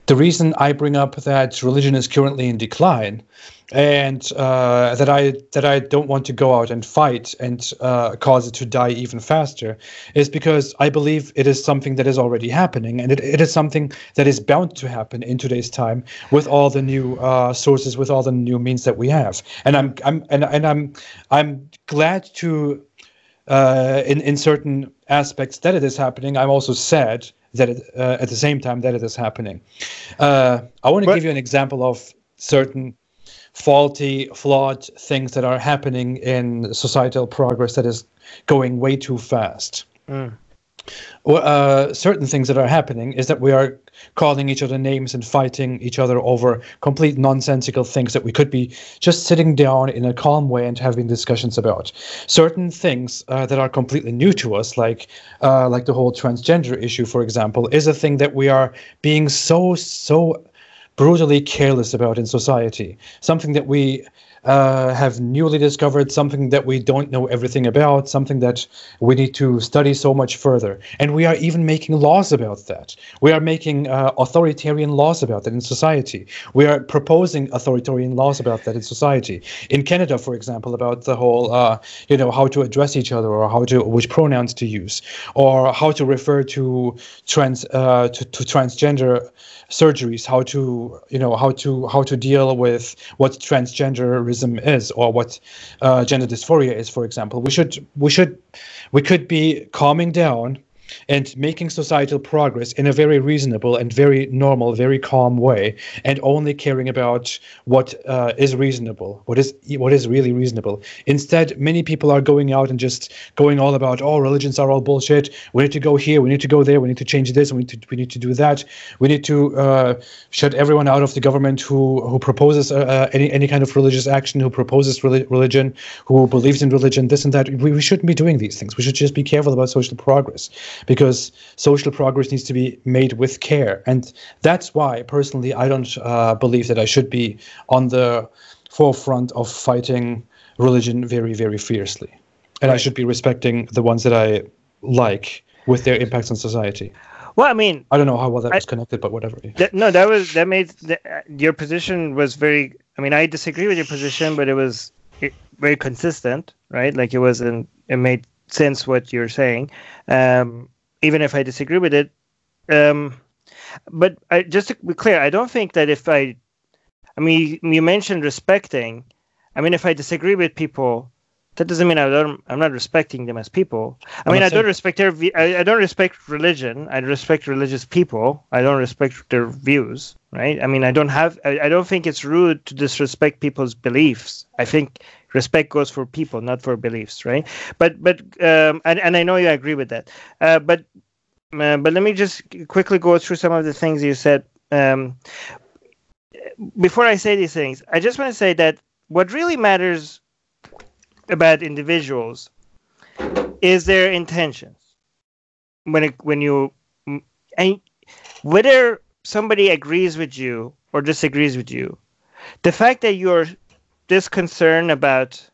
The reason I bring up that religion is currently in decline and uh, that I that I don't want to go out and fight and uh, cause it to die even faster is because I believe it is something that is already happening, and it, it is something that is bound to happen in today's time with all the new uh, sources, with all the new means that we have. And I'm I'm and, and I'm I'm glad to uh, in in certain aspects that it is happening. I'm also sad that it, uh, at the same time that it is happening. Uh, I want to give you an example of certain faulty, flawed things that are happening in societal progress that is going way too fast. Mm. Uh, certain things that are happening is that we are calling each other names and fighting each other over complete nonsensical things that we could be just sitting down in a calm way and having discussions about. Certain things uh, that are completely new to us, like uh, like the whole transgender issue, for example, is a thing that we are being so so brutally careless about in society. Something that we uh, have newly discovered, something that we don't know everything about, something that we need to study so much further. And we are even making laws about that. We are making uh, authoritarian laws about that in society. We are proposing authoritarian laws about that in society. In Canada, for example, about the whole, uh, you know, how to address each other or how to which pronouns to use or how to refer to trans uh, to, to transgender surgeries, how to you know how to how to deal with what transgenderism is or what uh, gender dysphoria is, for example. We should we should we could be calming down and making societal progress in a very reasonable and very normal, very calm way, and only caring about what uh, is reasonable, what is what is really reasonable. Instead, many people are going out and just going all about, oh, religions are all bullshit. We need to go here, we need to go there, we need to change this, we need to we need to do that. We need to uh, shut everyone out of the government who who proposes uh, uh any any kind of religious action, who proposes religion, who believes in religion, this and that. We, we shouldn't be doing these things. We should just be careful about social progress because social progress needs to be made with care. And that's why, personally, I don't uh, believe that I should be on the forefront of fighting religion very, very fiercely. And right. I should be respecting the ones that I like with their impacts on society. Well, I mean, I don't know how well that I, was connected, but whatever. That, no, that was that made the, your position was very. I mean, I disagree with your position, but it was very consistent, right? Like it wasn't. It made sense what you're saying, um, even if I disagree with it. Um, but I, just to be clear, I don't think that if I, I mean, you mentioned respecting. I mean, if I disagree with people, that doesn't mean I don't. I'm not respecting them as people. I mean, I don't respect their. I, I don't respect religion. I respect religious people. I don't respect their views. Right. I mean, I don't have. I, I don't think it's rude to disrespect people's beliefs. I think respect goes for people, not for beliefs. Right. But but um, and and I know you agree with that. Uh, but uh, but let me just quickly go through some of the things you said. Um, before I say these things, I just want to say that what really matters about individuals is their intentions when it, when you and whether somebody agrees with you or disagrees with you the fact that you're this concern about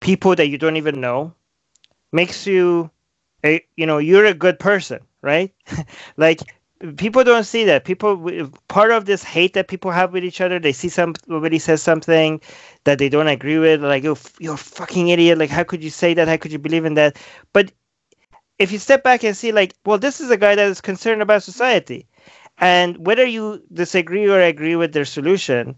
people that you don't even know makes you a you know you're a good person right? Like people don't see that. People part of this hate that people have with each other they see somebody says something that they don't agree with like oh, you're a fucking idiot. Like how could you say that? How could you believe in that? But if you step back and see like well this is a guy that is concerned about society. And whether you disagree or agree with their solution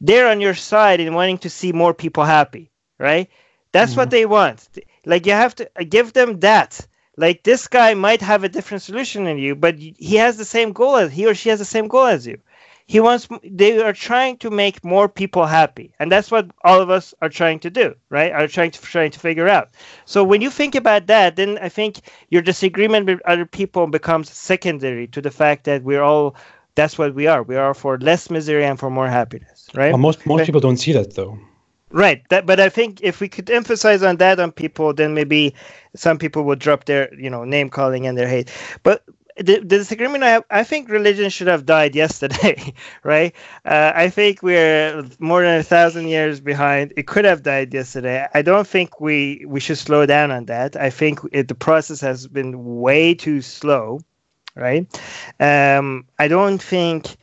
they're on your side in wanting to see more people happy right that's mm-hmm. what they want like you have to give them that like this guy might have a different solution than you, but he has the same goal as he or she has the same goal as you. He wants they are trying to make more people happy, and that's what all of us are trying to do, right? Are trying to trying to figure out. So when you think about that, then I think your disagreement with other people becomes secondary to the fact that we're all that's what we are. We are for less misery and for more happiness, right? Well, most most people don't see that though. Right. That, but I think if we could emphasize on that on people, then maybe some people would drop their, you know, name calling and their hate. But the, the disagreement I have, I think religion should have died yesterday, right? Uh, I think we're more than a thousand years behind. It could have died yesterday. I don't think we we should slow down on that. I think it, the process has been way too slow, right? Um, I don't think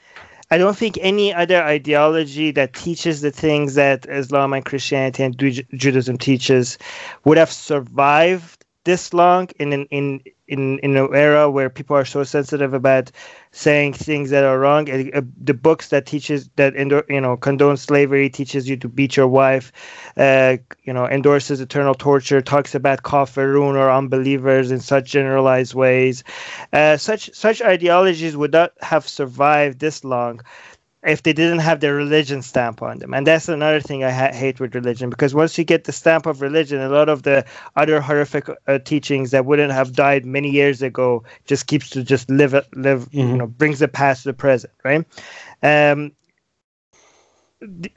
I don't think any other ideology that teaches the things that Islam and Christianity and Judaism teaches would have survived this long in in in in, in an era where people are so sensitive about saying things that are wrong. Uh, the books that teaches that you know condone slavery, teaches you to beat your wife, uh, you know endorses eternal torture, talks about kafirun or unbelievers in such generalized ways. Uh, such such ideologies would not have survived this long if they didn't have their religion stamp on them. And that's another thing I ha- hate with religion because once you get the stamp of religion, a lot of the other horrific uh, teachings that wouldn't have died many years ago just keeps to just live, it, live, mm-hmm. you know, brings the past to the present, right? Um,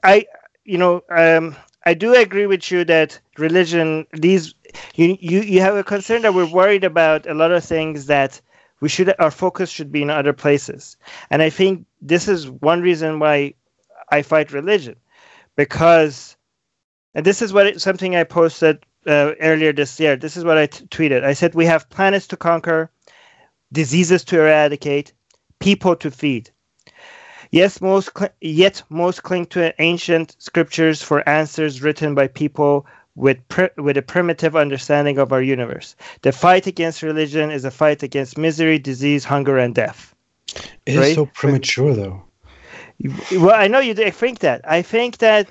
I, you know, um, I do agree with you that religion, these, you, you, you have a concern that we're worried about a lot of things that we should our focus should be in other places and i think this is one reason why i fight religion because and this is what it, something i posted uh, earlier this year this is what I t- tweeted i said we have planets to conquer diseases to eradicate people to feed yes most cl- yet most cling to ancient scriptures for answers written by people with with a primitive understanding of our universe. The fight against religion is a fight against misery, disease, hunger, and death. It right? is so premature, though. Well, I know you think that. I think that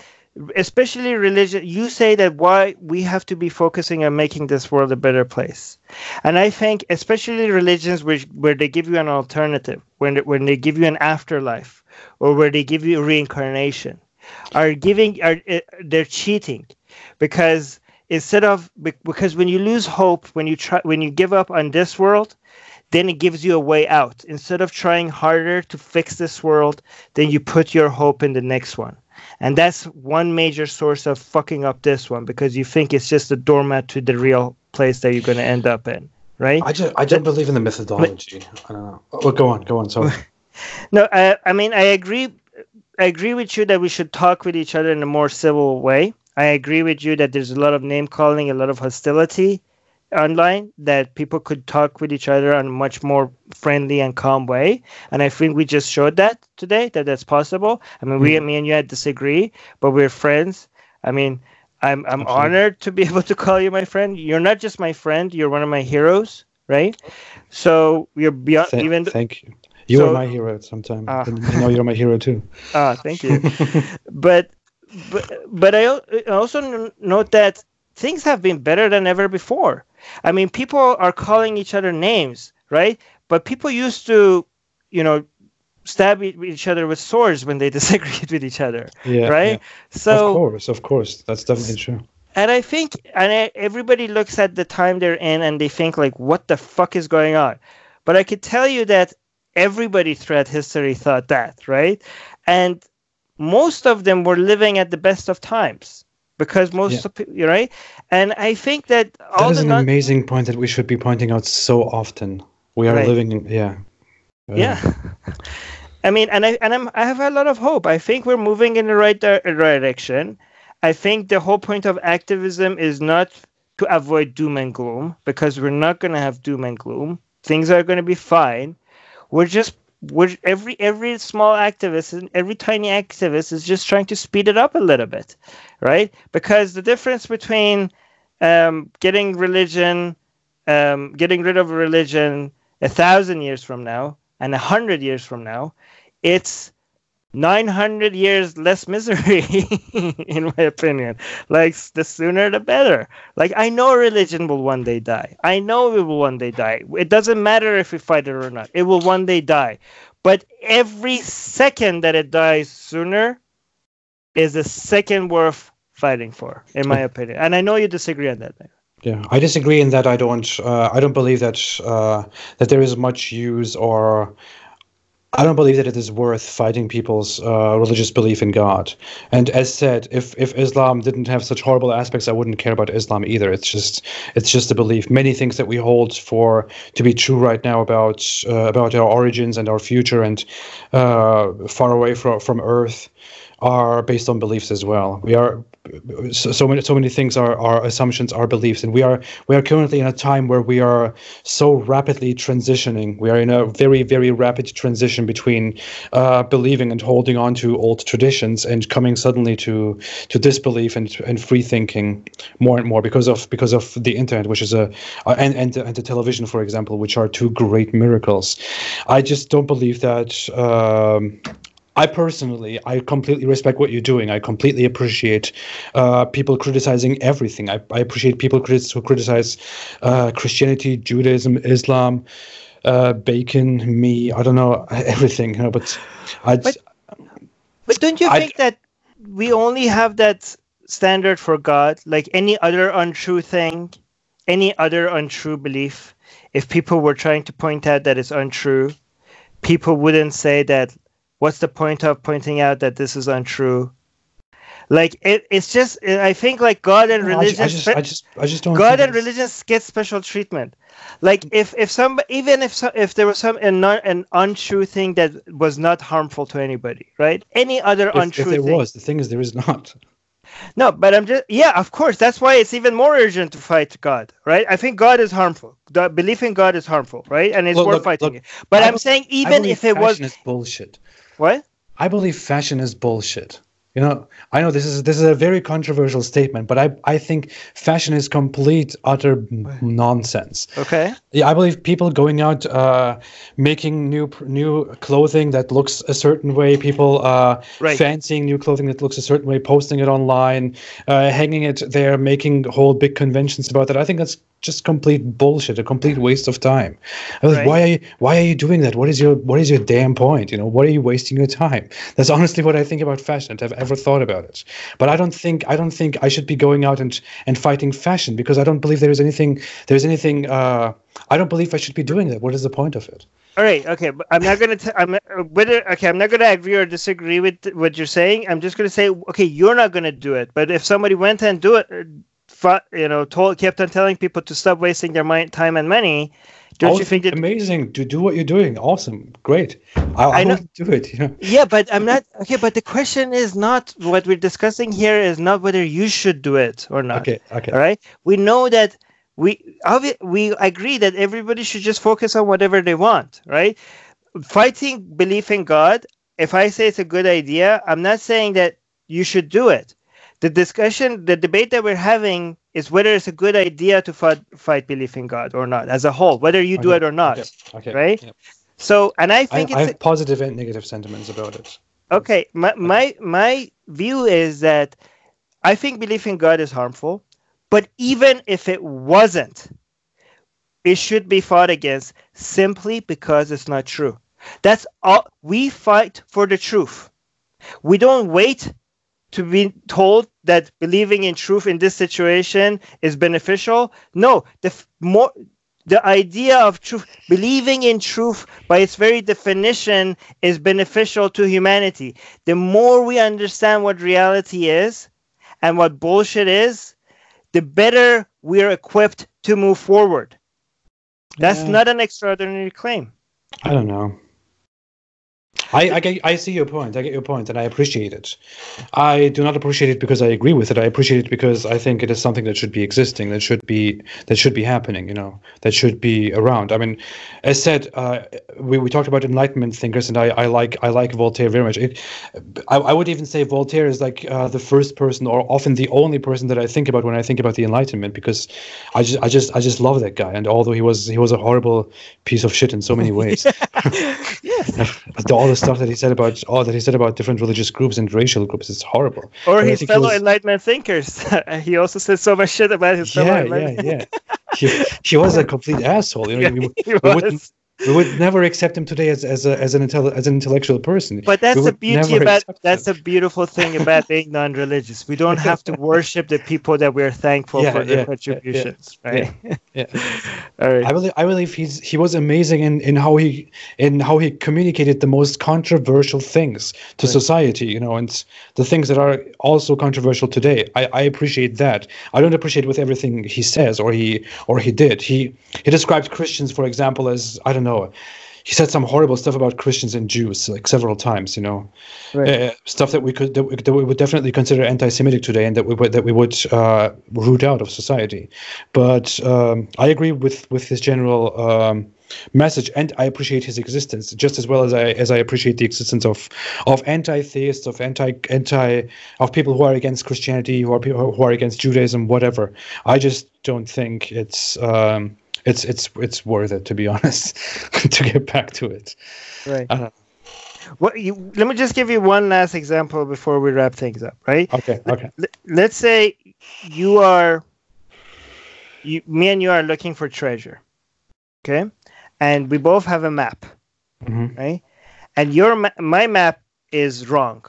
especially religion you say that why we have to be focusing on making this world a better place and i think especially religions which where they give you an alternative when they, when they give you an afterlife or where they give you reincarnation are giving are uh, they're cheating because instead of because when you lose hope when you try when you give up on this world then it gives you a way out. Instead of trying harder to fix this world then you put your hope in the next one. And that's one major source of fucking up this one because you think it's just a doormat to the real place that you're going to end up in right? I just i don't believe in the methodology but, i don't know. Well go on go on sorry. No I, I mean i agree i agree with you that we should talk with each other in a more civil way. I agree with you that there's a lot of name calling a lot of hostility online that people could talk with each other in a much more friendly and calm way. And I think we just showed that today that that's possible. I mean, we, mm-hmm. me and you had disagree, but we're friends. I mean, I'm I'm Absolutely. honored to be able to call you my friend. You're not just my friend; you're one of my heroes, right? So you're beyond Th- even. Thank you. You so, are my hero sometime. Uh, you know you're my hero too. Ah, thank you. but but but I also note that things have been better than ever before. I mean, people are calling each other names, right? But people used to, you know, stab each other with swords when they disagreed with each other, yeah, right? Yeah. So of course, of course, that's definitely true. And I think, and everybody looks at the time they're in and they think like, what the fuck is going on? But I could tell you that everybody throughout history thought that, right? And most of them were living at the best of times because most yeah. of people, right? And I think that all that is an non- amazing point that we should be pointing out so often. We are right. living in, yeah, yeah. I mean, and I and I'm I have a lot of hope. I think we're moving in the right di- direction. I think the whole point of activism is not to avoid doom and gloom because we're not going to have doom and gloom. Things are going to be fine. We're just we're every every small activist and every tiny activist is just trying to speed it up a little bit, right? Because the difference between um, getting religion, um, getting rid of religion a thousand years from now and a hundred years from now, it's 900 years less misery in my opinion. Like the sooner the better. Like i know religion will one day die. I know it will one day die. It doesn't matter if we fight it or not. It will one day die. But every second that it dies sooner is a second worth fighting for in my opinion. And i know you disagree on that yeah i disagree in that i don't uh, i don't believe that uh, that there is much use or I don't believe that it is worth fighting people's uh, religious belief in God. And as said, if if Islam didn't have such horrible aspects, I wouldn't care about Islam either. It's just it's just a belief. Many things that we hold for to be true right now about uh, about our origins and our future and uh, far away from from Earth are based on beliefs as well. We are so, so many so many things are our assumptions, our beliefs, and we are we are currently in a time where we are so rapidly transitioning. We are in a very very rapid transition between uh, believing and holding on to old traditions and coming suddenly to to disbelief and and free thinking more and more because of because of the internet, which is a and and and the television, for example, which are two great miracles. I just don't believe that. Um, I personally, I completely respect what you're doing. I completely appreciate uh, people criticizing everything. I, I appreciate people who criticize uh, Christianity, Judaism, Islam, uh, bacon, me. I don't know everything, you know. But I. But, but don't you I, think that we only have that standard for God, like any other untrue thing, any other untrue belief? If people were trying to point out that it's untrue, people wouldn't say that what's the point of pointing out that this is untrue? Like it, it's just I think like God and religion. I, just, I just, I just don't. God and religion get special treatment. Like if if some even if so, if there was some an, an untrue thing that was not harmful to anybody, right? Any other if, untrue. If there thing. was, the thing is, there is not. No, but I'm just yeah, of course. That's why it's even more urgent to fight God, right? I think God is harmful. The belief in God is harmful, right? And it's look, worth look, fighting look, it. But I I'm saying even if it was bullshit. What? I believe fashion is bullshit. You know, I know this is this is a very controversial statement, but I I think fashion is complete utter nonsense. Okay. Yeah, I believe people going out uh, making new new clothing that looks a certain way, people uh, Right. fancying new clothing that looks a certain way, posting it online, uh, hanging it there, making whole big conventions about that. I think that's just complete bullshit, a complete waste of time. I was Right. why are you why are you doing that? What is your what is your damn point? You know, what are you wasting your time? That's honestly what I think about fashion. I've ever thought about it, but I don't think I don't think I should be going out and and fighting fashion because I don't believe there is anything there's anything. Uh, I don't believe I should be doing that. What is the point of it? All right. Okay. But I'm not gonna. T- I'm whether. Okay. I'm not gonna agree or disagree with what you're saying. I'm just gonna say, okay, you're not gonna do it. But if somebody went and do it, uh, you know, told, kept on telling people to stop wasting their mind, time, and money, don't you think that? amazing to do what you're doing? Awesome, great. I, I, I know- do it. You know. Yeah, but I'm not. Okay, but the question is not what we're discussing here is not whether you should do it or not. Okay. Okay. All right. We know that we we agree that everybody should just focus on whatever they want, right? Fighting belief in God. If I say it's a good idea, I'm not saying that you should do it. The discussion, the debate that we're having is whether it's a good idea to fight, fight belief in God or not, as a whole, whether you do Okay, it or not. Okay. okay. right? Yep. So, and I I, think I it's have positive and negative sentiments about it. Okay, my my my view is that I think belief in God is harmful, but even if it wasn't, it should be fought against simply because it's not true. That's all we fight for the truth. We don't wait to be told that believing in truth in this situation is beneficial. No, the f- more the idea of truth, believing in truth by its very definition is beneficial to humanity. The more we understand what reality is and what bullshit is, the better we're equipped to move forward. That's Yeah. not an extraordinary claim. I don't know. I, I, get, I see your point. I get your point, and I appreciate it. I do not appreciate it because I agree with it. I appreciate it because I think it is something that should be existing, that should be that should be happening. You know, that should be around. I mean, as said, uh, we, we talked about Enlightenment thinkers, and I, I like I like Voltaire very much. It, I, I would even say Voltaire is like uh, the first person, or often the only person that I think about when I think about the Enlightenment, because I just I just I just love that guy. And although he was he was a horrible piece of shit in so many ways. The- all the stuff that he said about all that he said about different religious groups and racial groups is horrible. Or I his fellow was- Enlightenment thinkers. he also said so much shit about his fellow yeah, yeah, yeah. He, he was a complete asshole. You know, Yeah, we, he we wouldn't. We would never accept him today as as a, as an intelli- as an intellectual person. But that's the beauty about that's him. the beautiful thing about being non-religious. We don't have to worship the people that we're thankful Yeah, for their yeah, contributions, yeah, right? yeah. All right. I believe I believe he's he was amazing in, in how he in how he communicated the most controversial things to Right. society, you know, and the things that are also controversial today. I, I appreciate that. I don't appreciate with everything he says or he or he did. He he described Christians, for example, as I don't know. He said some horrible stuff about Christians and Jews like several times, you know, Right. uh, stuff that we could that we, that we would definitely consider anti-Semitic today, and that we would that we would uh, root out of society. But um, I agree with with his general um, message, and I appreciate his existence just as well as I as I appreciate the existence of of anti-theists, of anti anti of people who are against Christianity, who are people who are against Judaism, whatever. I just don't think it's. Um, it's it's it's worth it to be honest to get back to it. Right. What you, let me just give you one last example before we wrap things up, right? Okay, okay. L- let's say you are you me and you are looking for treasure. Okay? And we both have a map, Mhm. right? And your ma- my map is wrong.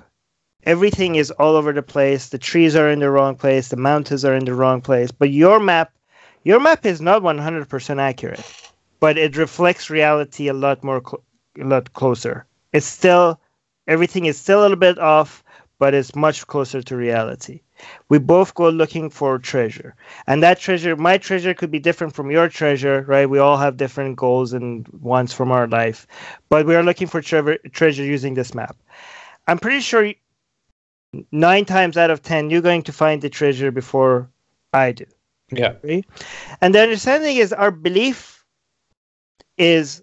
Everything is all over the place. The trees are in the wrong place, the mountains are in the wrong place, but your map your map is not 100% accurate, but it reflects reality a lot more cl- a lot closer. It's still everything is still a little bit off, but it's much closer to reality. We both go looking for treasure, and that treasure, my treasure, could be different from your treasure, right? We all have different goals and wants from our life, but we are looking for treasure, treasure using this map. I'm pretty sure nine times out of ten, you're going to find the treasure before I do. Yeah. And the understanding is our belief is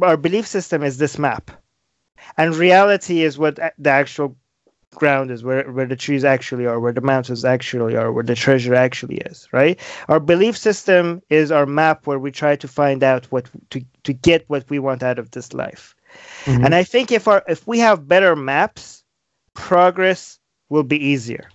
our belief system is this map, and reality is what the actual ground is, where where the trees actually are, where the mountains actually are, where the treasure actually is, right? Our belief system is our map where we try to find out what to to get what we want out of this life. Mm-hmm. And I think if our if we have better maps, progress will be easier.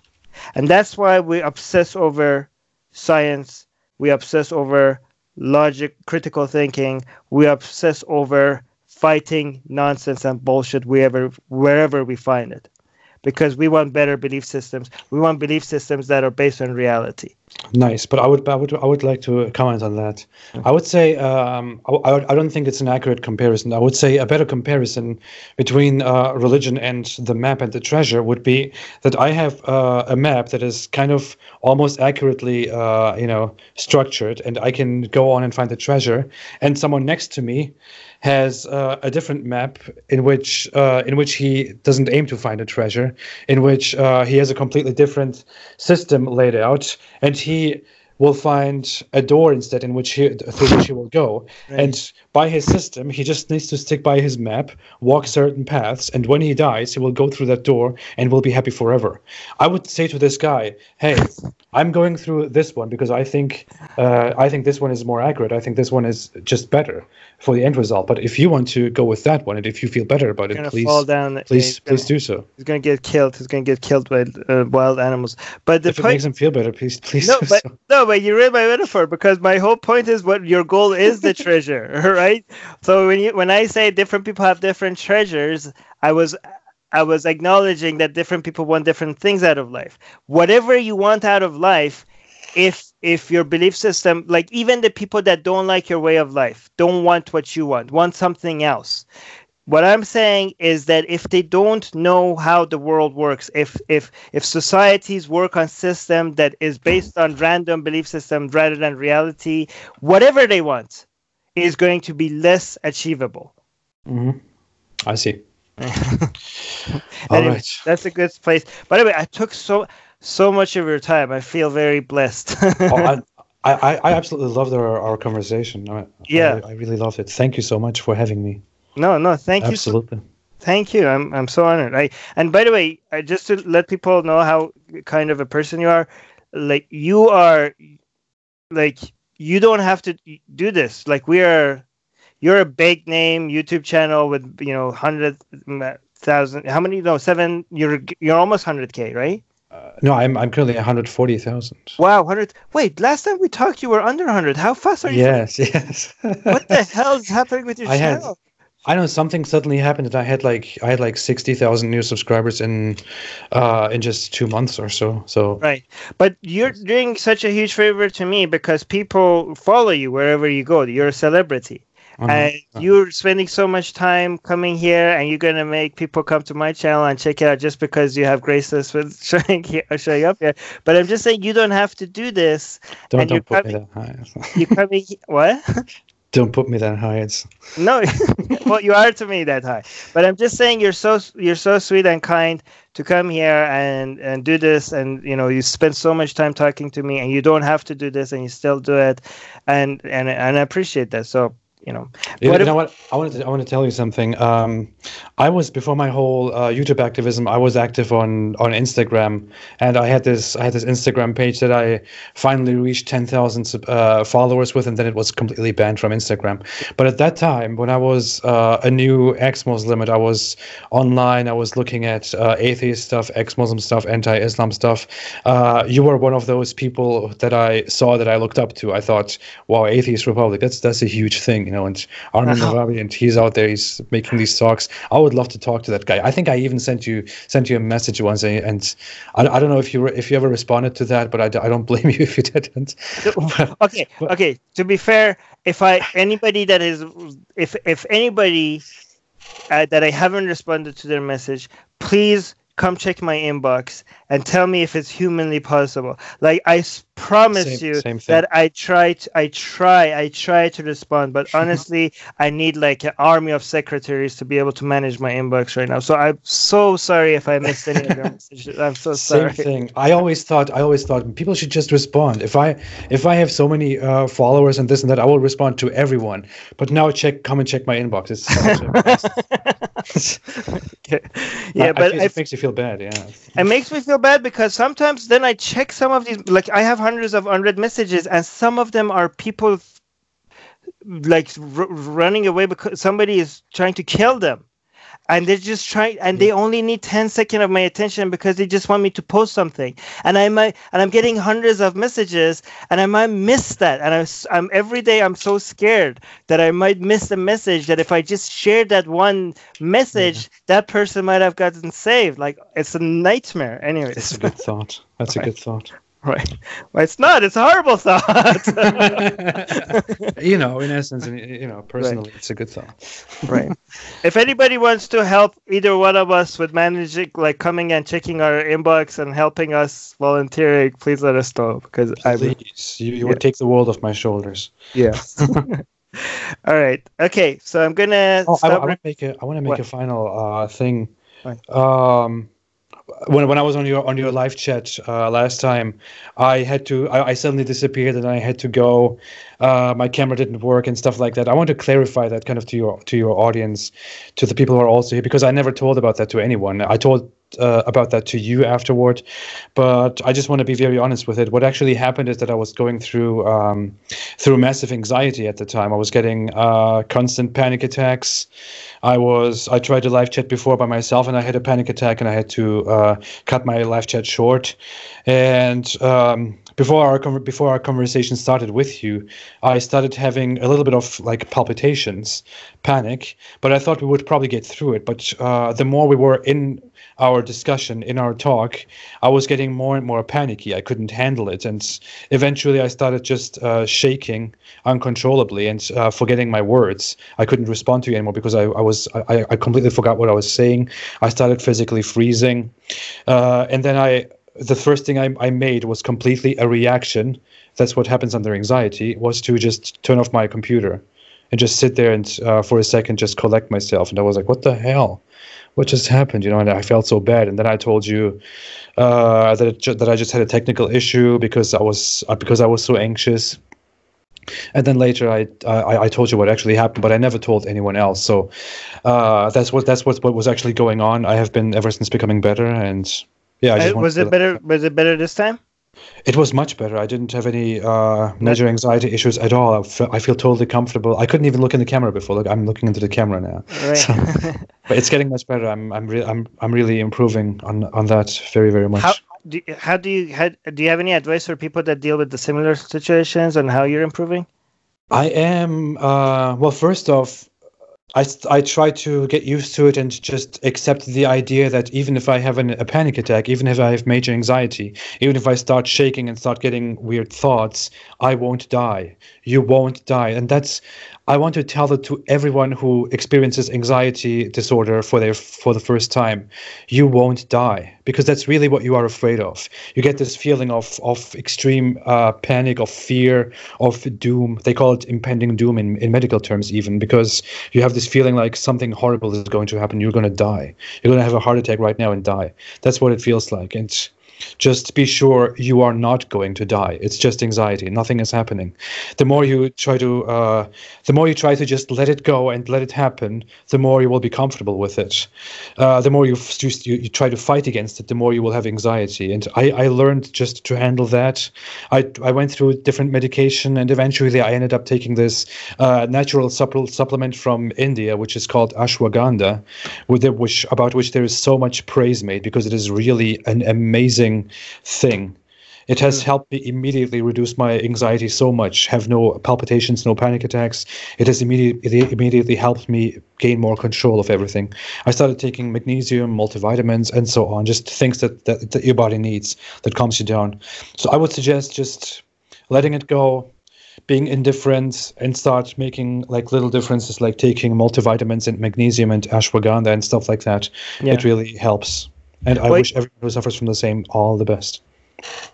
And that's why we obsess over science, we obsess over logic, critical thinking, we obsess over fighting nonsense and bullshit wherever wherever we find it because we want better belief systems. We want belief systems that are based on reality. Nice, but I would, I would, I would like to comment on that. I would say um, I, I don't think it's an accurate comparison. I would say a better comparison between uh, religion and the map and the treasure would be that I have uh, a map that is kind of almost accurately, uh, you know, structured, and I can go on and find the treasure, and someone next to me has uh, a different map in which uh, in which he doesn't aim to find a treasure, in which uh, he has a completely different system laid out, and he will find a door instead in which he through which he will go. Right. And by his system, he just needs to stick by his map, walk certain paths, and when he dies, he will go through that door and will be happy forever. I would say to this guy, "Hey, I'm going through this one because I think uh, I think this one is more accurate. I think this one is just better for the end result. But if you want to go with that one, and if you feel better about it, please, down, please, please do so. He's going to get killed. He's going to get killed by uh, wild animals. But the if point, it makes him feel better, please, please. No, but so. no, but you read my metaphor because my whole point is what your goal is the treasure, right? So when you when I say different people have different treasures, I was I was acknowledging that different people want different things out of life. Whatever you want out of life, if if your belief system like even the people that don't like your way of life don't want what you want want something else what i'm saying is that if they don't know how the world works if if if societies work on system that is based on random belief system rather than reality whatever they want is going to be less achievable mm-hmm. i see All right. That's a good place. By the way, I took so so much of your time. I feel very blessed. oh, I, I, I absolutely loved our, our conversation. I, yeah, I, I, really loved it. Thank you so much for having me. No, no, thank absolutely. you. Absolutely. Thank you. I'm I'm so honored. I and by the way, I, just to let people know how kind of a person you are, like you are, like you don't have to do this. Like we are, you're a big name YouTube channel with you know hundred thousand. How many? No, seven. You're you're almost hundred k, right? Uh, no, I'm I'm currently 140,000. Wow, 100. Wait, last time we talked, you were under 100. How fast are you? Yes, yes. what the hell is happening with your I channel? I know something suddenly happened that I had like I had like 60,000 new subscribers in uh in just 2 months or so. So Right. But you're doing such a huge favor to me because people follow you wherever you go. You're a celebrity. Uh-huh. And you're spending so much time coming here, and you're gonna make people come to my channel and check it out just because you have graceless with showing here, showing up here. But I'm just saying you don't have to do this. Don't, don't put coming, me that high. you coming what? Don't put me that high. It's no, well, you are to me that high. But I'm just saying you're so you're so sweet and kind to come here and and do this, and you know you spend so much time talking to me, and you don't have to do this, and you still do it, and and and I appreciate that. So you know. You, you know what? I wanted to, I want to tell you something. Um, I was before my whole uh, YouTube activism. I was active on on Instagram, and I had this I had this Instagram page that I finally reached ten thousand uh, followers with, and then it was completely banned from Instagram. But at that time, when I was uh, a new ex-Muslim, I was online. I was looking at uh, atheist stuff, ex-Muslim stuff, anti-Islam stuff. Uh, you were one of those people that I saw that I looked up to. I thought, wow, atheist republic. That's that's a huge thing you know, and Armin uh-huh. and he's out there, he's making these talks. I would love to talk to that guy. I think I even sent you sent you a message once, and I, I don't know if you if you ever responded to that, but I, I don't blame you if you didn't. okay, okay. To be fair, if I anybody that is if if anybody uh, that I haven't responded to their message, please come check my inbox and tell me if it's humanly possible. Like I promise same, you same that I try to, I try, I try to respond, but honestly, I need like an army of secretaries to be able to manage my inbox right now. So I'm so sorry if I missed any of your messages. I'm so sorry. Same thing. I always thought, I always thought people should just respond. If I, if I have so many uh, followers and this and that, I will respond to everyone. But now check, come and check my inbox. It's yeah, but it makes you feel bad. Yeah, it makes me feel bad because sometimes then I check some of these. Like I have hundreds of unread messages, and some of them are people like r- running away because somebody is trying to kill them and they're just trying and mm. they only need 10 seconds of my attention because they just want me to post something. And i might and i'm getting hundreds of messages and i might miss that. And i'm, I'm every day i'm so scared that i might miss the message that if i just share that one message yeah. that person might have gotten saved. Like it's a nightmare. Anyways. That's a good thought. That's a good thought Right. Well, it's not. It's a horrible thought. you know, in essence, you know, personally, right. it's a good thought. right. If anybody wants to help either one of us with managing, like coming and checking our inbox and helping us volunteering, please let us know because I please, you, you yeah. would take the world off my shoulders. Yeah. All right. Okay. So I'm gonna. Oh, I, I want to make a. I want to make what? a final uh, thing. Right. Um when when I was on your on your live chat uh, last time, I had to I, I, suddenly disappeared and I had to go. Uh, my camera didn't work and stuff like that. I want to clarify that kind of to your to your audience, to the people who are also here because I never told about that to anyone. I told uh, about that to you afterward, but I just want to be very honest with it. What actually happened is that I was going through um, through massive anxiety at the time. I was getting uh, constant panic attacks. I was I tried a live chat before by myself, and I had a panic attack, and I had to uh, cut my live chat short. And um, before our before our conversation started with you, I started having a little bit of like palpitations, panic. But I thought we would probably get through it. But uh, the more we were in our discussion, in our talk, I was getting more and more panicky. I couldn't handle it, and eventually I started just uh, shaking uncontrollably and uh, forgetting my words. I couldn't respond to you anymore because I, I was I, I completely forgot what I was saying. I started physically freezing, uh, and then I the first thing I, I made was completely a reaction. That's what happens under anxiety. Was to just turn off my computer and just sit there and uh, for a second just collect myself. And I was like, what the hell? What just happened? You know, and I felt so bad. And then I told you uh, that ju- that I just had a technical issue because I was uh, because I was so anxious. And then later, I, I, I told you what actually happened, but I never told anyone else. So uh, that's what that's what what was actually going on. I have been ever since becoming better, and yeah. I was it better? Was it better this time? It was much better. I didn't have any uh, major anxiety issues at all. I feel, totally comfortable. I couldn't even look in the camera before. Look, I'm looking into the camera now. Right. So, but it's getting much better. I'm I'm re- I'm I'm really improving on on that very very much. How do, how do you how, do you have any advice for people that deal with the similar situations and how you're improving? I am uh, well. First off, I, I try to get used to it and just accept the idea that even if I have an, a panic attack, even if I have major anxiety, even if I start shaking and start getting weird thoughts, I won't die. You won't die. And that's, I want to tell it to everyone who experiences anxiety disorder for their for the first time. You won't die because that's really what you are afraid of. You get this feeling of of extreme uh, panic, of fear, of doom. They call it impending doom in, in medical terms, even because you have this feeling like something horrible is going to happen. You're going to die. You're going to have a heart attack right now and die. That's what it feels like. And just be sure you are not going to die. It's just anxiety. Nothing is happening. The more you try to, uh, the more you try to just let it go and let it happen, the more you will be comfortable with it. Uh, the more you, just, you, you try to fight against it, the more you will have anxiety. And I, I learned just to handle that. I, I went through different medication, and eventually I ended up taking this uh, natural supple, supplement from India, which is called ashwagandha, with the, which about which there is so much praise made because it is really an amazing amazing thing. It has hmm. helped me immediately reduce my anxiety so much, have no palpitations, no panic attacks. It has immediately immediately helped me gain more control of everything. I started taking magnesium, multivitamins, and so on, just things that, that, that your body needs that calms you down. So I would suggest just letting it go, being indifferent and start making like little differences like taking multivitamins and magnesium and ashwagandha and stuff like that yeah. it really helps and I wish everyone who suffers from the same all the best.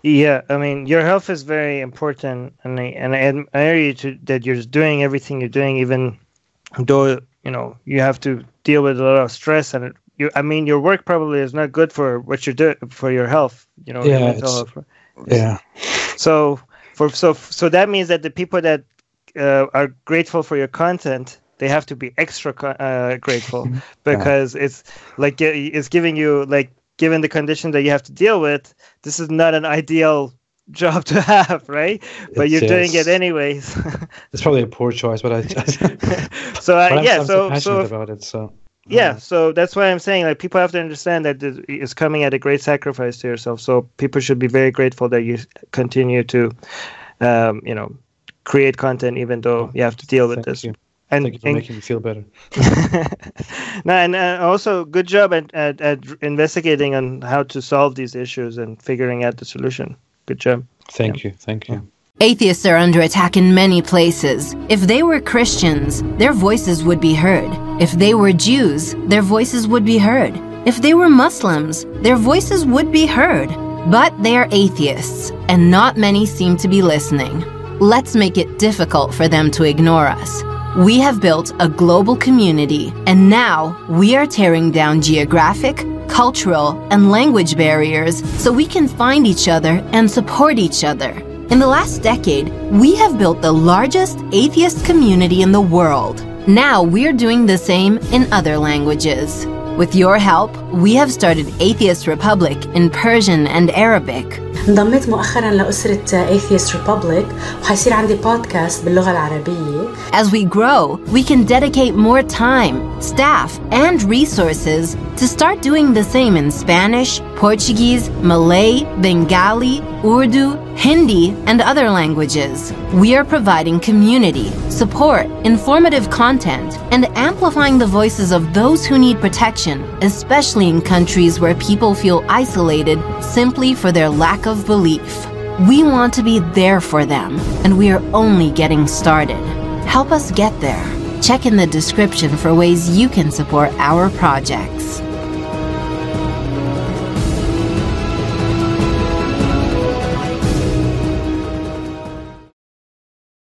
Yeah, I mean, your health is very important, and I and I admire you to that you're doing everything you're doing, even though you know you have to deal with a lot of stress and you. I mean, your work probably is not good for what you're doing for your health. You know, yeah, health. yeah. So for so so that means that the people that uh, are grateful for your content they have to be extra uh, grateful because yeah. it's like it's giving you like given the condition that you have to deal with this is not an ideal job to have right? But you're doing it anyways. It's probably a poor choice but i so uh, but yeah I'm, so so, so about it so yeah so that's why i'm saying like people have to understand that it's coming at a great sacrifice to yourself so people should be very grateful that you continue to um, you know create content even though you have to deal with Thank this. you. And Thank you for and, making me feel better. no, and uh, also good job at, at, at investigating on how to solve these issues and figuring out the solution. Good job. Thank yeah. you. Thank you. Atheists are under attack in many places. If they were Christians, their voices would be heard. If they were Jews, their voices would be heard. If they were Muslims, their voices would be heard. But they are atheists, and not many seem to be listening. Let's make it difficult for them to ignore us. We have built a global community, and now we are tearing down geographic, cultural, and language barriers so we can find each other and support each other. In the last decade, we have built the largest atheist community in the world. Now we're doing the same in other languages. With your help, we have started Atheist Republic in Persian and Arabic. انضميت مؤخرا لأسرة Atheist Republic وحيصير عندي بودكاست باللغة العربية. As we grow, we can dedicate more time, staff, and resources to start doing the same in Spanish, Portuguese, Malay, Bengali, Urdu, Hindi, and other languages. We are providing community, support, informative content, and amplifying the voices of those who need protection, countries where people feel isolated simply for their lack of belief. We want to be there for them, and we are only getting started. Help us get there. Check in the description for ways you can support our projects.